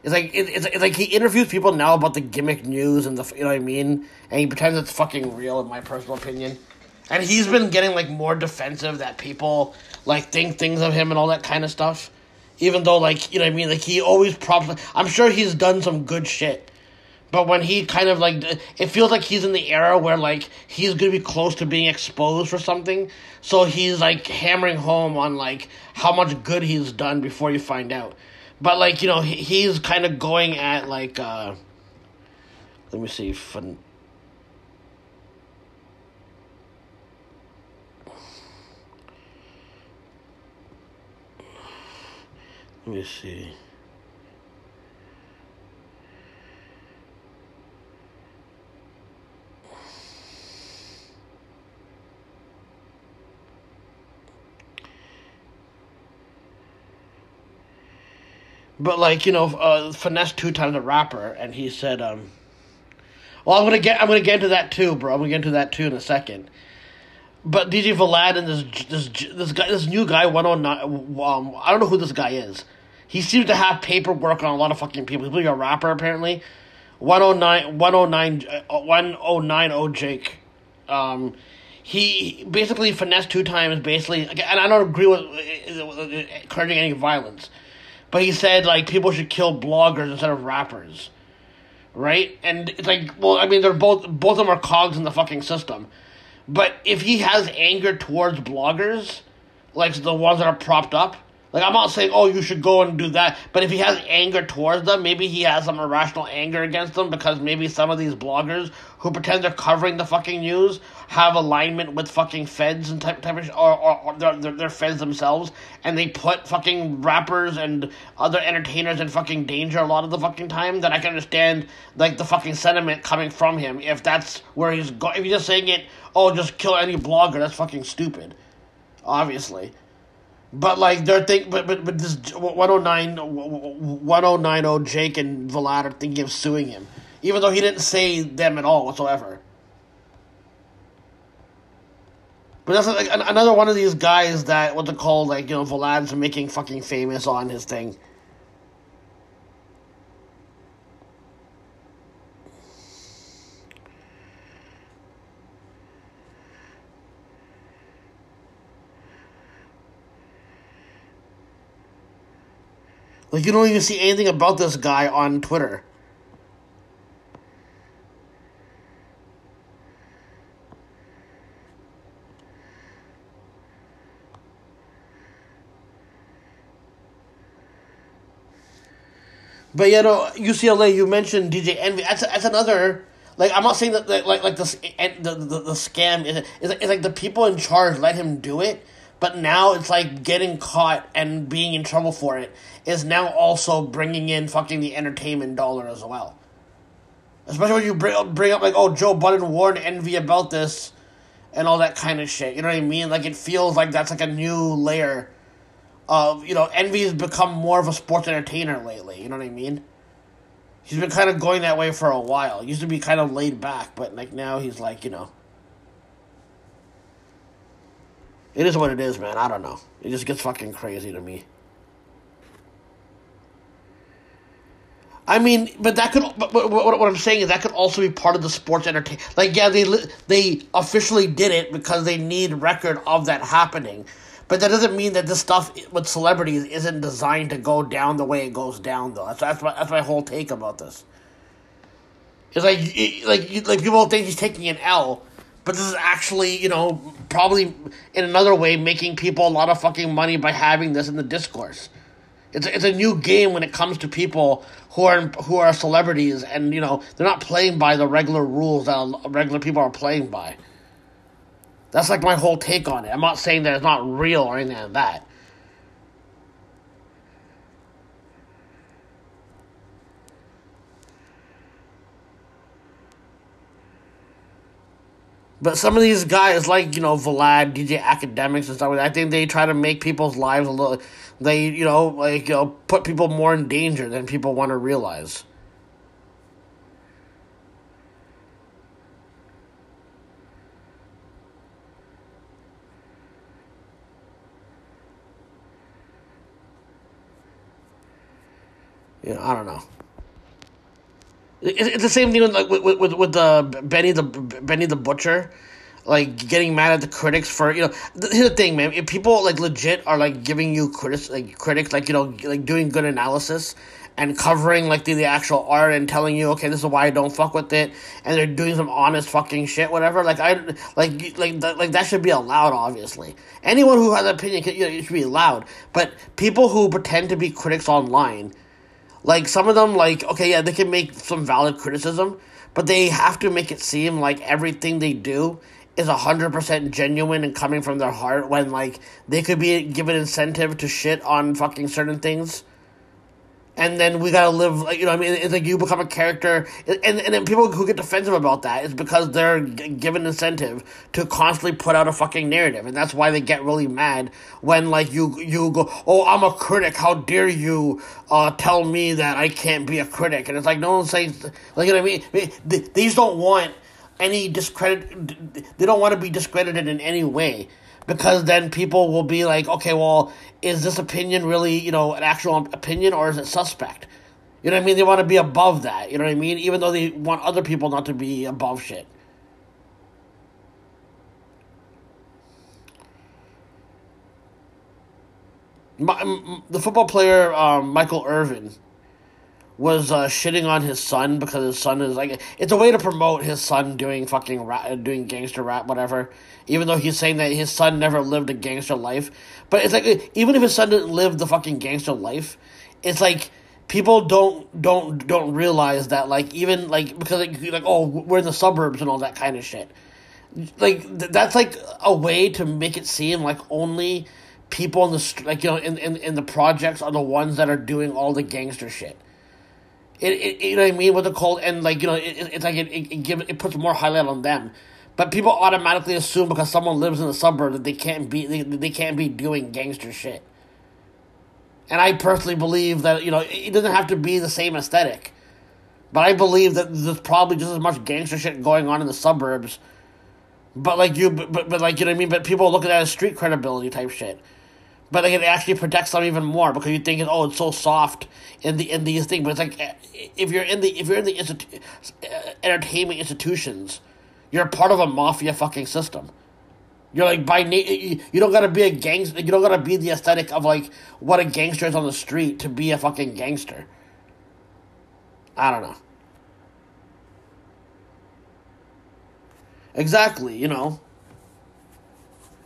It's like it, it's, it's like he interviews people now about the gimmick news and the you know what I mean, and he pretends it's fucking real in my personal opinion. And he's been getting like more defensive that people like think things of him and all that kind of stuff. Even though like you know what I mean, like he always props. I'm sure he's done some good shit, but when he kind of like it feels like he's in the era where like he's gonna be close to being exposed for something, so he's like hammering home on like how much good he's done before you find out. But like you know he, he's kind of going at like uh let me see. Let me see. But like you know, uh, Finesse2Tymes a rapper, and he said, um, "Well, I'm gonna get, I'm gonna get into that too, bro. I'm gonna get into that too in a second. But DJ Vlad and this this this guy, this new guy, one oh nine. Um, I don't know who this guy is. He seems to have paperwork on a lot of fucking people. He's a rapper apparently. 109 109 uh, 1090 Jake. Um, he basically finessed two times, basically, and I don't agree with encouraging any violence, but he said like people should kill bloggers instead of rappers, right? And it's like, well, I mean, they're both both of them are cogs in the fucking system, but if he has anger towards bloggers, like the ones that are propped up, like I'm not saying, oh, you should go and do that, but if he has anger towards them, maybe he has some irrational anger against them because maybe some of these bloggers who pretend they're covering the fucking news have alignment with fucking feds and type type of or or, or they're, they're, feds themselves, and they put fucking rappers and other entertainers in fucking danger a lot of the fucking time. Then I can understand like the fucking sentiment coming from him if that's where he's going. If he's just saying it, oh, just kill any blogger, that's fucking stupid. Obviously. But like they're think, but but but this 109 1090 Jake and Vlad are thinking of suing him, even though he didn't say them at all whatsoever. But that's like another one of these guys that what they call like you know Vlad's making fucking famous on his thing. Like you don't even see anything about this guy on Twitter. But you know, UCLA, you mentioned DJ Envy. That's that's another. Like I'm not saying that, like like this the the, the scam is it's, it's like the people in charge let him do it, but now it's like getting caught and being in trouble for it is now also bringing in fucking the entertainment dollar as well. Especially when you bring bring up like, oh, Joe Budden warned Envy about this and all that kind of shit. You know what I mean? Like it feels like that's like a new layer of you know Envy's become more of a sports entertainer lately. You know what I mean? He's been kind of going that way for a while. He used to be kind of laid back, but like now he's like you know. It is what it is, man. I don't know. It just gets fucking crazy to me. I mean, but that could. But what, what I'm saying is that could also be part of the sports entertainment. Like, yeah, they they officially did it because they need record of that happening, but that doesn't mean that this stuff with celebrities isn't designed to go down the way it goes down. Though that's that's my, that's my whole take about this. It's like like like people think he's taking an L, but this is actually you know probably in another way making people a lot of fucking money by having this in the discourse. It's a, it's a new game when it comes to people who are who are celebrities, and you know they're not playing by the regular rules that regular people are playing by. That's like my whole take on it. I'm not saying that it's not real or anything like that. But some of these guys, like you know Vlad, DJ Academics, and stuff I think they try to make people's lives a little. They you know like you know put people more in danger than people want to realize. Yeah, I don't know. It's, the same thing with like with with, with the uh, Benny the Benny the Butcher, like getting mad at the critics for you know. Here's the thing, man. If people like legit are like giving you critics like critics like you know like doing good analysis and covering like the, the actual art and telling you okay this is why I don't fuck with it and they're doing some honest fucking shit whatever like I like like that, like that should be allowed obviously anyone who has an opinion can, you know, should be allowed but people who pretend to be critics online like some of them, like okay, yeah, they can make some valid criticism, but they have to make it seem like everything they do is hundred percent genuine and coming from their heart. When like they could be given incentive to shit on fucking certain things and then we gotta live like you know I mean? It's like you become a character and and then people who get defensive about that is because they're given incentive to constantly put out a fucking narrative and that's why they get really mad when like you you go oh I'm a critic. How dare you uh, tell me that I can't be a critic? And it's like no one says like you know what I mean? These don't want any discredit they don't want to be discredited in any way because then people will be like, okay, well, is this opinion really, you know, an actual opinion or is it suspect? You know what I mean? They want to be above that. You know what I mean? Even though they want other people not to be above shit. My, the football player um, Michael Irvin was uh, shitting on his son because his son is like it's a way to promote his son doing fucking rap, doing gangster rap, whatever. Even though he's saying that his son never lived a gangster life, but it's like even if his son didn't live the fucking gangster life, it's like people don't don't don't realize that like even like because like, like oh we're in the suburbs and all that kind of shit. Like th- that's like a way to make it seem like only people in the like you know in, in in the projects are the ones that are doing all the gangster shit it, it, you know what I mean? What's it called? And like you know, it, it's like it, it, it gives it puts more highlight on them. But people automatically assume because someone lives in the suburb that they can't be they, they can't be doing gangster shit. And I personally believe that you know it doesn't have to be the same aesthetic, but I believe that there's probably just as much gangster shit going on in the suburbs. But like you, but, but, but like you know what I mean. But people look at that as street credibility type shit but like, it actually protects them even more because you think oh it's so soft in the in these things. But it's like eh, if you're in the if you're in the institu- uh, entertainment institutions you're part of a mafia fucking system. You're like by na- you don't gotta be a gangster you don't gotta be the aesthetic of like what a gangster is on the street to be a fucking gangster. I don't know. Exactly you know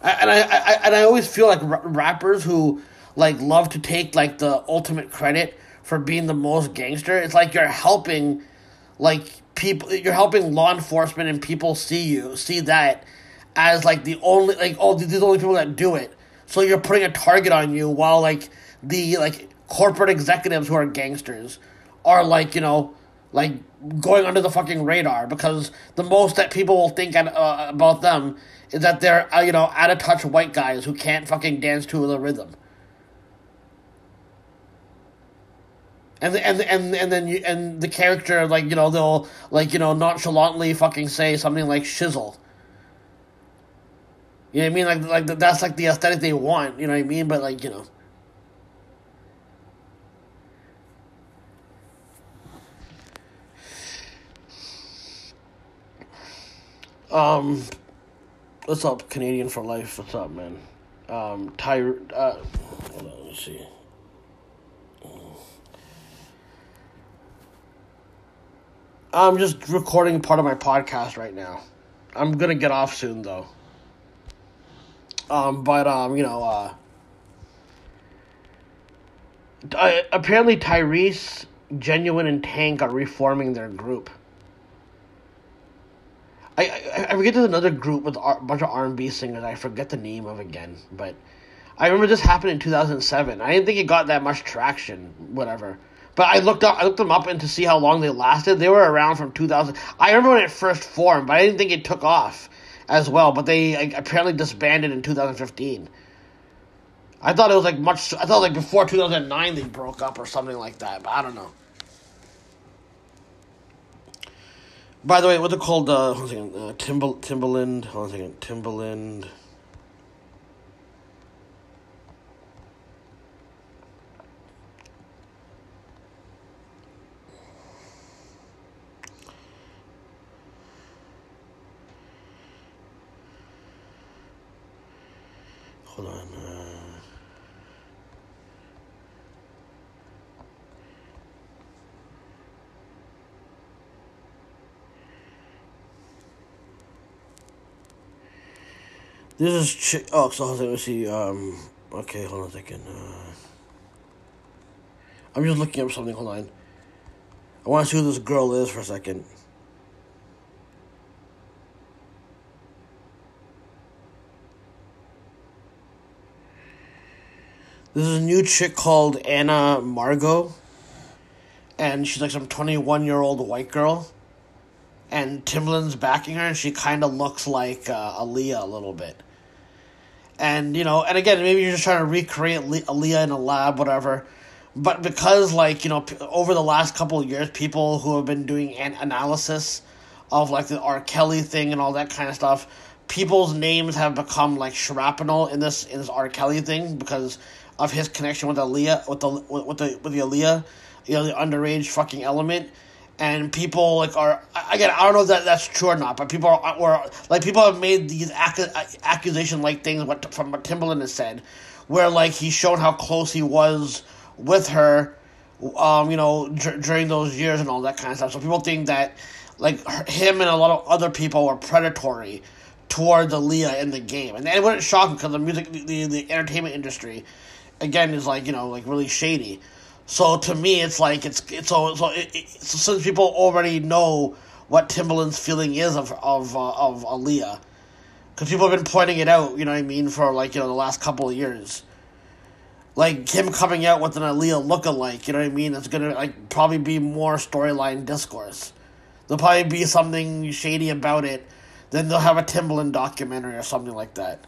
and I, I and I always feel like rappers who like love to take like the ultimate credit for being the most gangster. It's like you're helping, like people, you're helping law enforcement and people see you see that as like the only like oh these are the only people that do it. So you're putting a target on you while like the like corporate executives who are gangsters are like you know like going under the fucking radar because the most that people will think at, uh, about them is that they're uh, you know out of touch white guys who can't fucking dance to the rhythm. And and and and then you and the character like you know they'll like you know nonchalantly fucking say something like shizzle. You know what I mean? Like like that's like the aesthetic they want. You know what I mean? But like you know. Um, What's up, Canadian for life? What's up, man? Um, Ty, uh, on, let's see. I'm just recording part of my podcast right now. I'm gonna get off soon though. Um, but um, you know, uh, uh apparently Tyrese, Genuine, and Tank are reforming their group. I, I, I forget there's another group with a bunch of R and B singers. I forget the name of again, but I remember this happened in 2007. I didn't think it got that much traction, whatever. But I looked up, I looked them up and to see how long they lasted. They were around from 2000. I remember when it first formed, but I didn't think it took off. as well, but they apparently disbanded in 2015. I thought it was like much. I thought like before 2009 they broke up or something like that, but I don't know. By the way, what's it called? Uh, hold on a second. Uh, Timber, Timbaland. Hold on a second. Timbaland. This is chi- oh, so let me see. Um, okay, hold on a second. Uh, I'm just looking up something. Hold on. I want to see who this girl is for a second. This is a new chick called Anna Margot. And she's like some 21 year old white girl. And Timbaland's backing her, and she kind of looks like uh, Aaliyah a little bit. And, you know, and again, maybe you're just trying to recreate Le- Aaliyah in a lab, whatever. But because, like, you know, p- over the last couple of years, people who have been doing an analysis of, like, the R. Kelly thing and all that kind of stuff, people's names have become, like, shrapnel in this, in this R. Kelly thing because of his connection with Aaliyah, with the with the with the Aaliyah, you know, the underage fucking element, and people like are again I don't know if that that's true or not, but people are or like people have made these accu- accusation like things what from what Timbaland has said, where like he's shown how close he was with her, um, you know, dur- during those years and all that kind of stuff. So people think that like him and a lot of other people were predatory towards Aaliyah in the game, and it wouldn't shock because the music, the, the entertainment industry, again, is like you know like really shady. So to me, it's like it's it's so so, it, it, so since people already know what Timbaland's feeling is of of uh, of Aaliyah, because people have been pointing it out, you know what I mean, for like you know the last couple of years. Like him coming out with an Aaliyah lookalike, you know what I mean? It's gonna like probably be more storyline discourse. There'll probably be something shady about it. Then they'll have a Timbaland documentary or something like that.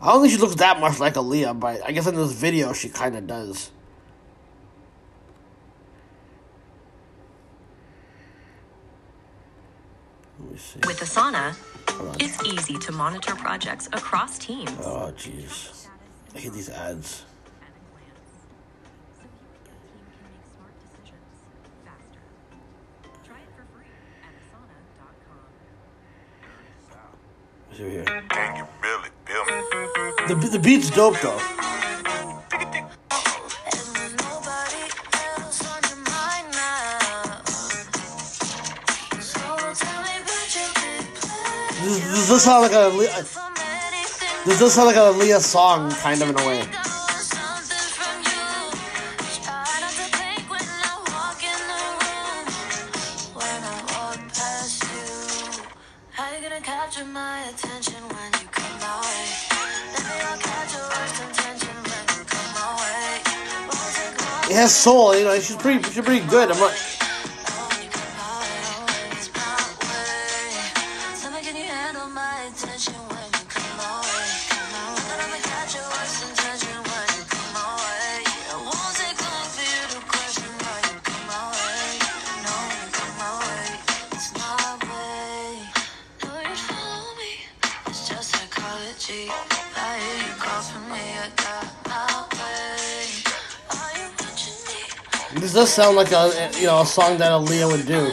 I don't think she looks that much like Aaliyah, but I guess in this video she kind of does. Let me see. With Asana, it's easy to monitor projects across teams. Oh, jeez. I hate these ads. See here. Can you really feel me? The, the beat's dope though. This, this does sound like a this does sound like a Aaliyah song, kind of in a way. Has soul, you know. She's pretty, she's pretty good. I'm not. Does sound like a, you know, a song that Aaliyah would do.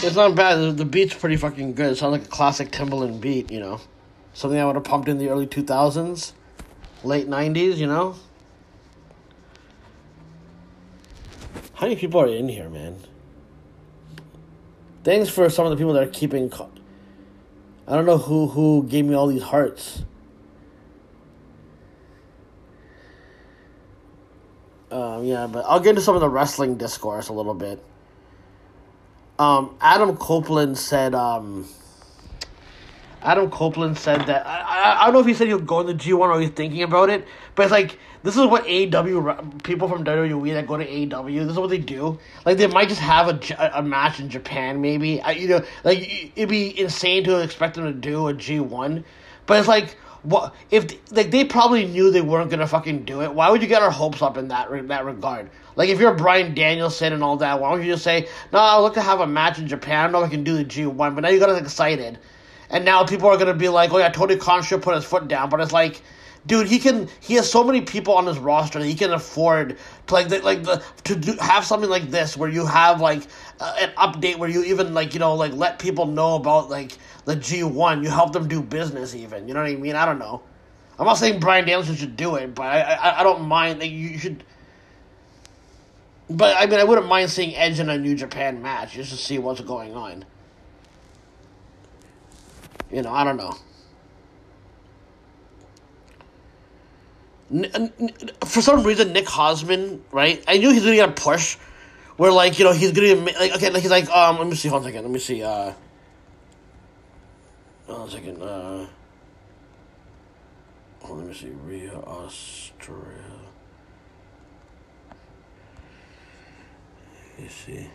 It's not bad. The, beat's pretty fucking good. It sounds like a classic Timbaland beat, you know, something I would have pumped in the early two thousands, late nineties, you know. How many people are in here, man? Thanks for some of the people that are keeping. Co- I don't know who who gave me all these hearts. Um, Yeah, but I'll get into some of the wrestling discourse a little bit. Um, Adam Copeland said. Um, Adam Copeland said that I, I, I don't know if he said he'll go in the G one or he's thinking about it, but it's like this is what AEW re- people from WWE that go to AEW. This is what they do. Like they might just have a, a match in Japan, maybe. I, you know, like it'd be insane to expect them to do a G one, but it's like what if like they probably knew they weren't gonna fucking do it. Why would you get our hopes up in that in that regard? Like if you're Bryan Danielson and all that, why don't you just say, "No, I'd look to have a match in Japan. I know I can do the G one," but now you got us excited. And now people are gonna be like, "Oh yeah, Tony Khan should put his foot down," but it's like, dude, he can. He has so many people on his roster that he can afford to like, the, like the to do have something like this where you have like uh, an update where you even like you know like let people know about like the G one. You help them do business, even. You know what I mean? I don't know. I'm not saying Bryan Danielson should do it, but I I, I don't mind. Like, you should. But I mean, I wouldn't mind seeing Edge in a New Japan match just to see what's going on. You know, I don't know. For some reason, Nick Hausman, right? I knew he's gonna get a push, where like you know he's gonna be, like okay, like he's like um. Let me see. Hold on a second. Let me see. Uh. Hold on a second. Uh. On, let me see. Rhea Australia. Let me see.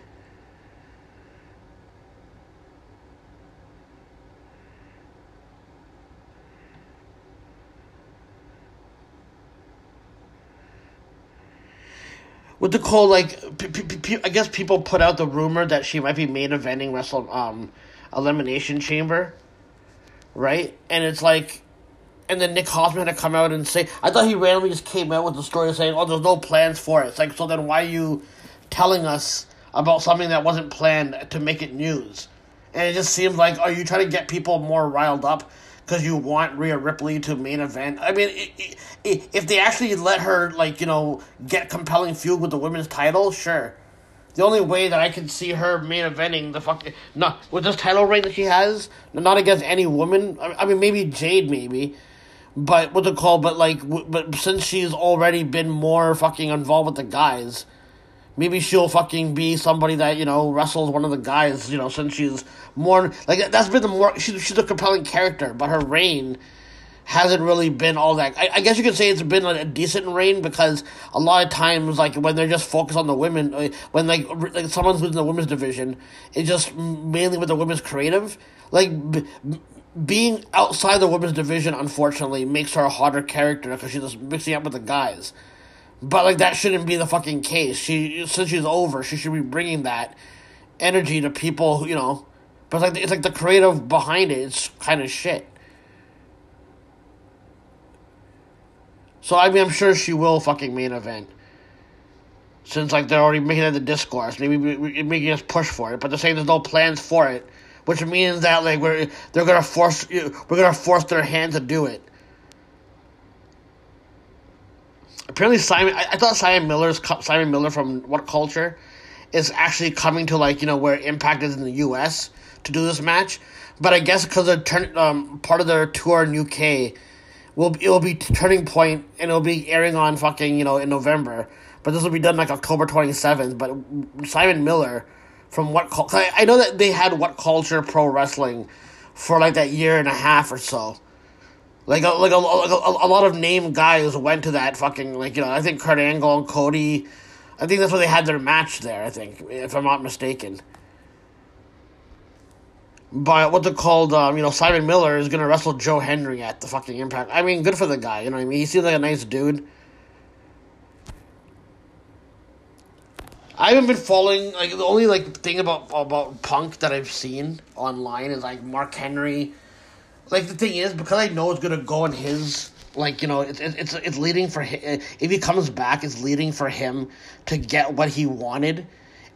With the call, like, I guess people put out the rumor that she might be main eventing Wrestle um, Elimination Chamber, right? And it's like, and then Nick Hausman had to come out and say, I thought he randomly just came out with the story saying, oh, there's no plans for it. It's like, so then why are you telling us about something that wasn't planned to make it news? And it just seems like, are you trying to get people more riled up because you want Rhea Ripley to main event? I mean, i i if they actually let her, like, you know, get compelling feud with the women's title, sure. The only way that I can see her main eventing the fuck not with this title reign that she has, not against any woman. I mean, maybe Jade, maybe, but what's it called? But like, but since she's already been more fucking involved with the guys, maybe she'll fucking be somebody that you know wrestles one of the guys. You know, since she's more like that's been the more she's she's a compelling character, but her reign hasn't really been all that. I, I guess you could say it's been like a decent reign because a lot of times, like when they're just focused on the women, uh, when like like someone's within the women's division, it's just mainly with the women's creative. Like b- being outside the women's division, unfortunately, makes her a harder character because she's just mixing up with the guys. But like that shouldn't be the fucking case. She since she's over, she should be bringing that energy to people. who, You know, but it's like it's like the creative behind it. It's kind of shit. So I mean, I'm sure she will fucking main event. Since like they're already making it the discourse, maybe making us push for it, but they're saying there's no plans for it, which means that like we're they're gonna force we're gonna force their hand to do it. Apparently, Simon. I, I thought Simon Miller's Simon Miller from What Culture is actually coming to like you know where Impact is in the U.S. to do this match, but I guess because they're turn, um, part of their tour in UK will it will be turning point and it'll be airing on fucking you know in November. But this will be done like October twenty seventh. But Simon Miller from what Cul- I, I know that they had what culture pro wrestling for like that year and a half or so. Like a, like a, like a, a lot of name guys went to that fucking like you know I think Kurt Angle and Cody, I think that's where they had their match there. I think if I'm not mistaken. But what's it called? Um, you know, Simon Miller is gonna wrestle Joe Hendry at the fucking Impact. I mean, good for the guy. You know what I mean? He seems like a nice dude. I haven't been following like the only like thing about about Punk that I've seen online is like Mark Henry. Like the thing is because I know it's gonna go in his like you know it's it's it's leading for him if he comes back it's leading for him to get what he wanted.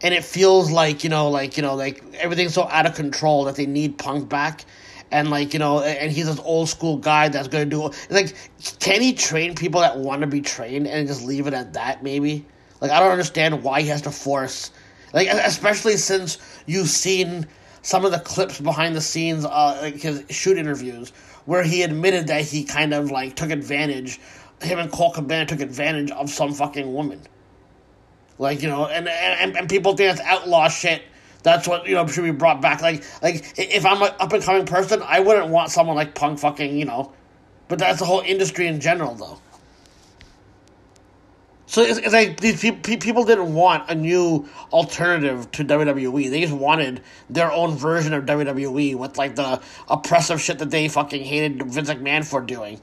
And it feels like you know like you know like everything's so out of control that they need punk back. And like you know and he's this old school guy that's gonna do like can he train people that want to be trained and just leave it at that maybe? Like i don't understand why he has to force like especially since you've seen some of the clips behind the scenes uh like his shoot interviews where he admitted that he kind of like took advantage him and Colt Cabana took advantage of some fucking woman Like you know, and and, and people think that's outlaw shit. That's what you know should be brought back. Like like if I'm an up and coming person, I wouldn't want someone like Punk fucking you know, but that's the whole industry in general though. So it's, it's like these pe- pe- people didn't want a new alternative to WWE. They just wanted their own version of WWE with like the oppressive shit that they fucking hated Vince McMahon for doing,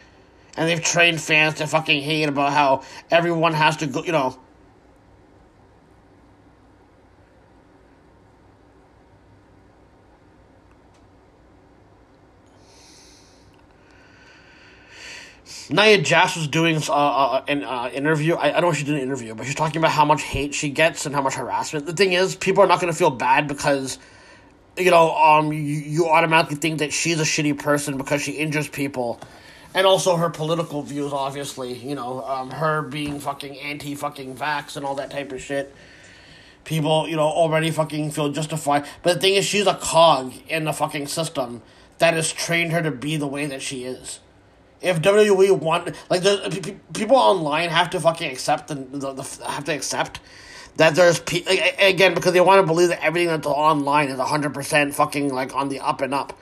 and they've trained fans to fucking hate about how everyone has to go. You know, Nia Jax was doing uh, uh, an uh, interview. I, I don't know if she did an interview, but she's talking about how much hate she gets and how much harassment. The thing is, people are not going to feel bad because, you know, um, you, you automatically think that she's a shitty person because she injures people. And also her political views, obviously. You know, um, her being fucking anti fucking vax and all that type of shit. People, you know, already fucking feel justified. But the thing is, she's a cog in the fucking system that has trained her to be the way that she is if WWE want like the pe- pe- people online have to fucking accept the, the, the have to accept that there's pe- like, again because they want to believe that everything that's online is hundred percent fucking like on the up and up.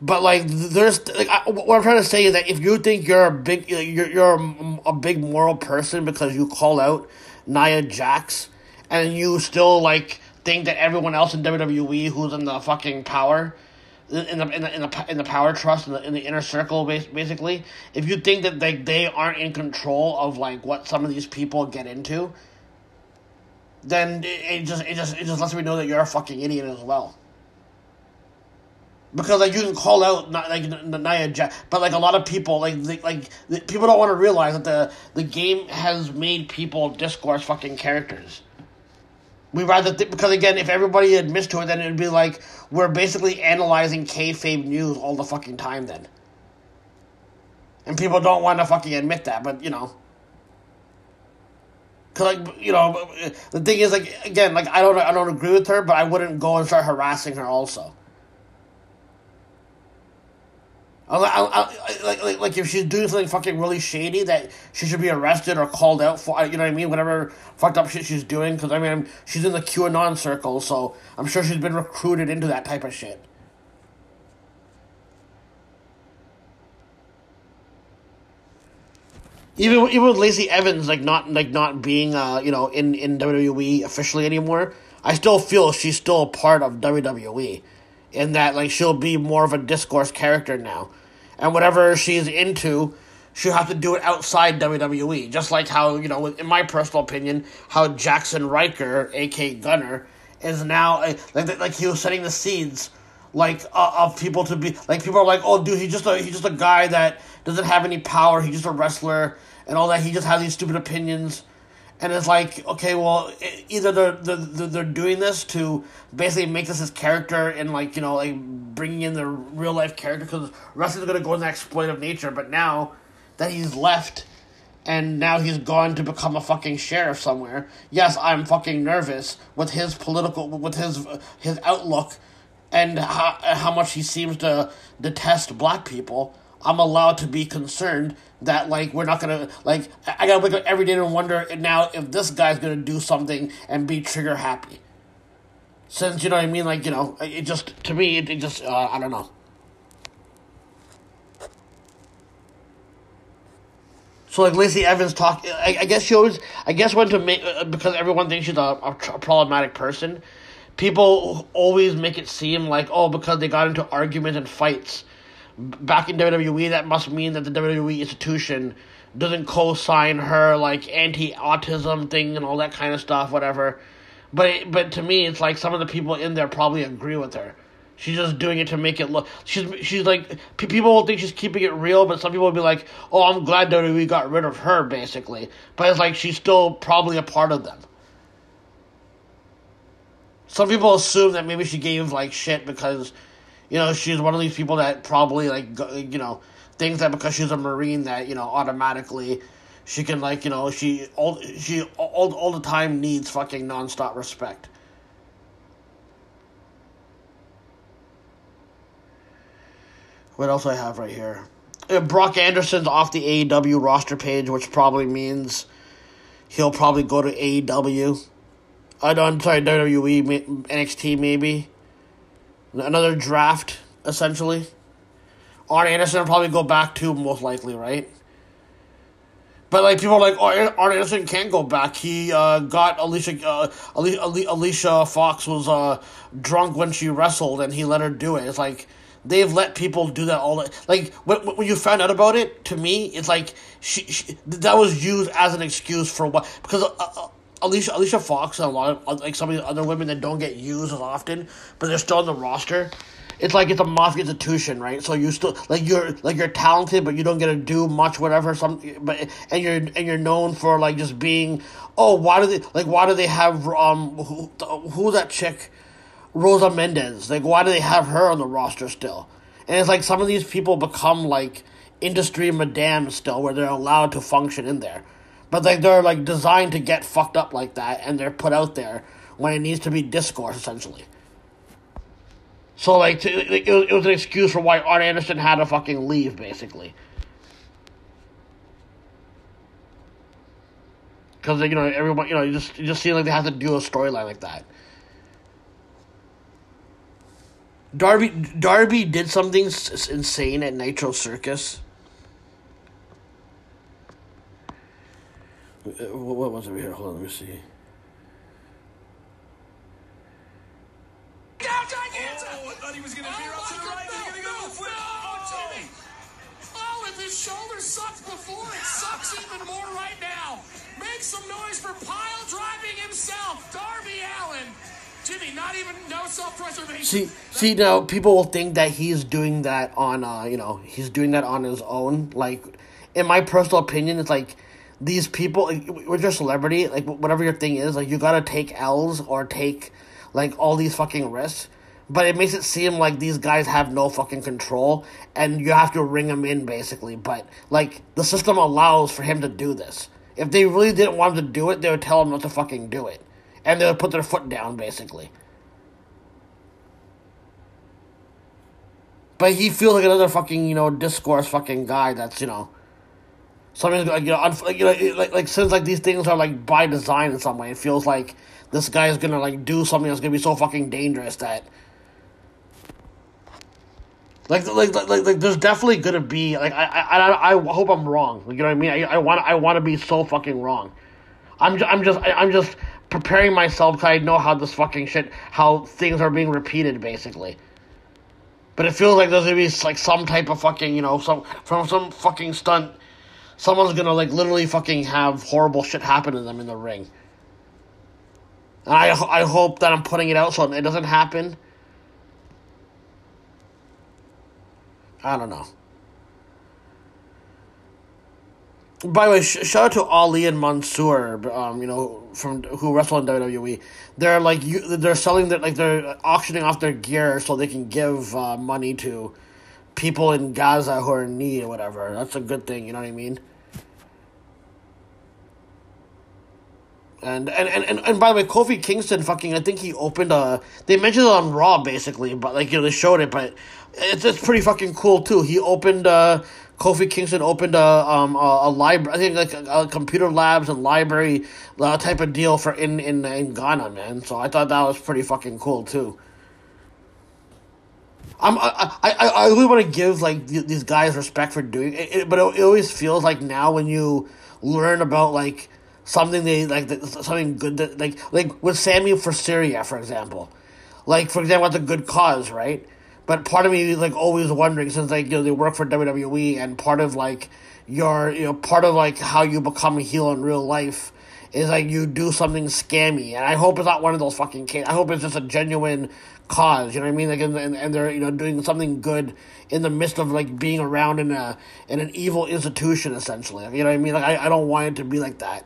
But like, there's like I, what I'm trying to say is that if you think you're a big you're you're a, a big moral person because you call out Nia Jax and you still like think that everyone else in WWE who's in the fucking power in the in the in the, in the power trust in the, in the inner circle basically if you think that they they aren't in control of like what some of these people get into then it, it just it just it just lets me know that you're a fucking idiot as well because like you can call out not like Nia Jax, but like a lot of people like the, like people don't want to realize that the the game has made people discourse fucking characters. We rather th- because again, if everybody admits to it, then it'd be like we're basically analyzing kayfabe news all the fucking time. Then, and people don't want to fucking admit that, but you know, cause like you know, the thing is like again, like I don't I don't agree with her, but I wouldn't go and start harassing her also. I, I, I, like, like, like if she's doing something fucking really shady that she should be arrested or called out for, you know what I mean? Whatever fucked up shit she's doing, because I mean, she's in the QAnon circle, so I'm sure she's been recruited into that type of shit. Even even with Lacey Evans like not like not being uh you know in in WWE officially anymore, I still feel she's still a part of WWE, in that like she'll be more of a discourse character now, and whatever she's into, she'll have to do it outside WWE. Just like how you know, in my personal opinion, how Jackson Ryker, aka Gunner, is now uh, like like he was setting the seeds like uh, of people to be like people are like oh dude he's just a he's just a guy that doesn't have any power. He's just a wrestler and all that. He just has these stupid opinions and it's like okay well either they're they're, they're doing this to basically make this his character and like you know like bringing in the real life character because wrestling's gonna go in that exploitive nature but now that he's left and now he's gone to become a fucking sheriff somewhere. Yes, I'm fucking nervous with his political, with his his outlook, and how how much he seems to detest black people. I'm allowed to be concerned that like we're not gonna like I gotta wake up every day and wonder now if this guy's gonna do something and be trigger happy. Since you know what I mean, like you know, it just to me it, it just uh, I don't know. So like Lacey Evans talk, I, I guess she always, I guess went to make uh, because everyone thinks she's a, a, tr- problematic person. People always make it seem like oh because they got into arguments and fights back in WWE that must mean that the WWE institution doesn't co-sign her like anti-autism thing and all that kind of stuff whatever. But it, but to me it's like some of the people in there probably agree with her. She's just doing it to make it look. She's she's like pe- people will think she's keeping it real, but some people will be like, "Oh, I'm glad WWE got rid of her," basically. But it's like she's still probably a part of them. Some people assume that maybe she gave like shit because, you know, she's one of these people that probably like you know thinks that because she's a marine that you know automatically she can like you know she all she all all the time needs fucking nonstop respect. What else I have right here? Uh, Brock Anderson's off the AEW roster page, which probably means he'll probably go to AEW. I don't, I'm sorry, WWE, NXT maybe. Another draft, essentially. Arn Anderson will probably go back to most likely, right? But like people are like, oh, Arn Anderson can't go back. He uh, got Alicia uh, Ali- Ali- Alicia Fox was uh, drunk when she wrestled, and he let her do it. It's like they've let people do that all. The, like when, when you found out about it, to me, it's like she, she that was used as an excuse for what because. Uh, uh, Alicia Alicia Fox and a lot of like some of the other women that don't get used as often, but they're still on the roster. It's like it's a mafia institution, right? So you still like you're like you're talented, but you don't get to do much, whatever. Some, but and you're and you're known for like just being. Oh, why do they like? Why do they have um who who's that chick, Rosa Mendez? Like, why do they have her on the roster still? And it's like some of these people become like industry madams still, where they're allowed to function in there, but like they're like designed to get fucked up like that, and they're put out there when it needs to be discourse essentially. So like, to, it, was, it was an excuse for why Arn Anderson had to fucking leave, basically. Because you know everyone, you know, you just you just seem like they have to do a storyline like that. Darby Darby did something s- insane at Nitro Circus. What what was it here? Hold on, let me see. Oh, I thought he was gonna veer up to the right. He's gonna go flip. Oh, Jimmy. Oh, if his shoulder sucked before, it sucks even more right now. Make some noise for pile driving himself, Darby Allin. Jimmy, not even no self-preservation. See, see now people will think that he's doing that on, uh, you know, he's doing that on his own. Like, in my personal opinion, it's like these people, with your celebrity, like whatever your thing is, like you gotta take L's or take like all these fucking risks. But it makes it seem like these guys have no fucking control, and you have to ring him in basically. But like the system allows for him to do this. If they really didn't want him to do it, they would tell him not to fucking do it, and they would put their foot down basically. But he feels like another fucking, you know, discourse fucking guy that's, you know, something like, you know, like, you know, like, like, since, like, these things are, like, by design in some way, it feels like this guy is gonna, like, do something that's gonna be so fucking dangerous that. Like, like, like, like, like there's definitely gonna be, like, I, I, I, I hope I'm wrong. You know what I mean? I, I want, I want to be so fucking wrong. I'm, ju- I'm just, I, I'm just preparing myself because I know how this fucking shit, how things are being repeated, basically. But it feels like there's gonna be like some type of fucking, you know, some from some fucking stunt. Someone's gonna like literally fucking have horrible shit happen to them in the ring. And I I hope that I'm putting it out so it doesn't happen. I don't know. By the way, sh- shout out to Ali and Mansoor, um, you know, from who wrestle in WWE. They're like you, they're selling their like they're auctioning off their gear so they can give uh, money to people in Gaza who are in need or whatever. That's a good thing, you know what I mean? And and, and, and, and by the way, Kofi Kingston fucking I think he opened a they mentioned it on Raw basically, but like you know they showed it, but it's it's pretty fucking cool too. He opened uh Kofi Kingston opened a um a, a library I think like a, a computer labs and library uh, type of deal for in, in in Ghana, man. So I thought that was pretty fucking cool too. I'm, I, I, I really want to give like th- these guys respect for doing it, it but it, it always feels like now when you learn about like something they like something good that like like with Samuel for Syria for example, like for example that's a good cause right, but part of me is like always wondering since like you know they work for WWE and part of like your you know part of like how you become a heel in real life is like you do something scammy and I hope it's not one of those fucking cases. I hope it's just a genuine cause. You know what I mean? Like, and, and, they're you know doing something good in the midst of like being around in a in an evil institution, essentially. You know what I mean? Like, I, I don't want it to be like that.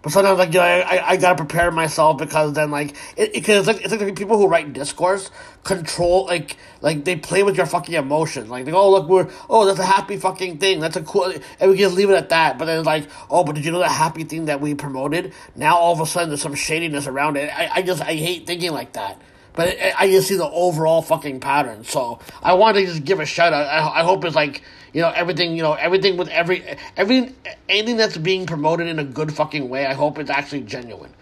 But sometimes, like you know, I, I, gotta prepare myself because then, like, it, it, cause it's like it's like the people who write discourse control, like, like they play with your fucking emotions. Like, they go, oh look, we're oh that's a happy fucking thing. That's a cool, and we just leave it at that. But then like, oh, but did you know the happy thing that we promoted? Now all of a sudden there's some shadiness around it. I, I just I hate thinking like that but I, just see the overall fucking pattern. So I wanted to just give a shout out. I, I hope it's like you know everything you know everything with every everything anything that's being promoted in a good fucking way. I hope it's actually genuine.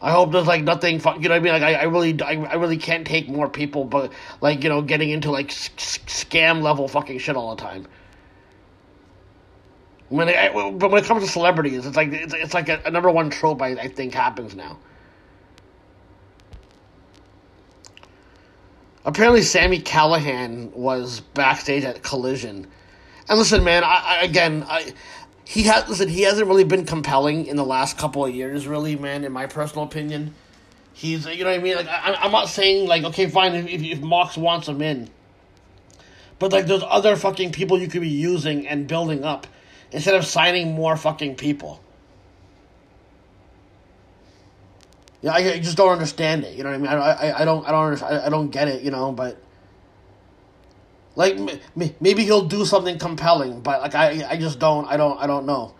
I hope there's like nothing, fu- you know what I mean? Like I, I really, I, I really can't take more people, but like you know, getting into like s- s- scam level fucking shit all the time. When it, but when it comes to celebrities, it's like it's, it's like a, a number one trope. I, I think happens now. Apparently, Sami Callihan was backstage at Collision, and listen, man. I, I again, I he has listen. He hasn't really been compelling in the last couple of years, really, man. In my personal opinion, he's you know what I mean. Like I, I'm not saying like okay, fine if if, if Mox wants him in, but like there's other fucking people you could be using and building up instead of signing more fucking people. Yeah, I, I just don't understand it. You know what I mean? I, I, I don't I don't understand, I, I don't get it. You know, but like m- m- maybe he'll do something compelling, but like I I just don't I don't I don't know.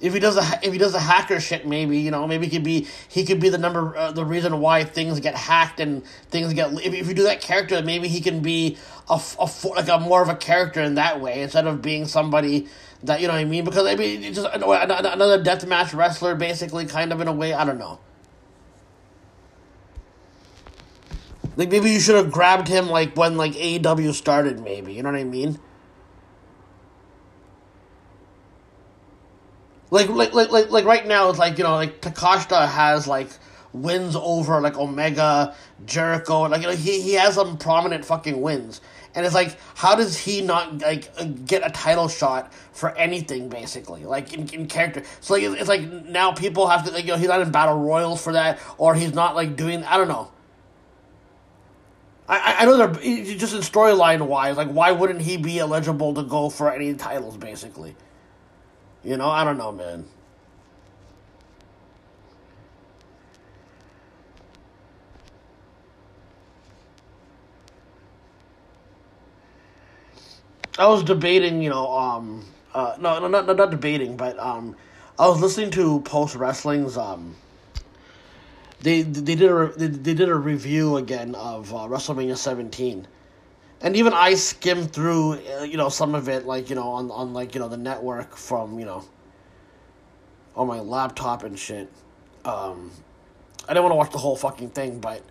If he does a if he does a hacker shit, maybe you know maybe he could be he could be the number uh, the reason why things get hacked and things get if, if you do that character maybe he can be a, a like a more of a character in that way instead of being somebody that you know what I mean because I mean just an- an- another deathmatch wrestler basically kind of in a way I don't know. Like maybe you should have grabbed him like when like AEW started maybe you know what I mean. Like, like, like, like, like right now, it's like, you know, like, Takeshita has, like, wins over, like, Omega, Jericho, like, you know, he, he has some prominent fucking wins. And it's like, how does he not, like, uh, get a title shot for anything, basically? Like, in, in character. So, like, it's, like, now people have to, like, you know, he's not in Battle Royals for that, or he's not, like, doing, I don't know. I- I know they're, just in storyline wise, like, why wouldn't he be eligible to go for any titles, basically? You know, I don't know, man. I was debating, you know, um, uh, no, no, not, not, debating, but um, I was listening to Post Wrestling's um, they they did a they, they did a review again of uh, WrestleMania 17, and even I skimmed through, uh, you know, some of it, like you know, on on like you know the network from you know on my laptop and shit. Um, I didn't want to watch the whole fucking thing, but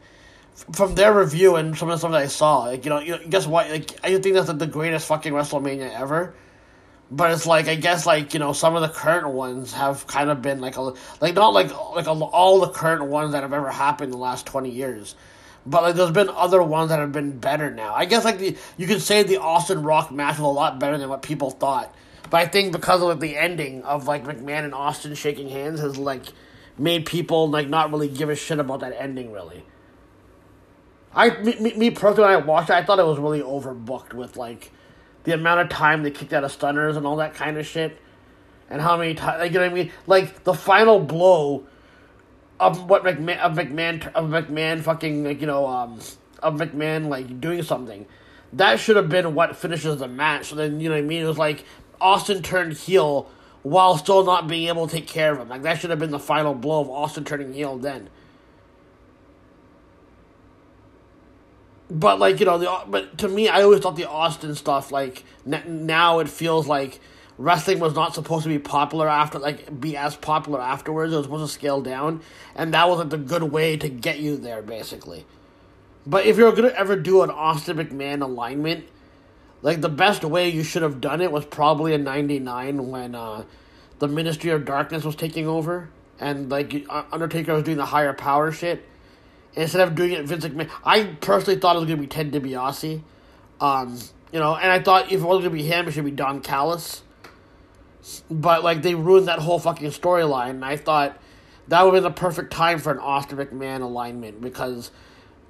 from their review and some of the stuff that I saw, like you know, you know, guess what? Like I think that's like, the greatest fucking WrestleMania ever. But it's like I guess like you know some of the current ones have kind of been like a like not like like a, all the current ones that have ever happened in the last twenty years, but like there's been other ones that have been better now. I guess like the you could say the Austin Rock match was a lot better than what people thought. But I think because of the ending of like McMahon and Austin shaking hands has like made people like not really give a shit about that ending really. I me, me, me personally when I watched it, I thought it was really overbooked with like the amount of time they kicked out of stunners and all that kind of shit, and how many times like, you know what I mean? Like the final blow of what McMahon of McMahon of McMahon fucking like you know um of McMahon like doing something. That should have been what finishes the match. So then you know what I mean? It was like Austin turned heel while still not being able to take care of him. Like that should have been the final blow of Austin turning heel then. But like you know the but to me I always thought the Austin stuff like n- now it feels like wrestling was not supposed to be popular after like be as popular afterwards. It was supposed to scale down, and that was like the good way to get you there basically. But if you're gonna ever do an Austin McMahon alignment, like the best way you should have done it was probably in '99 when uh, the Ministry of Darkness was taking over, and like uh, Undertaker was doing the higher power shit. Instead of doing it Vince McMahon, I personally thought it was gonna be Ted DiBiase, um, you know, and I thought if it wasn't gonna be him, it should be Don Callis. But like they ruined that whole fucking storyline, and I thought that would have been the perfect time for an Austin McMahon alignment because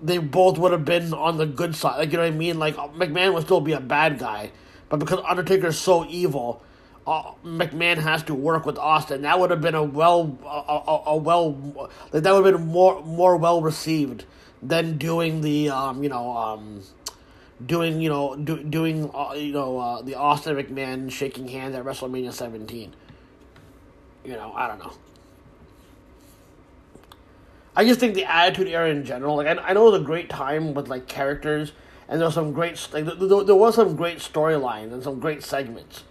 they both would have been on the good side. Like you know what I mean? Like McMahon would still be a bad guy, but because Undertaker is so evil, uh, McMahon has to work with Austin. That would have been a well, a, a, a well, that would have been more more well received than doing the um you know um doing you know do, doing uh, you know uh, the Austin McMahon shaking hands at WrestleMania 17. You know I don't know. I just think the Attitude Era in general, like I, I know it was a great time with like characters, and there was some great like there, there was some great storylines and some great segments.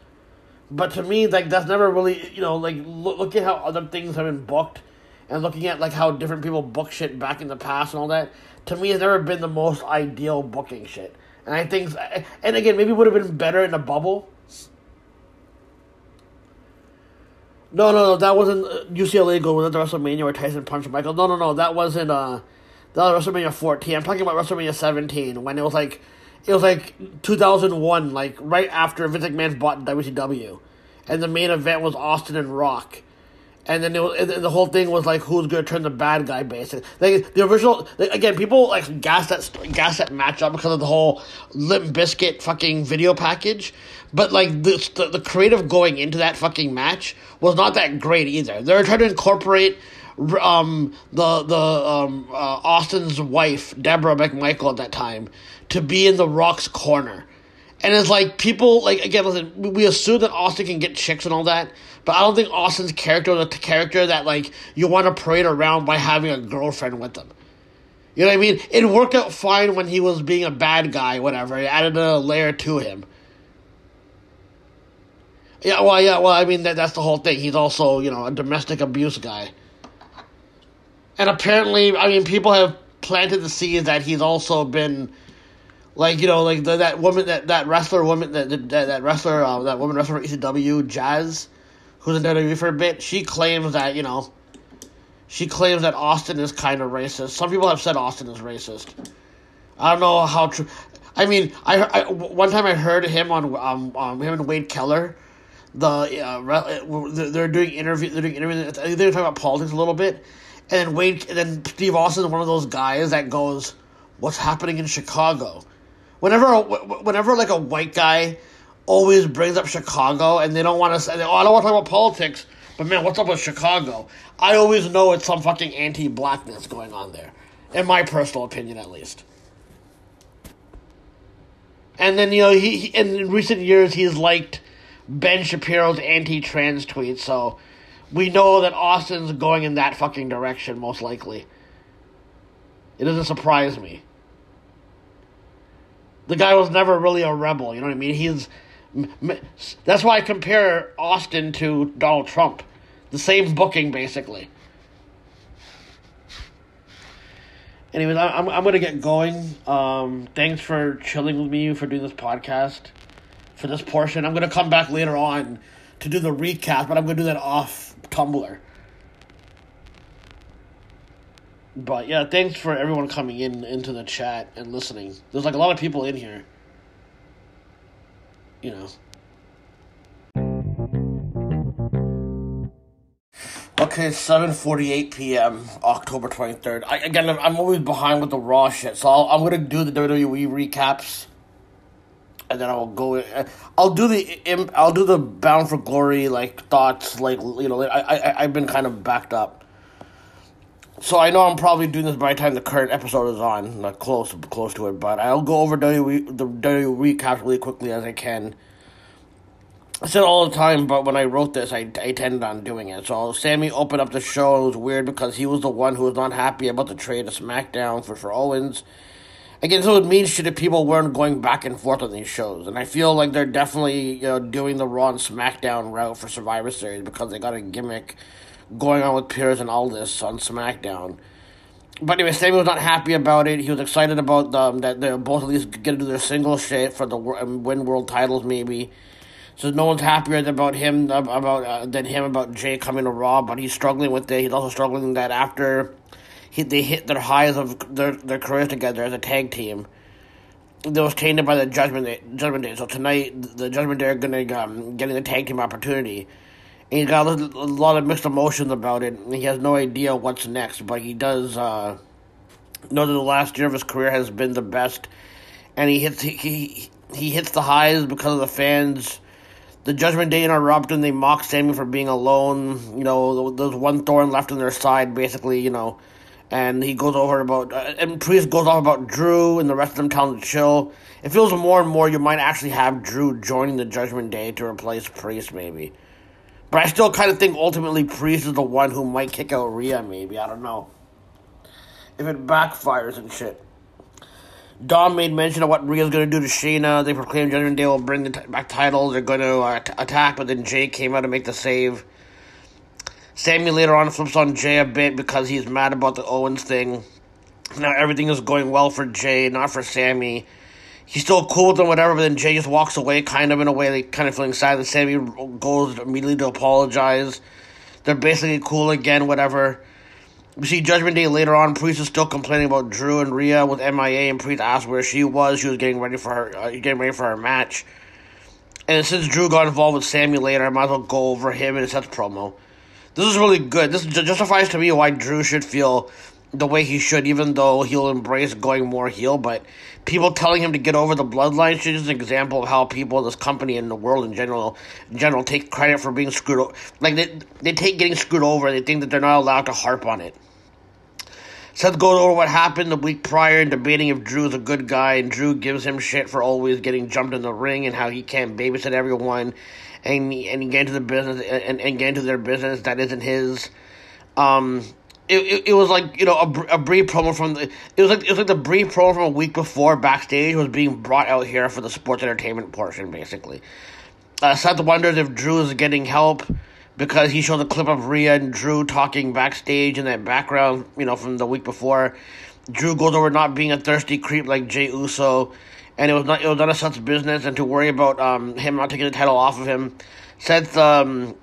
But to me, like that's never really you know like look, at how other things have been booked, and looking at like how different people book shit back in the past and all that. To me, it's never been the most ideal booking shit. And I think, and again, maybe it would have been better in a bubble. No, no, no, that wasn't uh, UCLA go with the WrestleMania where Tyson punched Michael. No, no, no, that wasn't uh, that was WrestleMania 14. I'm talking about WrestleMania 17 when it was like, it was like 2001, like right after Vince McMahon bought WCW, and the main event was Austin and Rock, and then it was, and the whole thing was like who's gonna turn the bad guy basically. Like the original, like, again, people like gas that gas that matchup because of the whole Limp Bizkit fucking video package. But like the, the the creative going into that fucking match was not that great either. They were trying to incorporate um the the um uh, Austin's wife Deborah McMichael at that time to be in the Rock's corner. And it's like people like again listen, we assume that Austin can get chicks and all that, but I don't think Austin's character is the character that like you want to parade around by having a girlfriend with him. You know what I mean? It worked out fine when he was being a bad guy, whatever. It added a layer to him. Yeah, well, yeah, well, I mean that that's the whole thing. He's also, you know, a domestic abuse guy. And apparently, I mean, people have planted the seeds that he's also been, like, you know, like the, that woman, that, that wrestler woman, that that, that wrestler, uh, that woman wrestler for ECW, Jazz, who's in WWE for a bit. She claims that, you know, she claims that Austin is kind of racist. Some people have said Austin is racist. I don't know how true. I mean, I, I one time I heard him on um, um him and Wade Keller the uh, they're doing interview they're doing interviews they're talking about politics a little bit and then Wade and then Steve Austin is one of those guys that goes what's happening in Chicago whenever whenever like a white guy always brings up Chicago and they don't want to say oh I don't want to talk about politics but man what's up with Chicago I always know it's some fucking anti-blackness going on there in my personal opinion at least and then you know he, he in recent years he's liked Ben Shapiro's anti-trans tweet, so we know that Austin's going in that fucking direction most likely. It doesn't surprise me. The guy was never really a rebel, you know what I mean? He's that's why I compare Austin to Donald Trump. The same booking basically. Anyways, I'm I'm gonna get going. Um, thanks for chilling with me for doing this podcast for this portion. I'm gonna come back later on to do the recap, but I'm gonna do that off Tumblr. But yeah, thanks for everyone coming in into the chat and listening. There's like a lot of people in here. You know. Okay, seven forty-eight p.m. October twenty-third. I, again, I'm always behind with the raw shit, so i am gonna do the WWE recaps and then I'll go. Uh, I'll do the I'll do the Bound for Glory like thoughts. Like you know, I I I've been kind of backed up, so I know I'm probably doing this by the time the current episode is on, like close close to it. But I'll go over WWE the WWE recap really quickly as I can. I said all the time, but when I wrote this, I, I intended on doing it. So Sami opened up the show. It was weird because he was the one who was not happy about the trade of SmackDown for for Owens again, so it means shit if people weren't going back and forth on these shows. And I feel like they're definitely, you know, doing the Raw and SmackDown route for Survivor Series because they got a gimmick going on with Pearce and all this on SmackDown. But anyway, Sami was not happy about it. He was excited about them that they're both at least going to do their single shit for the win world titles, maybe. So no one's happier about him about uh, than him about Jay coming to Raw, but he's struggling with it. He's also struggling that after hit, they hit their highs of their, their careers together as a tag team. That was tainted by the Judgment Day. Judgment Day. So tonight, the Judgment Day are to um, getting the tag team opportunity. And he's got a, lot of mixed emotions about it. he has no idea what's next, but he does uh, know that the last year of his career has been the best. And he hits he, he, he hits the highs because of the fans. The Judgment Day interrupt and they mock Sami for being alone. You know, there's one thorn left on their side, basically, you know and he goes over about uh, and Priest goes off about Drew and the rest of them telling to chill. It feels more and more you might actually have Drew joining the Judgment Day to replace Priest, maybe. But I still kind of think ultimately Priest is the one who might kick out Rhea, maybe. I don't know. if it backfires and shit. Dom made mention of what Rhea's to do to Shayna. They proclaimed Judgment Day will bring the t- back title. They're to uh, t- attack, but then Jay came out to make the save. Sami later on flips on Jay a bit because he's mad about the Owens thing. Now everything is going well for Jay, not for Sami. He's still cool with them, whatever, but then Jay just walks away, kind of in a way, like kind of feeling sad. that Sami goes immediately to apologize. They're basically cool again, whatever. We see Judgment Day later on. Priest is still complaining about Drew and Rhea with MIA, and Priest asked where she was. She was getting ready for her, uh, getting ready for her match. And since Drew got involved with Sami later, I might as well go over him and Seth's promo. This is really good. This justifies to me why Drew should feel the way he should, even though he'll embrace going more heel. But people telling him to get over the bloodline is an example of how people in this company and the world in general, in general, take credit for being screwed. O- like they they take getting screwed over. and They think that they're not allowed to harp on it. Seth goes over what happened the week prior and debating if Drew's a good guy, and Drew gives him shit for always getting jumped in the ring and how he can't babysit everyone and and get into the business and, and get into their business that isn't his. Um, it, it, it was like you know a, a brief promo from the it was like it was like the brief promo from a week before backstage was being brought out here for the sports entertainment portion basically. Uh, Seth wonders if Drew is getting help because he showed a clip of Rhea and Drew talking backstage in that background, you know, from the week before. Drew goes over not being a thirsty creep like Jey Uso, and it was not it was none of Seth's business, and to worry about um, him not taking the title off of him. Seth um,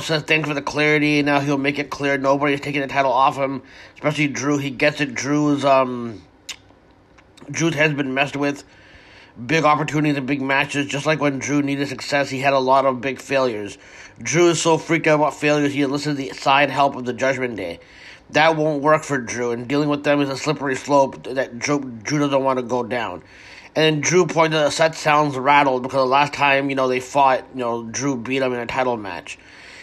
says thanks for the clarity. Now he'll make it clear nobody's taking the title off him, especially Drew. He gets it. Drew's um, Drew's head's been messed with. Big opportunities and big matches, just like when Drew needed success, he had a lot of big failures. Drew is so freaked out about failures, he enlisted the side help of the Judgment Day. That won't work for Drew, and dealing with them is a slippery slope that Drew, Drew doesn't want to go down. And then Drew pointed out Seth sounds rattled because the last time, you know, they fought, you know, Drew beat him in a title match.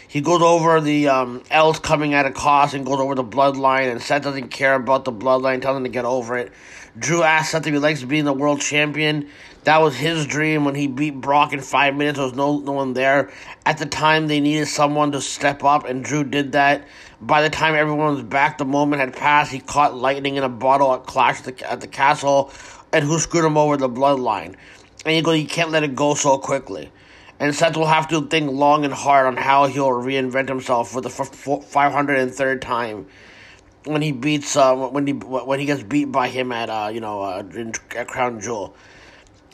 He goes over the um, L's coming at a cost and goes over the bloodline, and Seth doesn't care about the bloodline, tells him to get over it. Drew asks Seth if he likes being the world champion. That was his dream when he beat Brock in five minutes. There was no, no one there. At the time, they needed someone to step up, and Drew did that. By the time everyone was back, the moment had passed. He caught lightning in a bottle at Clash at the, at the castle, and who screwed him over? The bloodline. And he goes, you can't let it go so quickly. And Seth will have to think long and hard on how he'll reinvent himself for the five hundred and third time when he beats uh, when he when he gets beat by him at uh, you know uh, in, at Crown Jewel.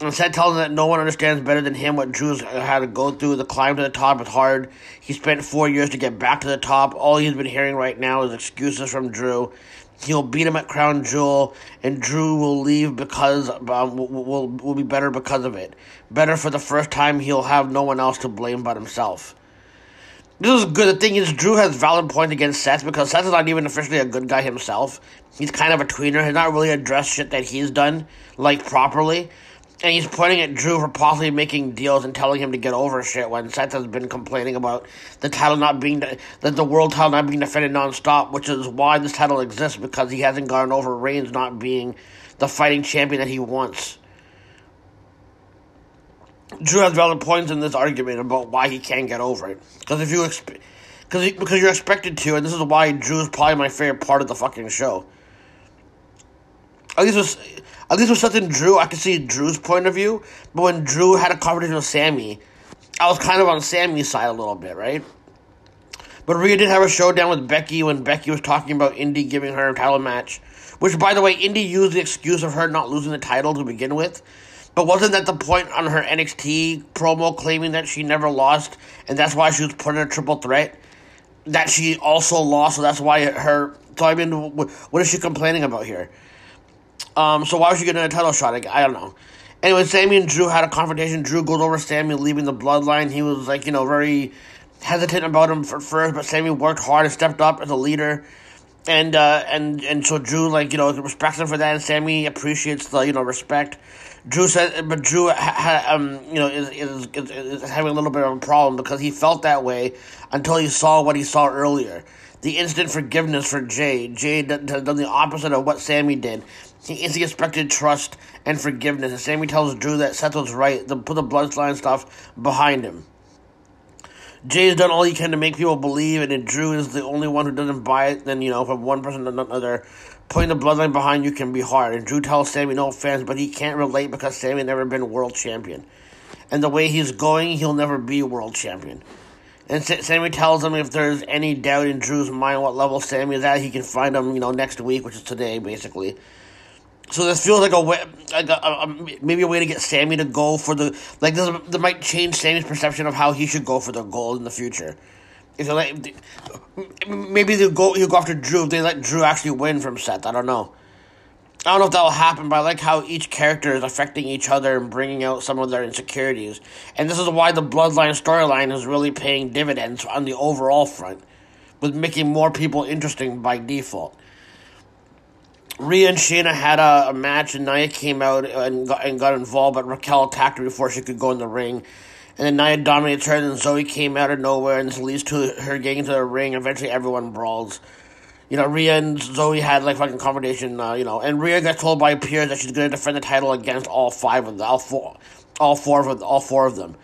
And Seth tells him that no one understands better than him what Drew's had to go through. The climb to the top is hard. He spent four years to get back to the top. All he's been hearing right now is excuses from Drew. He'll beat him at Crown Jewel, and Drew will leave because um, will, will be better because of it. Better for the first time. He'll have no one else to blame but himself. This is good. The thing is, Drew has valid points against Seth because Seth is not even officially a good guy himself. He's kind of a tweener. He's not really addressed shit that he's done like properly, and he's pointing at Drew for possibly making deals and telling him to get over shit when Seth has been complaining about the title not being that the world title not being defended nonstop, which is why this title exists because he hasn't gotten over Reigns not being the fighting champion that he wants. Drew has valid points in this argument about why he can't get over it. Because if you expe- cause, because you're expected to, and this is why Drew is probably my favorite part of the fucking show. At least with, at least with something Drew, I could see Drew's point of view. But when Drew had a conversation with Sami, I was kind of on Sami's side a little bit, right? But Rhea did have a showdown with Becky when Becky was talking about Indi giving her a title match. Which, by the way, Indi used the excuse of her not losing the title to begin with. But wasn't that the point on her NXT promo claiming that she never lost and that's why she was put in a triple threat? That she also lost, so that's why her. So, I mean, what is she complaining about here? Um, so, why was she getting a title shot? Like, I don't know. Anyway, Sami and Drew had a confrontation. Drew goes over Sami leaving the bloodline. He was, like, you know, very hesitant about him for first, but Sami worked hard and stepped up as a leader and uh, and and so Drew like you know respects him for that, and Sami appreciates the you know respect. Drew said, but Drew ha, um you know is, is, is is having a little bit of a problem because he felt that way until he saw what he saw earlier. The instant forgiveness for Jay. Jay done the opposite of what Sami did. He instantly expected trust and forgiveness, and Sami tells Drew that Seth was right. To put the bloodline stuff behind him. Jay's done all he can to make people believe, and if Drew is the only one who doesn't buy it, then, you know, from one person to another, Putting the bloodline behind you can be hard. And Drew tells Sami no offense, but he can't relate because Sami never been world champion. And the way he's going, he'll never be world champion. And Sa- Sami tells him if there's any doubt in Drew's mind what level Sami is at, he can find him, you know, next week, which is today, basically. So this feels like a way, like a, a, maybe a way to get Sami to go for the like this. That might change Sami's perception of how he should go for the gold in the future. If they let, maybe they'll go he'll go after Drew if they let Drew actually win from Seth. I don't know. I don't know if that'll happen, but I like how each character is affecting each other and bringing out some of their insecurities. And this is why the Bloodline storyline is really paying dividends on the overall front, with making more people interesting by default. Rhea and Shayna had a, a match, and Nia came out and got, and got involved, but Raquel attacked her before she could go in the ring. And then Nia dominated her, and then Zoe came out of nowhere, and this leads to her getting into the ring. Eventually, everyone brawls. You know, Rhea and Zoe had like fucking confrontation. Uh, you know, and Rhea got told by Pearce that she's going to defend the title against all five of them, all four, all four of all four of them.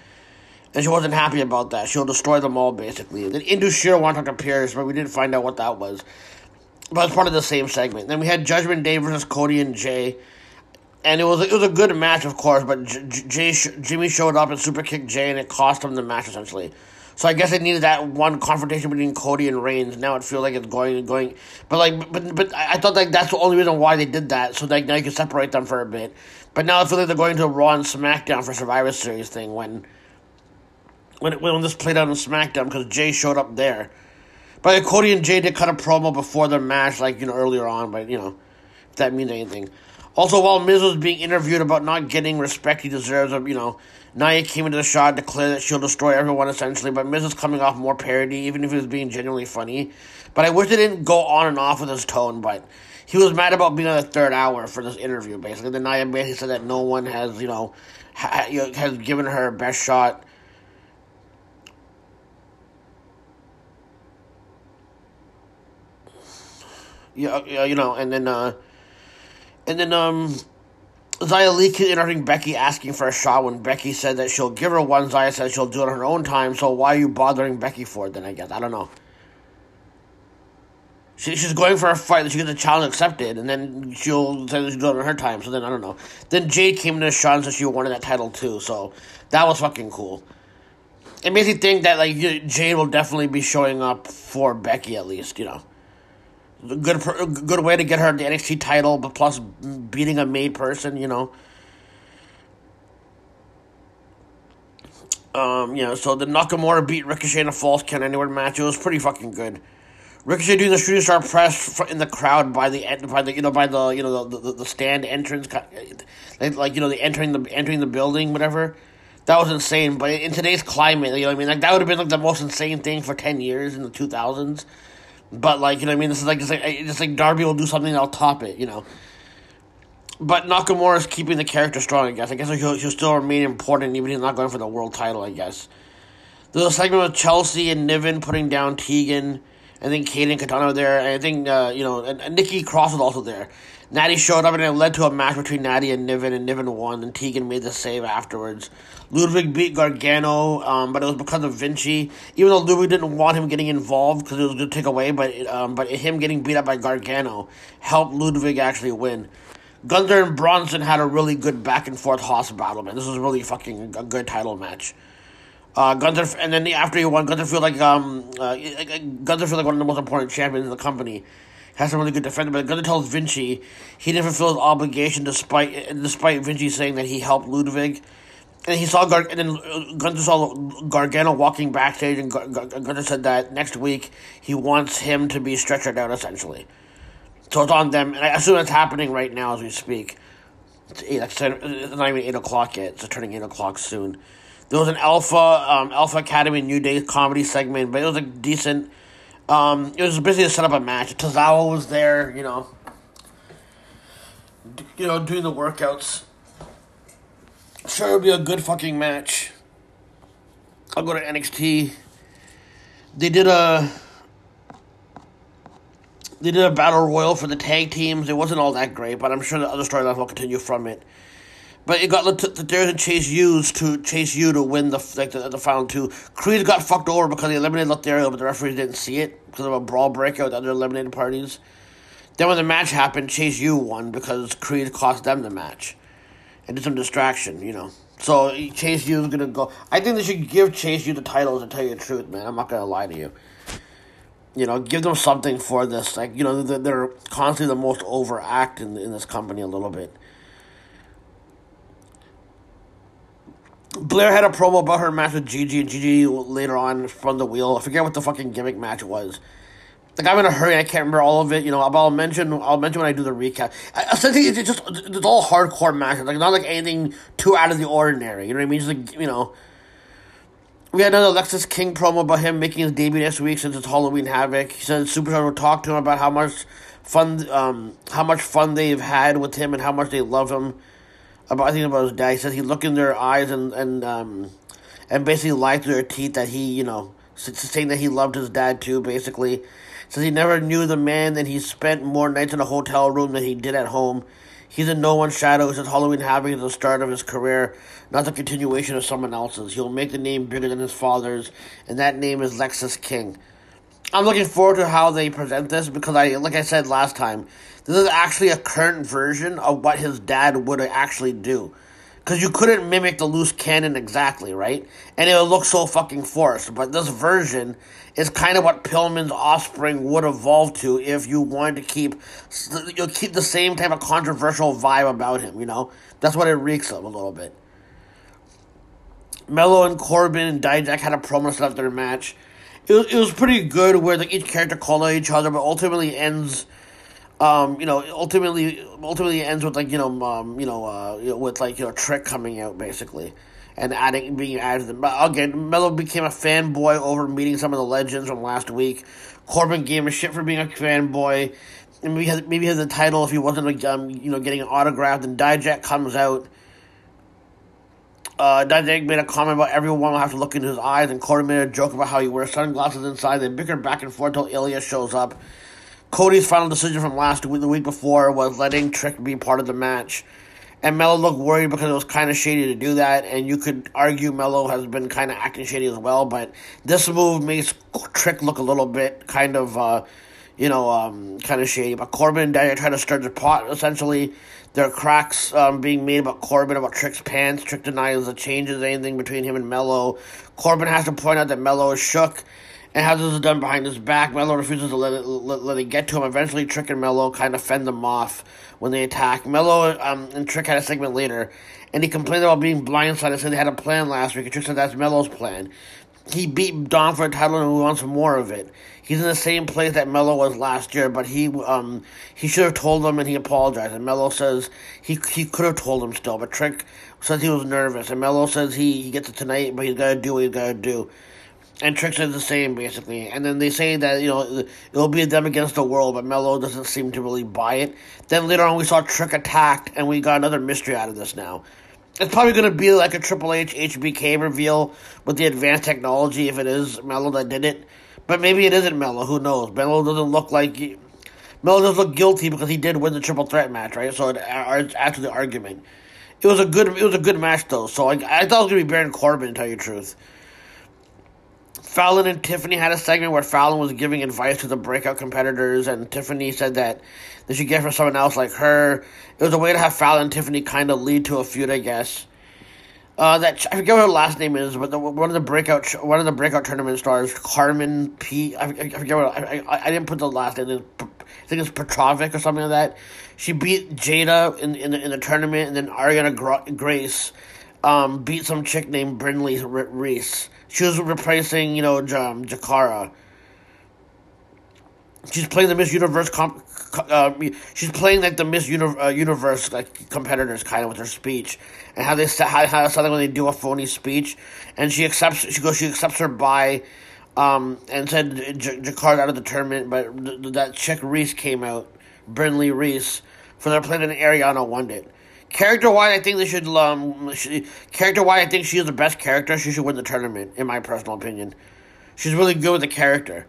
And she wasn't happy about that. She'll destroy them all, basically. Then Indus Sher wanted to talk to Pearce, but we didn't find out what that was. But it's part of the same segment. Then we had Judgment Day versus Cody and Jay. And it was, it was a good match, of course, but J- Jay sh- Jimmy showed up and super kicked Jay, and it cost him the match, essentially. So I guess they needed that one confrontation between Cody and Reigns. Now it feels like it's going and going, but like, but but I thought like that's the only reason why they did that. So like now you can separate them for a bit. But now I feel like they're going to Raw and SmackDown for Survivor Series thing when when it, when this played out on SmackDown because Jay showed up there. But like, Cody and Jay did cut a promo before their match, like you know earlier on. But you know if that means anything. Also, while Miz was being interviewed about not getting respect he deserves, you know, Nia came into the shot, declared that she'll destroy everyone essentially. But Miz is coming off more parody, even if he was being genuinely funny. But I wish they didn't go on and off with his tone. But he was mad about being on the third hour for this interview. Basically, the Nia basically said that no one has you know ha- has given her best shot. Yeah, yeah, you know, and then uh and then um Xia Li interrupting Becky asking for a shot when Becky said that she'll give her one. Xia said she'll do it on her own time, so why are you bothering Becky for it then, I guess? I don't know. She, she's going for a fight that she gets a challenge accepted, and then she'll say she'll do it on her time, so then I don't know. Then Jade came to shot and said she wanted that title too, so that was fucking cool. It makes me think that, like, Jade will definitely be showing up for Becky at least, you know good good way to get her the NXT title, but plus beating a made person, you know. Um, you know, so the Nakamura beat Ricochet in a falls count anywhere match. It was pretty fucking good. Ricochet doing the shooting star press in the crowd by the by the you know by the you know the the, the stand entrance, like, like you know the entering the entering the building whatever. That was insane. But in today's climate, you know I mean, like that would have been like the most insane thing for ten years in the two thousands. But like you know, I mean, this is like it's like it's like Darby will do something that'll top it, you know. But Nakamura is keeping the character strong, I guess. I guess he'll, he'll still remain important, even if he's not going for the world title. I guess. There's a segment with Chelsea and Niven putting down Tegan. I think Kayden Katana were there. And I think uh, you know, and, and Nikki Cross was also there. Natty showed up and it led to a match between Natty and Niven, and Niven won, and Tegan made the save afterwards. Ludwig beat Gargano, um, but it was because of Vinci. Even though Ludwig didn't want him getting involved because it was going to take away, but um, but him getting beat up by Gargano helped Ludwig actually win. Gunther and Bronson had a really good back and forth hoss battle, man. This was really fucking a good title match. Uh, Gunther, and then after he won, Gunther feel like um, uh, Gunther feel like one of the most important champions in the company. Has some really good defender, but Gunther tells Vinci he didn't fulfill his obligation despite despite Vinci saying that he helped Ludwig. And he saw Gar- and then uh, Gunther saw Gargano walking backstage, and Gar- said that next week he wants him to be stretchered out essentially. So it's on them, and I assume it's happening right now as we speak. It's eight, it's not even eight o'clock yet. It's turning eight o'clock soon. There was an Alpha um, Alpha Academy New Day comedy segment, but it was a decent. Um, it was basically to set up a match. Tozawa was there, you know, you know, doing the workouts. Sure, it'll be a good fucking match. I'll go to NXT. They did a they did a battle royal for the tag teams. It wasn't all that great, but I'm sure the other storylines will continue from it. But it got the Lataris and Chase used to Chase U to win the like the, the final two. Creed got fucked over because they eliminated Lothario, but the referees didn't see it because of a brawl breakout with other eliminated parties. Then when the match happened, Chase U won because Creed cost them the match. And did some distraction, you know. So Chase U is gonna go. I think they should give Chase U the titles. To tell you the truth, man, I'm not gonna lie to you. You know, give them something for this. Like you know, they're, constantly the most overact in in this company a little bit. Blair had a promo about her match with Gigi, and Gigi later on from the wheel. I forget what the fucking gimmick match was. Like I'm in a hurry, I can't remember all of it. You know, but I'll mention I'll mention when I do the recap. Essentially, it's just it's all hardcore matches, like not like anything too out of the ordinary. You know what I mean? Just like you know, we had another Lexis King promo about him making his debut next week since it's Halloween Havoc. He said Superstar will talk to him about how much fun, um, how much fun they've had with him and how much they love him. About I think about his dad. He says he looked in their eyes and and um, and basically lied through their teeth that he you know saying that he loved his dad too. Basically, says he never knew the man and he spent more nights in a hotel room than he did at home. He's in no one's shadow. Says Halloween Havoc is the start of his career, not the continuation of someone else's. He'll make the name bigger than his father's, and that name is Lexis King. I'm looking forward to how they present this because I, like I said last time, this is actually a current version of what his dad would actually do. Because you couldn't mimic the loose cannon exactly, right? And it would look so fucking forced. But this version is kind of what Pillman's offspring would evolve to if you wanted to keep you'll keep the same type of controversial vibe about him, you know? That's what it reeks of a little bit. Melo and Corbin and Dijak had a promo set up their match. It was, it was pretty good where like each character called out each other, but ultimately ends um, you know, ultimately, ultimately ends with like you know, um, you know, uh, with like you know, Trick coming out basically, and adding being added. To. But again, Melo became a fanboy over meeting some of the legends from last week. Corbin gave him a shit for being a fanboy, and maybe has, maybe has the title if he wasn't um, you know, getting an autograph. And Dijak comes out. Uh, Dijak made a comment about everyone will have to look into his eyes, and Corbin made a joke about how he wears sunglasses inside. They bicker back and forth until Ilya shows up. Cody's final decision from last week, the week before, was letting Trick be part of the match. And Melo looked worried because it was kind of shady to do that, and you could argue Melo has been kind of acting shady as well, but this move makes Trick look a little bit kind of, uh, you know, um, kind of shady. But Corbin and Daniel try to stir the pot, essentially. There are cracks um, being made about Corbin, about Trick's pants. Trick denies the changes, anything between him and Melo. Corbin has to point out that Melo is shook and how this is done behind his back. Melo refuses to let it, let, let it get to him. Eventually, Trick and Melo kind of fend them off when they attack. Melo um, and Trick had a segment later, and he complained about being blindsided, said they had a plan last week, and Trick said that's Melo's plan. He beat Don for a title and we wants more of it. He's in the same place that Melo was last year, but he um he should have told them and he apologized. And Melo says he he could have told them still, but Trick says he was nervous. And Melo says he, he gets it tonight, but he's got to do what he's got to do and Trick says the same basically. And then they say that you know it'll be them against the world, but Melo doesn't seem to really buy it. Then later on, we saw Trick attacked, and we got another mystery out of this. Now, it's probably going to be like a Triple H HBK reveal with the advanced technology if it is Melo that did it. But maybe it isn't Melo. Who knows? Melo doesn't look like. Melo does look guilty because he did win the triple threat match, right? So it adds to the argument. It was a good. It was a good match though. So I, I thought it was gonna be Baron Corbin. To tell you the truth. Fallon and Tiffany had a segment where Fallon was giving advice to the breakout competitors, and Tiffany said that they should get for someone else like her. It was a way to have Fallon and Tiffany kind of lead to a feud, I guess. Uh, that I forget what her last name is, but the, one of the breakout one of the breakout tournament stars, Carmen P. I, I forget what I, I, I didn't put the last name. I think it's Petrovic or something like that. She beat Jada in in the, in the tournament, and then Ariana Grace um, beat some chick named Brinley Reece. She was replacing, you know, um, Jakara. She's playing the Miss Universe. Comp- uh, she's playing like the Miss uh, Universe like competitors, kind of with her speech and how they how how something when they do a phony speech, and she accepts. She goes. She accepts her by, um, and said J- out of the tournament, but th- that chick Reece came out, Brinley Reece, for their planet Ariana won it. Character wise, I think they should. Um, character wise, I think she is the best character. She should win the tournament, in my personal opinion. She's really good with the character.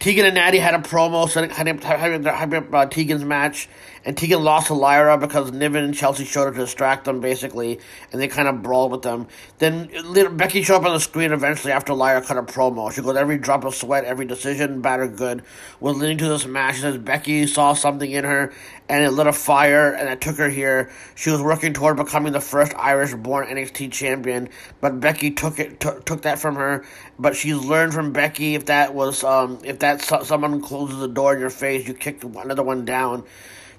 Tegan and Natty had a promo having, having, having uh, Tegan's match, And Tegan lost to Lyra because Niven and Chelsea showed up to distract them, basically, and they kind of brawled with them. Then little- Becky showed up on the screen eventually after Lyra cut a promo. She goes, Every drop of sweat, every decision, bad or good, was leading to this match. She says Becky saw something in her, and it lit a fire, and it took her here. She was working toward becoming the first Irish-born NXT champion, but Becky took it took took that from her. But she's learned from Becky if that was um if that so- someone closes the door in your face, you kick another one down.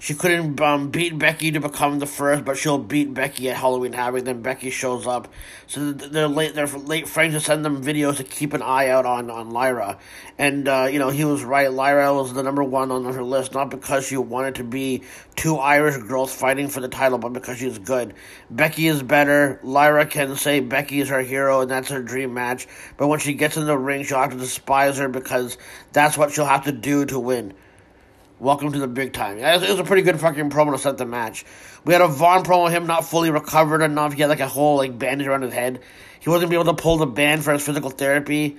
She couldn't um, beat Becky to become the first, but she'll beat Becky at Halloween Havoc. Then Becky shows up, so th- they're late. They're late friends to send them videos to keep an eye out on on Lyra, and uh, you know he was right. Lyra was the number one on her list, not because she wanted to be two Irish girls fighting for the title, but because she's good. Becky is better. Lyra can say Becky is her hero, and that's her dream match. But when she gets in the ring, she'll have to despise her because that's what she'll have to do to win. Welcome to the big time. Yeah, It was, a pretty good fucking promo to set the match. We had a Von promo, him not fully recovered enough. He had like a whole like bandage around his head. He wasn't be able to pull the band for his physical therapy.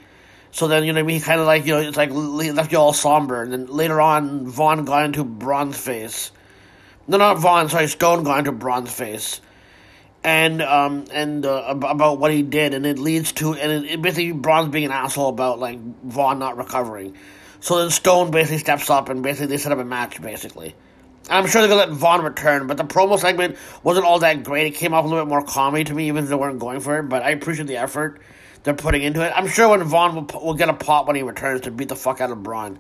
So then, you know? He kind of like, you know, it's like left you all somber. And then later on, Von got into Bron's face. No, not Von, sorry, Stone got into Bron's face. And, um, and, uh, about what he did. And it leads to, and it, it basically Bronze being an asshole about, like, Von not recovering. So then Stone basically steps up and basically they set up a match, basically. And I'm sure they're gonna let Von return, but the promo segment wasn't all that great. It came off a little bit more comedy to me, even if they weren't going for it. But I appreciate the effort they're putting into it. I'm sure when Von will, will get a pop when he returns to beat the fuck out of Bron.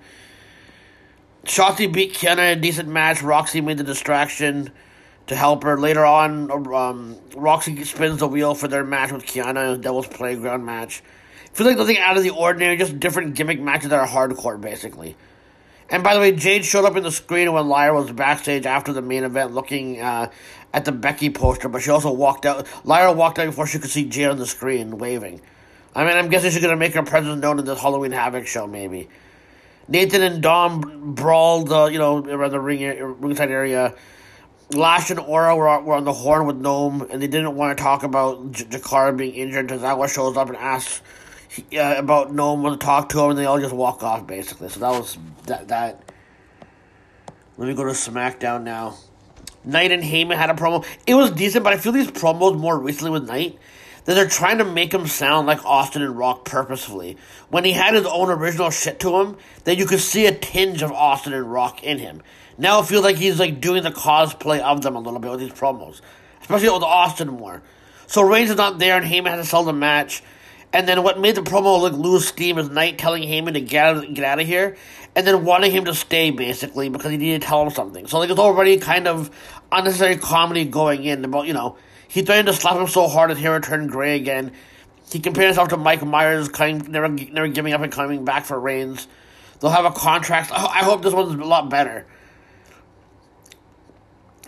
Shotzi beat Kiana in a decent match. Roxy made the distraction to help her. Later on, um, Roxy spins the wheel for their match with Kiana, Devil's Playground match. Feel like nothing out of the ordinary, just different gimmick matches that are hardcore, basically. And by the way, Jade showed up in the screen when Lyra was backstage after the main event looking uh, at the Becky poster, but she also walked out. Lyra walked out before she could see Jade on the screen waving. I mean, I'm guessing she's going to make her presence known in this Halloween Havoc show, maybe. Nathan and Dom brawled, uh, you know, around the ring ringside area. Lash and Oro were, were on the horn with Noam, and they didn't want to talk about J- Jakara being injured. Tozawa shows up and asks uh, about Noam, want to talk to him, and they all just walk off, basically. So that was that. that. Let me go to SmackDown now. Knight and Heyman had a promo. It was decent, but I feel these promos more recently with Knight that they're trying to make him sound like Austin and Rock purposefully. When he had his own original shit to him, then you could see a tinge of Austin and Rock in him. Now it feels like he's like doing the cosplay of them a little bit with these promos, especially with Austin more. So Reigns is not there, and Heyman has to sell the match. And then what made the promo look lose steam is Knight telling Heyman to get out, get out of here, and then wanting him to stay basically because he needed to tell him something. So like it's already kind of unnecessary comedy going in about you know he threatened to slap him so hard his hair would turn gray again. He compared himself to Mike Myers, kind never never giving up and coming back for Reigns. They'll have a contract. I I hope this one's a lot better.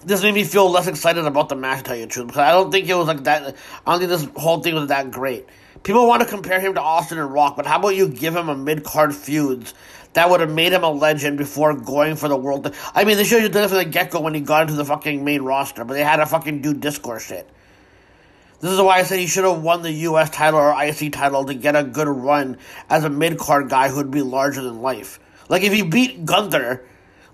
This made me feel less excited about the match, to tell you the truth, because I don't think it was like that. I don't think this whole thing was that great. People want to compare him to Austin and Rock, but how about you give him a mid card feuds that would have made him a legend before going for the world? I mean, they should have done it from the get go when he got into the fucking main roster, but they had to fucking do discourse shit. This is why I said he should have won the U.S. title or IC title to get a good run as a mid card guy who'd be larger than life. Like if he beat Gunther,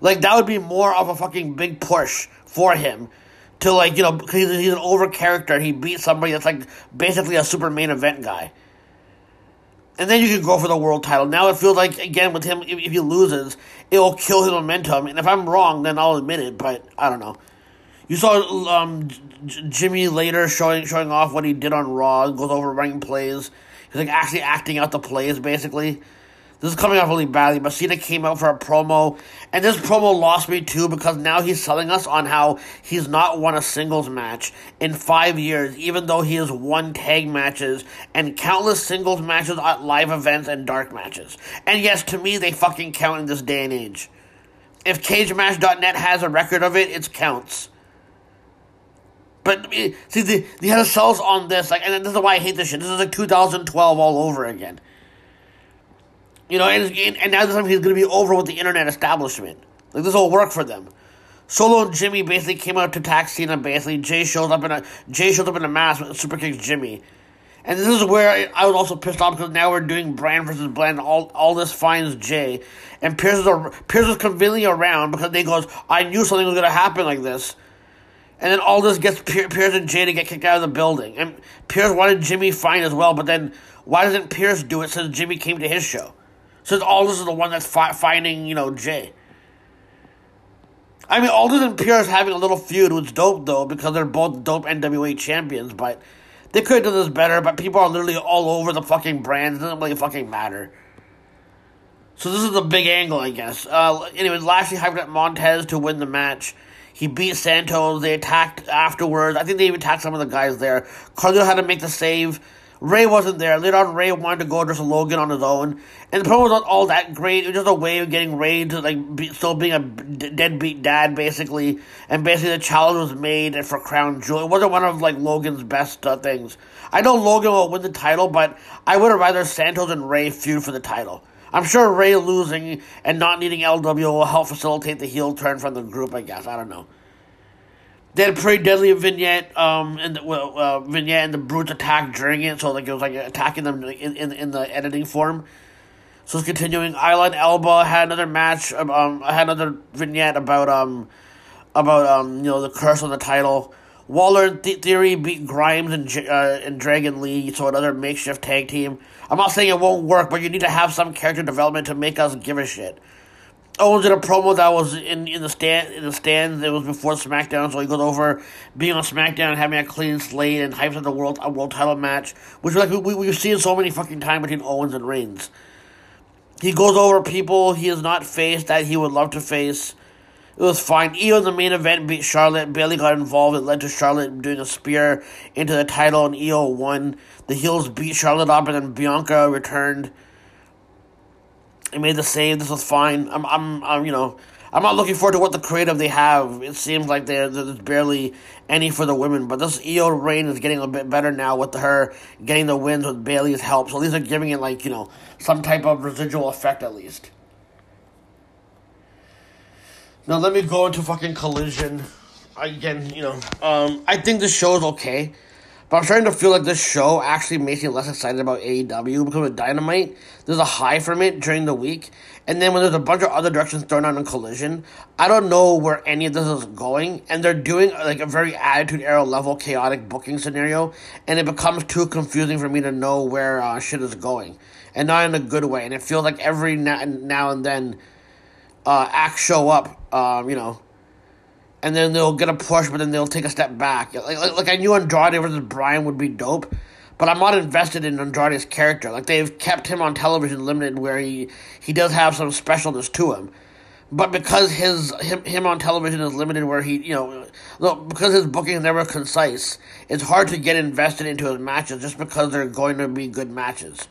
like that would be more of a fucking big push for him to like you know he's, he's an over character and he beat somebody that's like basically a super main event guy. And then you can go for the world title. Now it feels like again with him, if, if he loses, it will kill his momentum. And if I'm wrong, then I'll admit it. But I don't know. You saw um, J- Jimmy later showing showing off what he did on Raw. Goes over running plays. He's like actually acting out the plays basically. This is coming off really badly, Cena came out for a promo, and this promo lost me too because now he's selling us on how he's not won a singles match in five years, even though he has won tag matches and countless singles matches at live events and dark matches. And yes, to me, they fucking count in this day and age. If CageMatch.net has a record of it, it counts. But see, the they had to sell us on this, like, and this is why I hate this shit. This is like 2012 all over again. You know, and, and now this time he's going to be over with the internet establishment. Like, this will work for them. Solo and Jimmy basically came out to attack Cena. Basically, Jay shows up in a Jay shows up in a mask with super kicks Jimmy, And this is where I, I was also pissed off because now we're doing Brand versus Brand. All all this finds Jay, and Pearce is a, Pearce is conveniently around because they goes, I knew something was gonna happen like this, and then all this gets Pier- Pearce and Jay to get kicked out of the building. And Pearce wanted Jimmy fine as well, but then why doesn't Pearce do it since Jimmy came to his show? Since Aldis is the one that's fi- finding you know Jay. I mean, Aldis and Pearce having a little feud was dope though because they're both dope NWA champions, but they could have done this better. But people are literally all over the fucking brands. It doesn't really fucking matter. So this is the big angle, I guess. Uh, anyway, Lashley hyped up Montez to win the match. He beat Santos. They attacked afterwards. I think they even attacked some of the guys there. Carlito had to make the save. Rey wasn't there. Later on, Rey wanted to go to Logan on his own, and the promo was not all that great. It was just a way of getting Rey to like be, still being a d- deadbeat dad, basically. And basically, the challenge was made for Crown Jewel. It wasn't one of like Logan's best uh, things. I know Logan will win the title, but I would have rather Santos and Rey feud for the title. I'm sure Rey losing and not needing LW will help facilitate the heel turn from the group. I guess I don't know. They had a pretty deadly vignette, um, and well, uh, vignette, and the brutes attacked during it. So like it was like attacking them in in, in the editing form. So it's continuing. Isla and Alba had another match. Um, um, I had another vignette about um, about um, you know the curse on the title. Waller and Th- Theory beat Grimes and uh, and Dragon Lee, so another makeshift tag team. I'm not saying it won't work, but you need to have some character development to make us give a shit. Owens did a promo that was in, in the stand in the stands. It was before SmackDown, so he goes over being on SmackDown, having a clean slate, and hypes up the world a world title match, which like we we've seen so many fucking times between Owens and Reigns. He goes over people he has not faced that he would love to face. It was fine. In the main event beat Charlotte. Bayley got involved. It led to Charlotte doing a spear into the title, and IYO won. The heels beat Charlotte up, and then Bianca returned. They made the save. This was fine. I'm, I'm, I'm, you know, I'm not looking forward to what the creative they have. It seems like there, there's barely any for the women, but this IYO reign is getting a bit better now with her getting the wins with Bayley's help. So these are giving it like you know some type of residual effect at least. Now let me go into fucking collision. Again, you know, um, I think the show is okay, but I'm starting to feel like this show actually makes me less excited about AEW because with Dynamite, there's a high from it during the week, and then when there's a bunch of other directions thrown out in Collision, I don't know where any of this is going, and they're doing like a very Attitude Era level chaotic booking scenario, and it becomes too confusing for me to know where uh, shit is going, and not in a good way, and it feels like every now and then uh, acts show up, um, you know, and then they'll get a push, but then they'll take a step back. Like, like, like I knew Andrade versus Bryan would be dope, but I'm not invested in Andrade's character. Like they've kept him on television limited, where he he does have some specialness to him, but because his him him on television is limited, where he you know look because his booking is never concise, it's hard to get invested into his matches just because they're going to be good matches.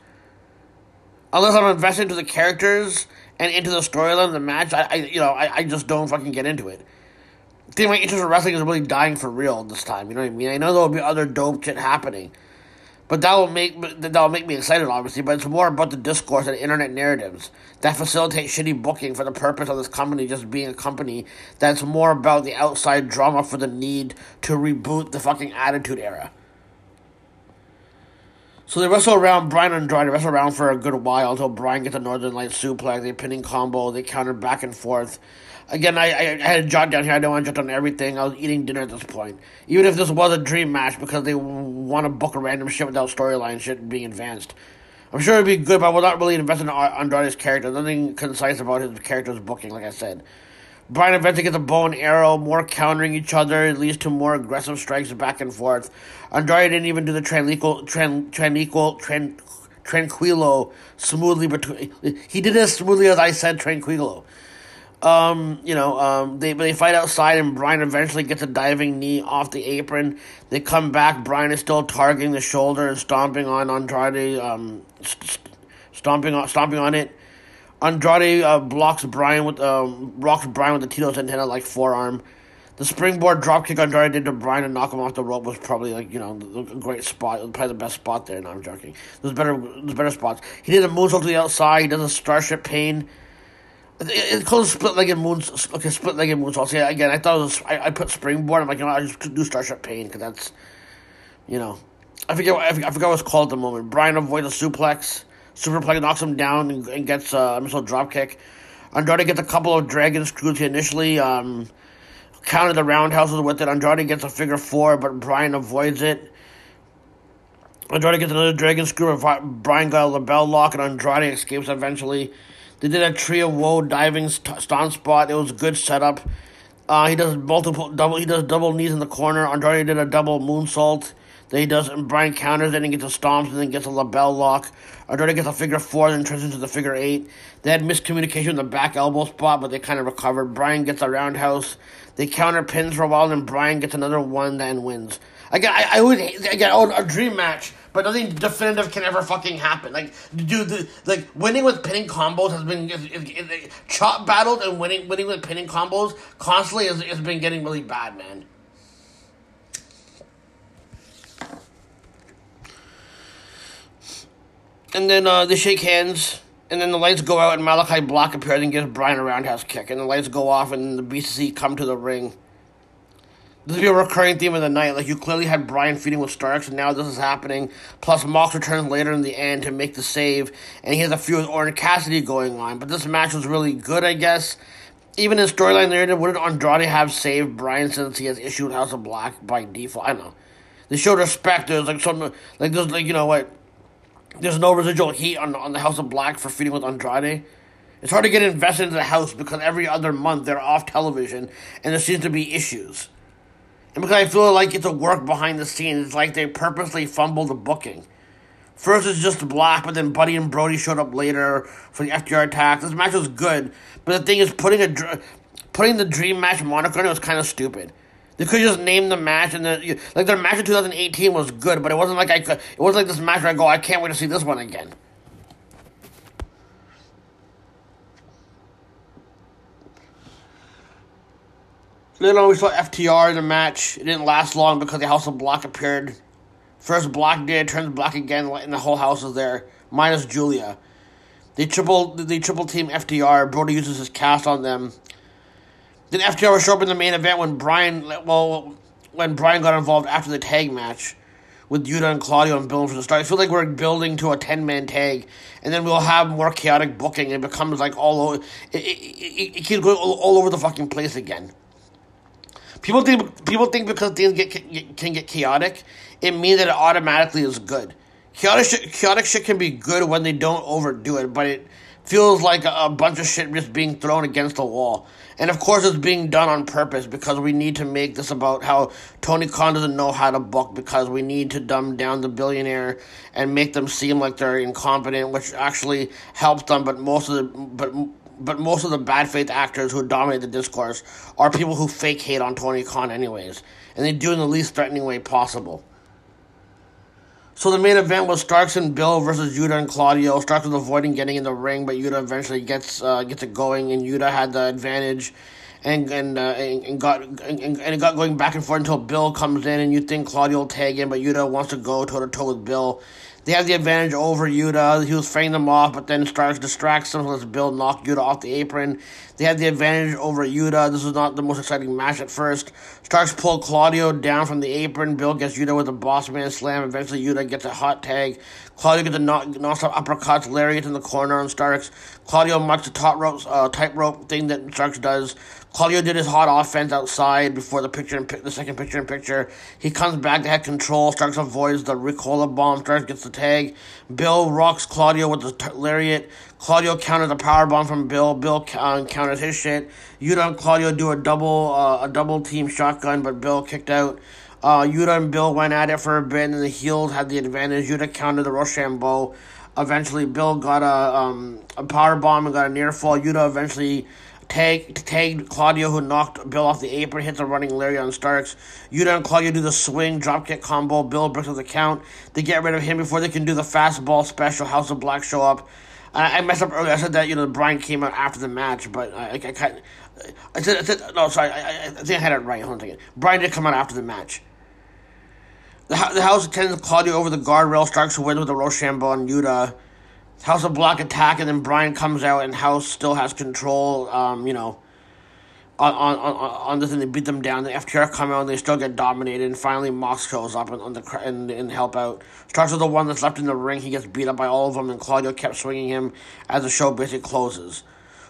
Unless I'm invested into the characters and into the storyline of the match, I, I you know I, I just don't fucking get into it. Think my interest in wrestling is really dying for real this time. You know what I mean? I know there will be other dope shit happening, but that will make that will make me excited, obviously. But it's more about the discourse and internet narratives that facilitate shitty booking for the purpose of this company just being a company that's more about the outside drama for the need to reboot the fucking Attitude Era. So they wrestle around, Bryan and Andrade wrestle around for a good while until Bryan gets a Northern Light suplex, they pinning combo, they counter back and forth. Again, I, I, I had a jot down here, I don't want to jot down everything. I was eating dinner at this point. Even if this was a dream match because they want to book a random shit without storyline shit being advanced. I'm sure it'd be good, but we're not really invested in Andrade's character. Nothing concise about his character's booking, like I said. Bryan eventually gets a bow and arrow, more countering each other. It leads to more aggressive strikes back and forth. Andrade didn't even do the tranquilo, tran, tranquilo, tran, tranquilo smoothly between. He did it as smoothly as I said tranquilo. Um, you know, um, they they fight outside, and Bryan eventually gets a diving knee off the apron. They come back. Bryan is still targeting the shoulder and stomping on Andrade, um, st- stomping on stomping on it. Andrade uh, blocks Bryan with um, rocks Bryan with the Tito Santana like forearm. The springboard dropkick Andrade did to Bryan and knock him off the rope was probably like you know a great spot, probably the best spot there. No, I'm joking. There's better, there's better spots. He did a moonsault to the outside. He does a starship pain. It's called split legged moons. Okay, split legged moonsault. Yeah, again, I thought it was. I, I put springboard. I'm like, you know, I just do starship pain because that's, you know, I forget. what- I forget forgot what it's called at the moment. Bryan avoids a suplex. Superplex knocks him down and, and gets uh, a missile drop kick. Andrade gets a couple of dragon screws initially um, counted the roundhouses with it. Andrade gets a figure four, but Bryan avoids it. Andrade gets another dragon screw. Bryan got a LeBell lock, and Andrade escapes eventually. They did a tree of woe diving st- stomp spot. It was a good setup. Uh, he does multiple double. He does double knees in the corner. Andrade did a double moonsault. Then he does and Bryan counters. Then he gets a stomp. And then gets a LeBell lock. Andrade gets a figure four. Then turns into the figure eight. They had miscommunication in the back elbow spot, but they kind of recovered. Bryan gets a roundhouse. They counter pins for a while. Then Bryan gets another one. Then wins. Again, I, I always again oh, a dream match, but nothing definitive can ever fucking happen. Like, dude, the, like winning with pinning combos has been is, is, is, chop battled and winning winning with pinning combos constantly has, has been getting really bad, man. And then uh, they shake hands, and then the lights go out, and Malakai Black appears and gives Bryan a roundhouse kick, and the lights go off, and the BCC come to the ring. This will be a recurring theme of the night. Like you clearly had Bryan feeding with Starks, and now this is happening. Plus, Mox returns later in the end to make the save, and he has a feud with Orange Cassidy going on. But this match was really good, I guess. Even in storyline narrative, wouldn't Andrade have saved Bryan since he has issued House of Black by default? I don't know. They showed respect. There's like some like there's like you know what. There's no residual heat on on the House of Black for feeding with Andrade. It's hard to get invested into the house because every other month they're off television and there seems to be issues. And because I feel like it's a work behind the scenes, it's like they purposely fumbled the booking. First it's just Black, but then Buddy and Brody showed up later for the FTR attack. This match was good, but the thing is, putting a putting the Dream Match moniker on it was kind of stupid. They could just name the match, and the like their match in 2018 was good, but it wasn't like I could. It wasn't like this match where I go, I can't wait to see this one again. Then we saw FTR in the match. It didn't last long because the House of Black appeared. First Black did, turns Black again, and the whole house is there, minus Julia. They triple they triple team FTR. Brody uses his cast on them. Then FTR will show up in the main event when Bryan well when Bryan got involved after the tag match with Yuta and Claudio and Bill from the start. I feel like we're building to a ten man tag, and then we'll have more chaotic booking. And it becomes like all over. It, it, it, it keeps going all over the fucking place again. People think people think because things get can get chaotic, it means that it automatically is good. Chaotic shit, chaotic shit can be good when they don't overdo it, but it feels like a, a bunch of shit just being thrown against the wall. And of course, it's being done on purpose because we need to make this about how Tony Khan doesn't know how to book because we need to dumb down the billionaire and make them seem like they're incompetent, which actually helps them. But most of the but but most of the bad faith actors who dominate the discourse are people who fake hate on Tony Khan anyways, and they do in the least threatening way possible. So the main event was Starks and Bill versus Yuta and Claudio. Starks was avoiding getting in the ring, but Yuta eventually gets uh, gets it going, and Yuta had the advantage, and and uh, and, and got and, and it got going back and forth until Bill comes in, and you think Claudio will tag in, but Yuta wants to go toe to toe with Bill. They have the advantage over Yuta. He was fighting them off, but then Starks distracts them, so lets Bill knock Yuta off the apron. They have the advantage over Yuta. This is not the most exciting match at first. Starks pulled Claudio down from the apron. Bill gets Yuta with a boss man slam. Eventually, Yuta gets a hot tag. Claudio gets a non-stop uppercuts, lariat in the corner on Starks. Claudio marks the top rope, uh, tightrope thing that Starks does. Claudio did his hot offense outside before the picture in the second picture in picture. He comes back to have control. Starks avoids the Ricola bomb. Starks gets the tag. Bill rocks Claudio with the t- lariat. Claudio counters the power bomb from Bill. Bill uh, counters his shit. Yuta and Claudio do a double uh, a double team shotgun, but Bill kicked out. Uh, Yuta and Bill went at it for a bit, and the heels had the advantage. Yuta countered the Roshambo. Eventually, Bill got a um, a power bomb and got a near fall. Yuta eventually tag tagged Claudio, who knocked Bill off the apron, hits a running lariat on Starks. Yuta and Claudio do the swing dropkick combo. Bill breaks up the count. They get rid of him before they can do the fastball special. House of Black show up. I, I messed up earlier. I said that you know Bryan came out after the match, but I, I, I can't. I said, I said no, sorry. I, I think I had it right. Hold on a second. Bryan did come out after the match. The, the House attends Claudio over the guardrail. Starks wins with a Roshambo on Yuta. House of Black attack, and then Bryan comes out, and House still has control. Um, you know, on on, on, on this and they beat them down. The FTR come out and they still get dominated. And finally, Mox shows up and on the and, and help out. Starts with the one that's left in the ring. He gets beat up by all of them, and Claudio kept swinging him as the show basically closes.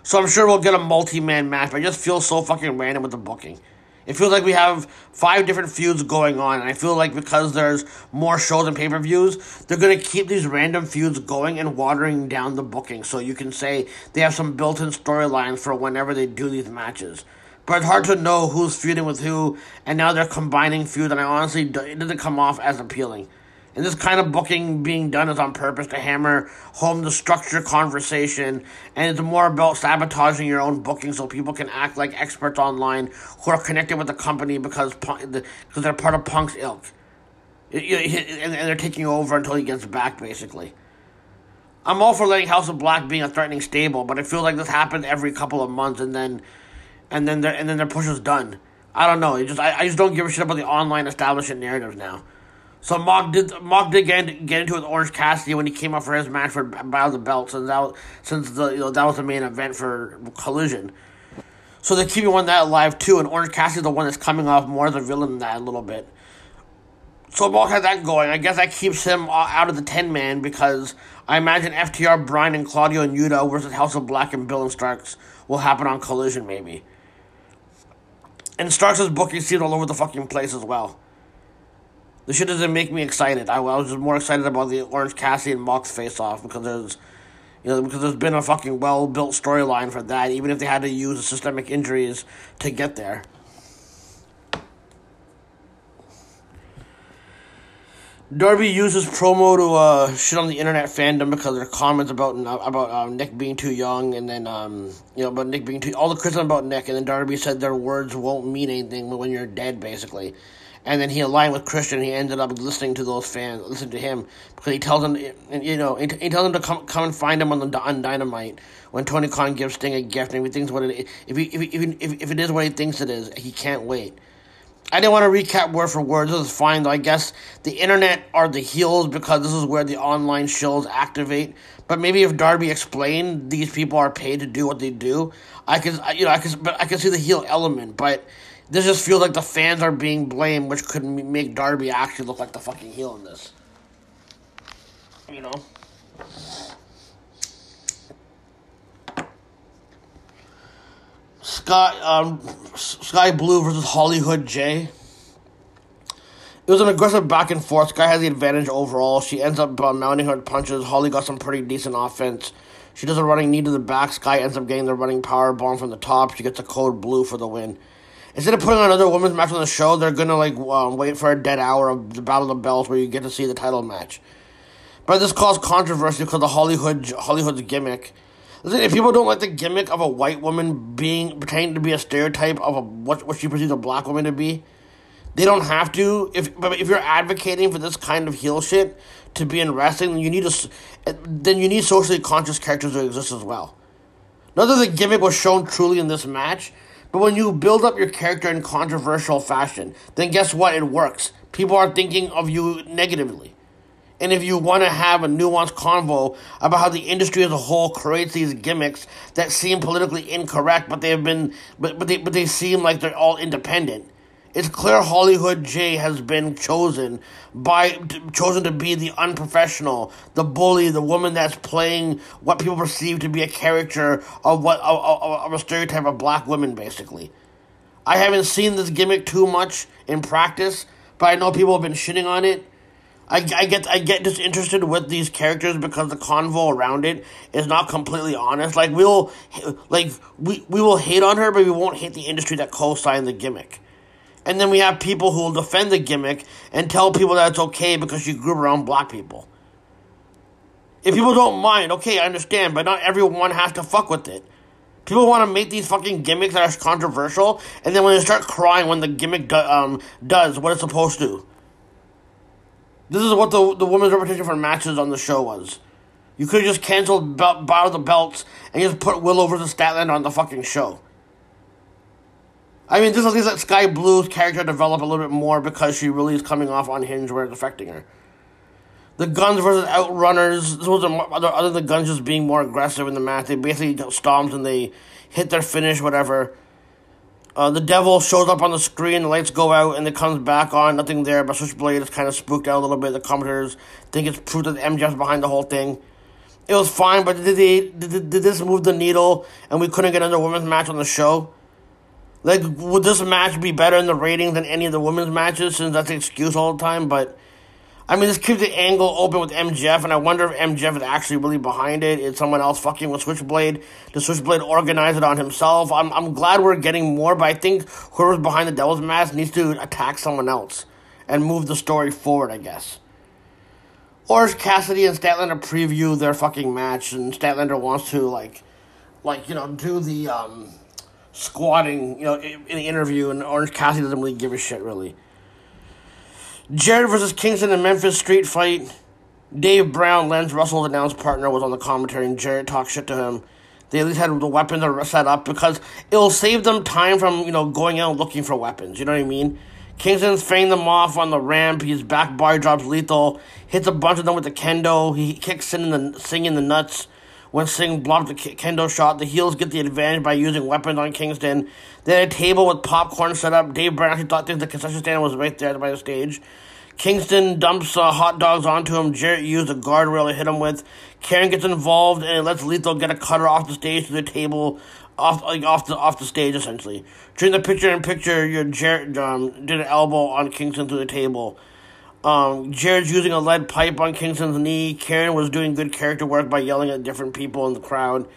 So I'm sure we'll get a multi-man match. But I just feel so fucking random with the booking. It feels like we have five different feuds going on, and I feel like because there's more shows and pay per views, they're gonna keep these random feuds going and watering down the booking. So you can say they have some built-in storylines for whenever they do these matches. But it's hard to know who's feuding with who, and now they're combining feuds, and I honestly it doesn't come off as appealing. And this kind of booking being done is on purpose to hammer home the structure conversation, and it's more about sabotaging your own booking so people can act like experts online who are connected with the company because because they're part of Punk's ilk, and they're taking over until he gets back, basically. I'm all for letting House of Black being a threatening stable, but I feel like this happens every couple of months, and then and then their and then their push is done. I don't know. It just I, I just don't give a shit about the online establishment narratives now. So Mock did Mock did get, get into it with Orange Cassidy when he came up for his match for Battle of the Belt, since that was, since the you know that was the main event for Collision. So they're keeping one that alive too, and Orange Cassidy's the one that's coming off more as a villain that a little bit. So Mock has that going. I guess that keeps him uh, out of the ten man because I imagine FTR, Bryan, and Claudio and Yuta versus House of Black and Bill and Starks will happen on Collision maybe. And Starks' is booking seemed all over the fucking place as well. The shit doesn't make me excited. I, I was just more excited about the Orange Cassidy and Mox face off because there's, you know, because there's been a fucking well built storyline for that. Even if they had to use systemic injuries to get there. Darby uses promo to uh, shit on the internet fandom because their comments about about um, Nick being too young, and then um, you know about Nick being too all the criticism about Nick, and then Darby said their words won't mean anything when you're dead, basically. And then he aligned with Christian. He ended up listening to those fans, listening to him because he tells them, you know, he, he tells them to come come and find him on the on Dynamite when Tony Khan gives Sting a gift, and he thinks what it if he, if, he, if if it is what he thinks it is, he can't wait. I didn't want to recap word for word. This is fine, though. I guess the internet are the heels because this is where the online shows activate. But maybe if Darby explained these people are paid to do what they do, I could, you know, I could, but I could see the heel element. But this just feels like the fans are being blamed, which could make Darby actually look like the fucking heel in this. You know. Skye um, Skye Blue versus Hollywood J. It was an aggressive back and forth. Skye has the advantage overall. She ends up uh, mounting her punches. Holly got some pretty decent offense. She does a running knee to the back. Skye ends up getting the running power bomb from the top. She gets a code blue for the win. Instead of putting another women's match on the show, they're gonna like um, wait for a dead hour of the Battle of the Belts where you get to see the title match. But this caused controversy because of Hollywood Hollywood's gimmick. Listen, if people don't like the gimmick of a white woman being pretending to be a stereotype of a what what she perceives a black woman to be, they don't have to. If but if you're advocating for this kind of heel shit to be in wrestling, you need a then you need socially conscious characters to exist as well. Not that the gimmick was shown truly in this match, but when you build up your character in controversial fashion, then guess what? It works. People are thinking of you negatively. And if you want to have a nuanced convo about how the industry as a whole creates these gimmicks that seem politically incorrect, but they have been, but, but they, but they seem like they're all independent. It's clear Hollywood J has been chosen by, chosen to be the unprofessional, the bully, the woman that's playing what people perceive to be a character of what, of, of, a stereotype of black women, basically. I haven't seen this gimmick too much in practice, but I know people have been shitting on it. I, I get I get disinterested with these characters because the convo around it is not completely honest. Like we'll like we, we will hate on her, but we won't hate the industry that co-signed the gimmick. And then we have people who will defend the gimmick and tell people that it's okay because she grew around black people. If people don't mind, okay, I understand, but not everyone has to fuck with it. People want to make these fucking gimmicks that are controversial, and then when they start crying when the gimmick do, um, does what it's supposed to. This is what the the women's reputation for matches on the show was. You could have just canceled Battle of the Belts and just put Willow versus Statlander on the fucking show. I mean, this at least let Skye Blue's character develop a little bit more because she really is coming off on Hinge where it's affecting her. The Guns versus Outrunners. Was other, other than the Guns just being more aggressive in the match. They basically stomped and they hit their finish, whatever. Uh, the devil shows up on the screen, the lights go out, and it comes back on. Nothing there, but Switchblade is kind of spooked out a little bit. The commentators think it's proof that MJF's behind the whole thing. It was fine, but did, they, did, did this move the needle and we couldn't get another women's match on the show? Like, would this match be better in the ratings than any of the women's matches since that's the excuse all the time? But, I mean, this keeps the angle open with MJF, and I wonder if MJF is actually really behind it. Is someone else fucking with Switchblade? Does Switchblade organize it on himself? I'm, I'm glad we're getting more, but I think whoever's behind the Devil's Mask needs to attack someone else and move the story forward, I guess. or Orange Cassidy and Statlander preview their fucking match, and Statlander wants to like, like you know, do the um, squatting, you know, in, the interview, and Orange Cassidy doesn't really give a shit, really. Jarrett versus Kingston in Memphis Street Fight. Dave Brown, Lance Russell's announced partner, was on the commentary, and Jarrett talked shit to him. They at least had the weapons set up because it'll save them time from you know going out looking for weapons. You know what I mean? Kingston's feigned them off on the ramp. His back bar drops lethal. Hits a bunch of them with the kendo. He kicks in the, Singh in the nuts. When Singh blocked the kendo shot, the heels get the advantage by using weapons on Kingston. They had a table with popcorn set up. Dave Brown actually thought the concession stand was right there by the stage. Kingston dumps uh, hot dogs onto him. Jarrett used a guardrail to hit him with. Karen gets involved and lets Lethal get a cutter off the stage to the table, off like off the off the stage essentially. During the picture in picture, your Jarrett um, did an elbow on Kingston through the table. Um, Jarrett's using a lead pipe on Kingston's knee. Karen was doing good character work by yelling at different people in the crowd.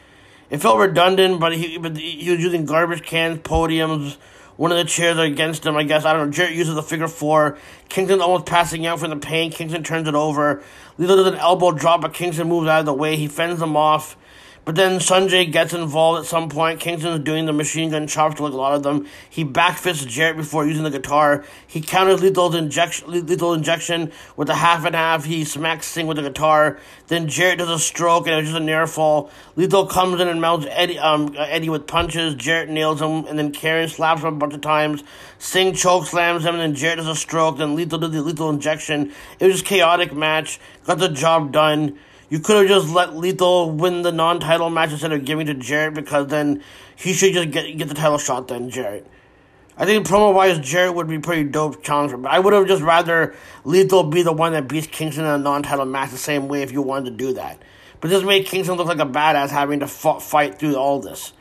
It felt redundant, but he but he was using garbage cans, podiums. One of the chairs against him, I guess. I don't know. Jarrett uses the figure four. Kingston almost passing out from the pain. Kingston turns it over. Lethal does an elbow drop, but Kingston moves out of the way. He fends them off. But then Sanjay gets involved at some point. Kingston's doing the machine gun chops like a lot of them. He backfists Jarrett before using the guitar. He counters Lethal's injection, lethal injection with a half and half. He smacks Singh with the guitar. Then Jarrett does a stroke and it's just a near fall. Lethal comes in and mounts Eddie, um, Eddie with punches. Jarrett nails him and then Karen slaps him a bunch of times. Singh choke slams him and then Jarrett does a stroke. Then Lethal does the lethal injection. It was just chaotic match. Got the job done. You could have just let Lethal win the non-title match instead of giving to Jarrett because then he should just get get the title shot then Jarrett. I think promo wise Jarrett would be pretty dope challenger, but I would have just rather Lethal be the one that beats Kingston in a non-title match the same way if you wanted to do that. But just made Kingston look like a badass having to fight through all this.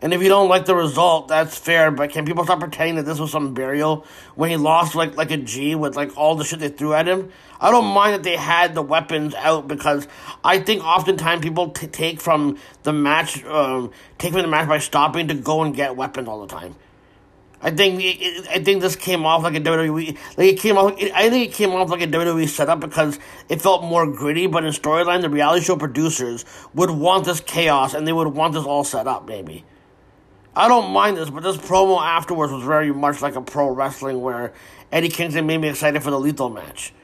And if you don't like the result, that's fair. But can people stop pretending that this was some burial when he lost like like a G with like all the shit they threw at him? I don't mind that they had the weapons out because I think oftentimes people t- take from the match, um, take from the match by stopping to go and get weapons all the time. I think it, it, I think this came off like a WWE like it came off. It, I think it came off like a WWE setup because it felt more gritty. But in storyline, the reality show producers would want this chaos and they would want this all set up, maybe. I don't mind this, but this promo afterwards was very much like a pro wrestling where Eddie Kingston made me excited for the lethal match.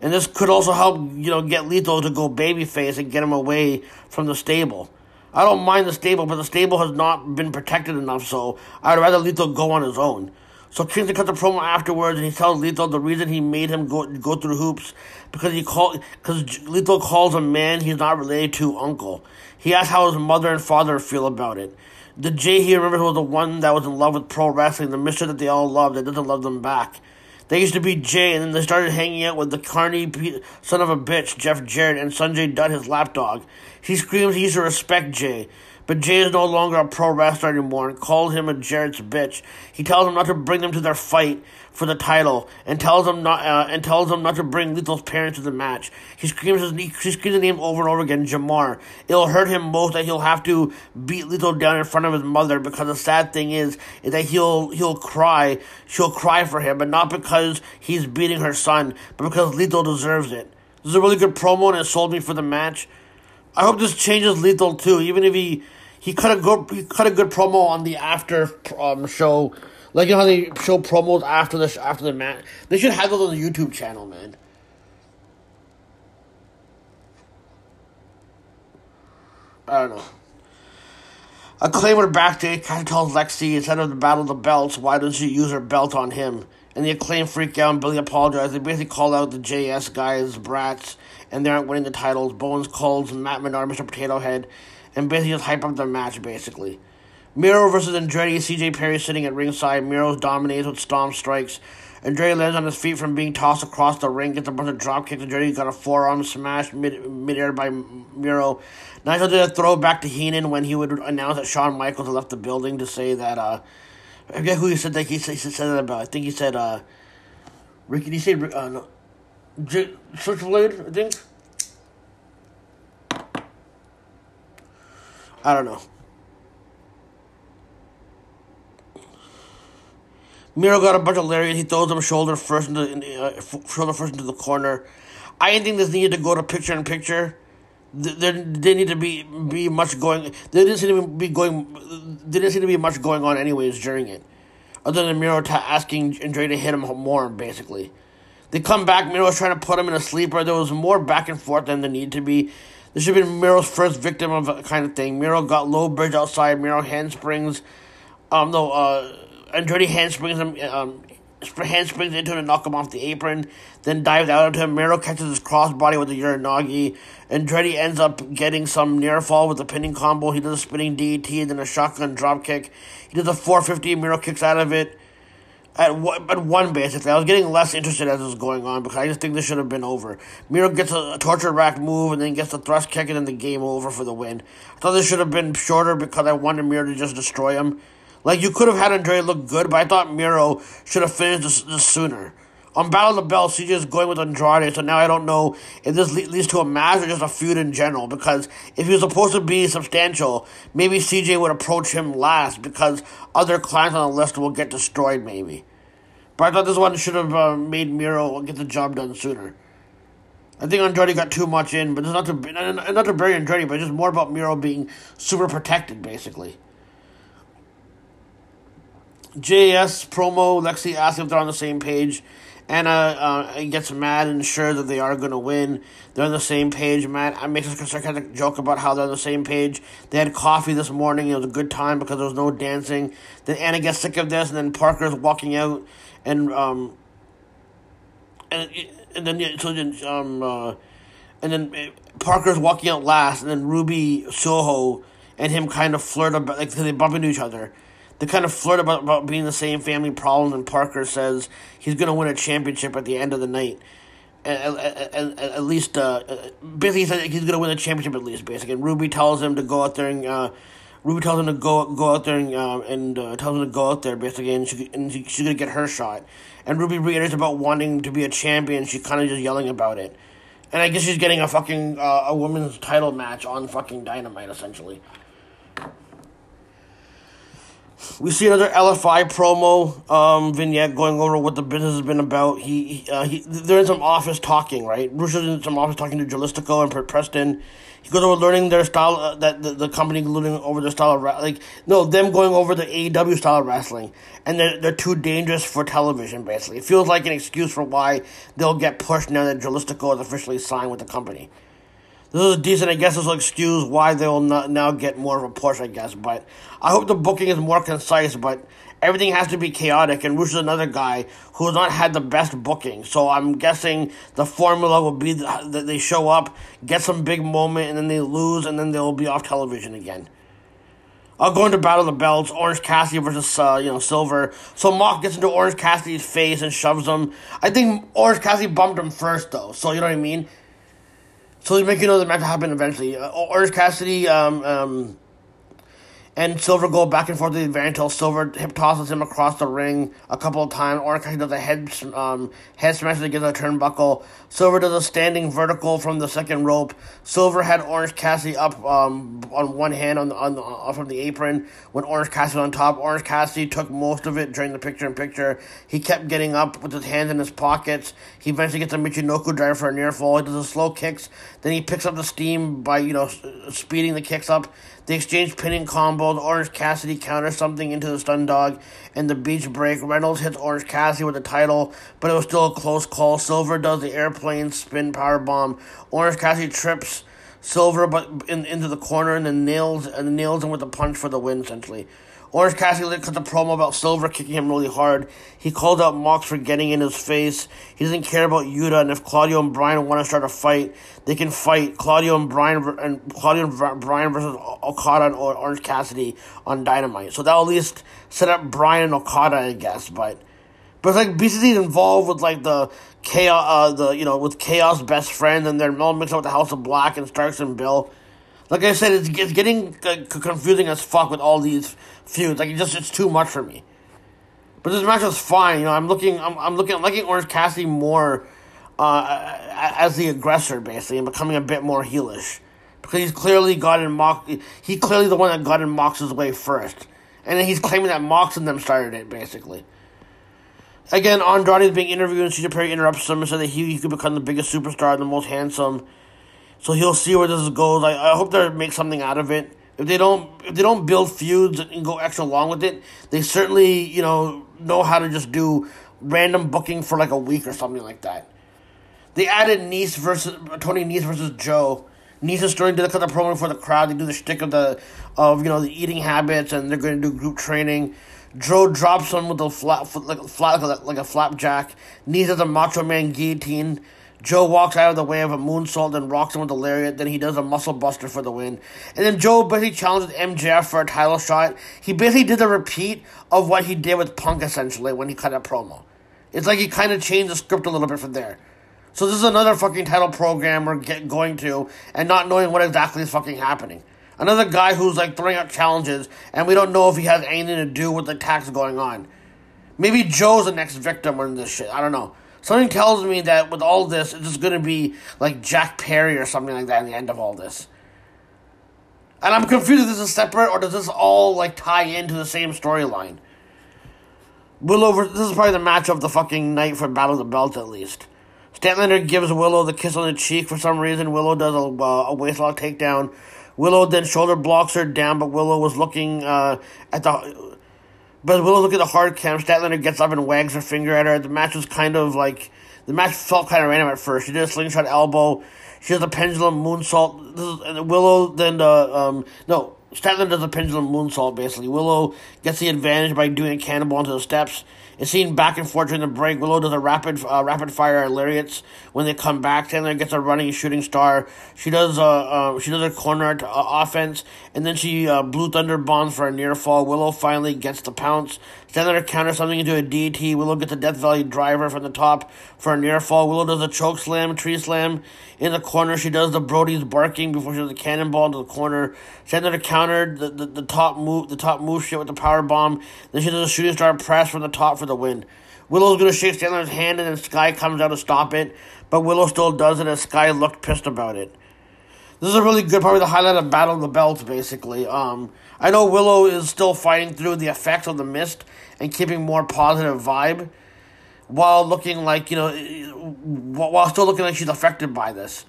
And this could also help, you know, get Lethal to go babyface and get him away from the stable. I don't mind the stable, but the stable has not been protected enough, so I'd rather Lethal go on his own. So Kingston cuts a promo afterwards, and he tells Lethal the reason he made him go go through hoops because he called because Lethal calls a man he's not related to uncle. He asks how his mother and father feel about it. The J he remembers was the one that was in love with pro wrestling, the mister that they all loved that doesn't love them back. They used to be Jay, and then they started hanging out with the carny son of a bitch, Jeff Jarrett, and Sanjay Dutt, his lapdog. He screams he used to respect Jay, but Jay is no longer a pro wrestler anymore and calls him a Jarrett's bitch. He tells him not to bring them to their fight for the title, and tells him not uh, and tells him not to bring Lethal's parents to the match. He screams his he screams the name over and over again, Jamar. It'll hurt him most that he'll have to beat Lethal down in front of his mother because the sad thing is is that he'll he'll cry, she'll cry for him, but not because he's beating her son, but because Lethal deserves it. This is a really good promo and it sold me for the match. I hope this changes Lethal too, even if he he cut a good he cut a good promo on the after um, show like you know how they show promos after the after the match. They should have those on the YouTube channel, man. I don't know. Acclaimer backstage, Cassie tells Lexi instead of the battle of the belts, why doesn't she use her belt on him? And the acclaim freak out and Billy apologizes. They basically call out the JS guys brats and they aren't winning the titles. Bowens calls Matt Menard Mr. Potato Head and basically just hype up the match basically. Miro versus Andretti. CJ Perry sitting at ringside. Miro dominates with stomp strikes. Andretti lands on his feet from being tossed across the ring, gets a bunch of drop kicks. Andretti got a forearm smash mid midair by Miro. Nigel did a throwback to Heenan when he would announce that Shawn Michaels had left the building to say that. uh I forget who he said that he said, he said that about. I think he said. uh Ricky, did he say uh, no, J- Switchblade? I think. I don't know. Miro got a bunch of lariat. He throws him shoulder first into in, uh, shoulder first into the corner. I didn't think this needed to go to picture in picture. Th- There didn't need to be be much going. There didn't seem to be going. There didn't seem to be much going on anyways during it, other than Miro ta- asking Andre to hit him more. Basically, they come back. Miro was trying to put him in a sleeper. There was more back and forth than there needed to be. This should have been Miro's first victim of a kind of thing. Miro got low bridge outside. Miro handsprings. Um, no, uh, Andretti handsprings him. Um, sp- handsprings into him to knock him off the apron. Then dives out into him. Miro catches his crossbody with a uranage. Andretti ends up getting some near fall with a pinning combo. He does a spinning DT and then a shotgun drop kick. He does a 450. Miro kicks out of it at one, at one basically. I was getting less interested as it was going on because I just think this should have been over. Miro gets a, a torture rack move and then gets the thrust kick and then the game over for the win. I thought this should have been shorter because I wanted Miro to just destroy him. Like you could have had Andre look good, but I thought Miro should have finished this, this sooner. On Battle of the Belts, CJ is going with Andrade, so now I don't know if this le- leads to a match or just a feud in general. Because if he was supposed to be substantial, maybe CJ would approach him last because other clients on the list will get destroyed, maybe. But I thought this one should have uh, made Miro get the job done sooner. I think Andrade got too much in, but it's not to not to bury Andrade, but just more about Miro being super protected, basically. JAS promo, Lexi asks if they're on the same page. Anna uh, gets mad and sure that they are going to win. They're on the same page. Matt I makes a sarcastic joke about how they're on the same page. They had coffee this morning. It was a good time because there was no dancing. Then Anna gets sick of this, and then Parker's walking out, and um, and and then so then um, uh, and then uh, Parker's walking out last, and then Ruby Soho and him kind of flirt about like they bump into each other they kind of flirt about, about being the same family problem, and Parker says he's going to win a championship at the end of the night. At, at, at, at least, uh, basically, he said he's going to win the championship at least, basically. And Ruby tells him to go out there and, uh, Ruby tells him to go go out there and, uh, and uh, tells him to go out there, basically, and, she, and she, she's to get her shot. And Ruby reiterates about wanting to be a champion. She's kind of just yelling about it. And I guess she's getting a fucking, uh, a women's title match on fucking Dynamite, essentially. We see another LFI promo um, vignette going over what the business has been about. He, uh, he they're in some office talking, right? Is in some office talking to Dralistico and Preston. He goes over learning their style, uh, that the, the company learning over their style of ra- like no them going over the AEW style of wrestling, and they're they're too dangerous for television. Basically, it feels like an excuse for why they'll get pushed now that Dralistico is officially signed with the company this is decent. I guess this will excuse why they will not now get more of a push. I guess, but I hope the booking is more concise. But everything has to be chaotic, and Rush is another guy who has not had the best booking. So I'm guessing the formula will be that they show up, get some big moment, and then they lose, and then they'll be off television again. I'll go into Battle of the Belts, Orange Cassidy versus uh, you know Silver. So Mock gets into Orange Cassidy's face and shoves him. I think Orange Cassidy bumped him first though, so you know what I mean. So they make you know the match happen eventually. Uh, Orange Cassidy um, um, and Silver go back and forth to the advantage until Silver hip tosses him across the ring a couple of times. Orange does a head um, head smash against a turnbuckle. Silver does a standing vertical from the second rope. Silver had Orange Cassidy up um, on one hand on on the, uh, from the apron when Orange Cassidy was on top. Orange Cassidy took most of it during the picture in picture. He kept getting up with his hands in his pockets. He eventually gets a Michinoku driver for a near fall. He does a slow kicks. Then he picks up the steam by you know speeding the kicks up. They exchange pinning combos. Orange Cassidy counters something into the stun dog and the beach break. Reynolds hits Orange Cassidy with the title, but it was still a close call. Silver does the airplane spin power bomb. Orange Cassidy trips Silver but in, into the corner and then nails and nails him with a punch for the win essentially. Orange Cassidy cut the promo about Silver kicking him really hard. He called out Mox for getting in his face. He doesn't care about Yuta, and if Claudio and Bryan want to start a fight, they can fight Claudio and Bryan and Claudio and Bryan versus Okada and Orange Cassidy on Dynamite. So that'll at least set up Bryan and Okada, I guess. But but it's like BCC's involved with like the chaos, uh, the you know with Chaos best friend, and they're all mixed up with the House of Black and Starks and Bill. Like I said, it's, it's getting c- confusing as fuck with all these feuds. Like it just it's too much for me. But this match was fine. You know, I'm looking, I'm, I'm looking, I'm liking Orange Cassidy more uh, as the aggressor, basically, and becoming a bit more heelish because he's clearly got in Mox. He clearly the one that got in Mox's way first, and then he's claiming that Mox and them started it, basically. Again, Andrade is being interviewed, and CJ Perry interrupts him and said that he, he could become the biggest superstar and the most handsome. So he'll see where this goes. I, I hope they make something out of it. If they don't, if they don't build feuds and go extra long with it, they certainly you know know how to just do random booking for like a week or something like that. They added Nice versus Tony Nice versus Joe. Nice is starting to cut the promo for the crowd. They do the shtick of the of you know the eating habits, and they're going to do group training. Joe drops him with a flat like flat like a, like a flapjack. Nice does a Macho Man guillotine. Joe walks out of the way of a moonsault and rocks him with a lariat. Then he does a muscle buster for the win. And then Joe basically challenges MJF for a title shot. He basically did a repeat of what he did with Punk essentially when he cut a promo. It's like he kind of changed the script a little bit from there. So this is another fucking title program we're get, going to and not knowing what exactly is fucking happening. Another guy who's like throwing out challenges and we don't know if he has anything to do with the attacks going on. Maybe Joe's the next victim in this shit. I don't know. Something tells me that with all this, it's just gonna be like Jack Perry or something like that at the end of all this. And I'm confused if this is separate or does this all like tie into the same storyline. Willow, this is probably the match of the fucking night for Battle of the Belt at least. Statlander gives Willow the kiss on the cheek for some reason. Willow does a, uh, a waistlock takedown. Willow then shoulder blocks her down, but Willow was looking uh, at the. But Willow look at the hard cam. Statlander gets up and wags her finger at her. The match was kind of like the match felt kind of random at first. She did a slingshot elbow. She does a pendulum moonsault. This is, and Willow then the um no Statlander does a pendulum moonsault basically. Willow gets the advantage by doing a cannonball onto the steps. It's seen back and forth during the break. Willow does a rapid uh, rapid fire lariats when they come back. Statlander gets a running shooting star. She does a uh, she does a corner to, uh, offense, and then she uh, blue thunder bombs for a near fall. Willow finally gets the pounce. Statlander counters something into a DT. Willow gets a Death Valley driver from the top for a near fall. Willow does a choke slam, tree slam in the corner. She does the Brody's barking before she does the cannonball into the corner. Statlander countered the, the, the top move the top move shit with the power bomb. Then she does a shooting star press from the top for the win. Willow's gonna shake Statlander's hand and then Skye comes out to stop it, but Willow still does it as Skye looked pissed about it. This is a really good, probably the highlight of Battle of the Belts, basically. Um, I know Willow is still fighting through the effects of the mist and keeping more positive vibe, while looking like you know, while still looking like she's affected by this.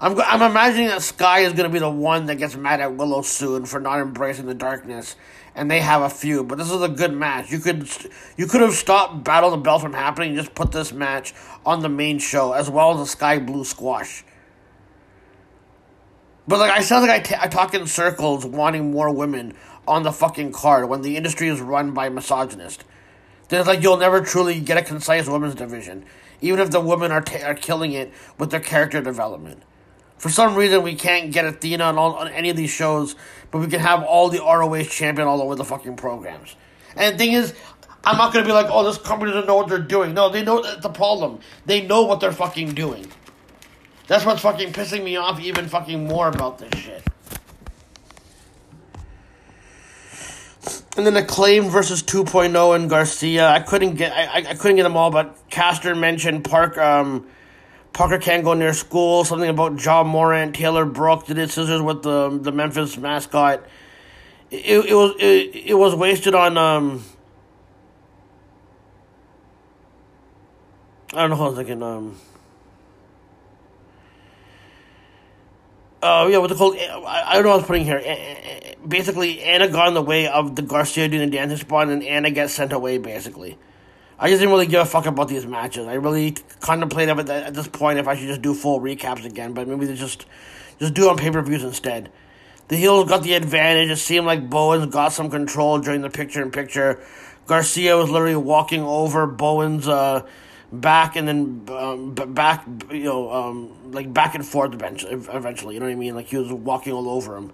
I'm I'm imagining that Skye is going to be the one that gets mad at Willow soon for not embracing the darkness, and they have a feud. But this is a good match. You could you could have stopped Battle of the Belt from happening and just put this match on the main show as well as the Skye Blue Squash. But like I sound like I, t- I talk in circles, wanting more women on the fucking card when the industry is run by misogynists. Then it's like you'll never truly get a concise women's division, even if the women are ta- are killing it with their character development. For some reason, we can't get Athena on, all, on any of these shows, but we can have all the ROH champion all over the fucking programs. And the thing is, I'm not gonna be like, oh, this company doesn't know what they're doing. No, they know the problem. They know what they're fucking doing. That's what's fucking pissing me off even fucking more about this shit. And then Acclaim versus 2.0 and Garcia. I couldn't get I, I couldn't get them all, but Caster mentioned Park um Parker can't go near school. Something about John Morant, Taylor Brooks did his scissors with the the Memphis mascot. It, it was it, it was wasted on um. I don't know. Who I was thinking um. Uh, yeah, what's it called? I, I don't know what I was putting here. Basically, Anna got in the way of the Garcia doing the dancing spot, and Anna gets sent away, basically. I just didn't really give a fuck about these matches. I really contemplated at, at this point if I should just do full recaps again, but maybe just just do on pay per views instead. The heels got the advantage. It seemed like Bowens got some control during the picture in picture. Garcia was literally walking over Bowens' uh, back and then um, back, you know, um, like back and forth eventually. You know what I mean? Like he was walking all over him,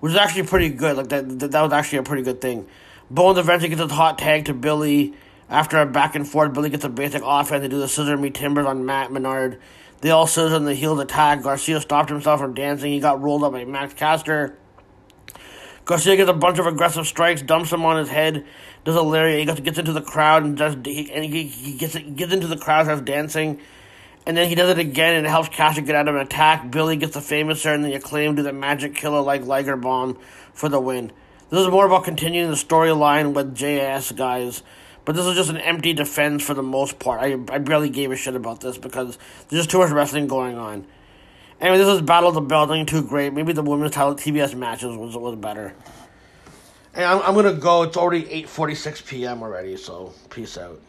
which is actually pretty good. Like that, that, that was actually a pretty good thing. Bowens eventually gets a hot tag to Billy. After a back and forth, Billy gets a basic offense to do the scissor me timbers on Matt Menard. They all scissor on the heels attack. Garcia stopped himself from dancing. He got rolled up by Max Caster. Garcia gets a bunch of aggressive strikes, dumps him on his head, does a lariat. He gets, into the crowd and does he, and he, he gets gets into the crowd, starts dancing, and then he does it again and it helps Caster get out of an attack. Billy gets the famous and the acclaim do the magic killer like Liger bomb for the win. This is more about continuing the storyline with JAS guys, but this is just an empty defense for the most part. I I barely gave a shit about this because there's just too much wrestling going on. Anyway, this is Battle of the Belt. Nothing too great. Maybe the women's title TBS matches was was better. I'm, I'm gonna go. It's already eight forty six p.m. already. So peace out.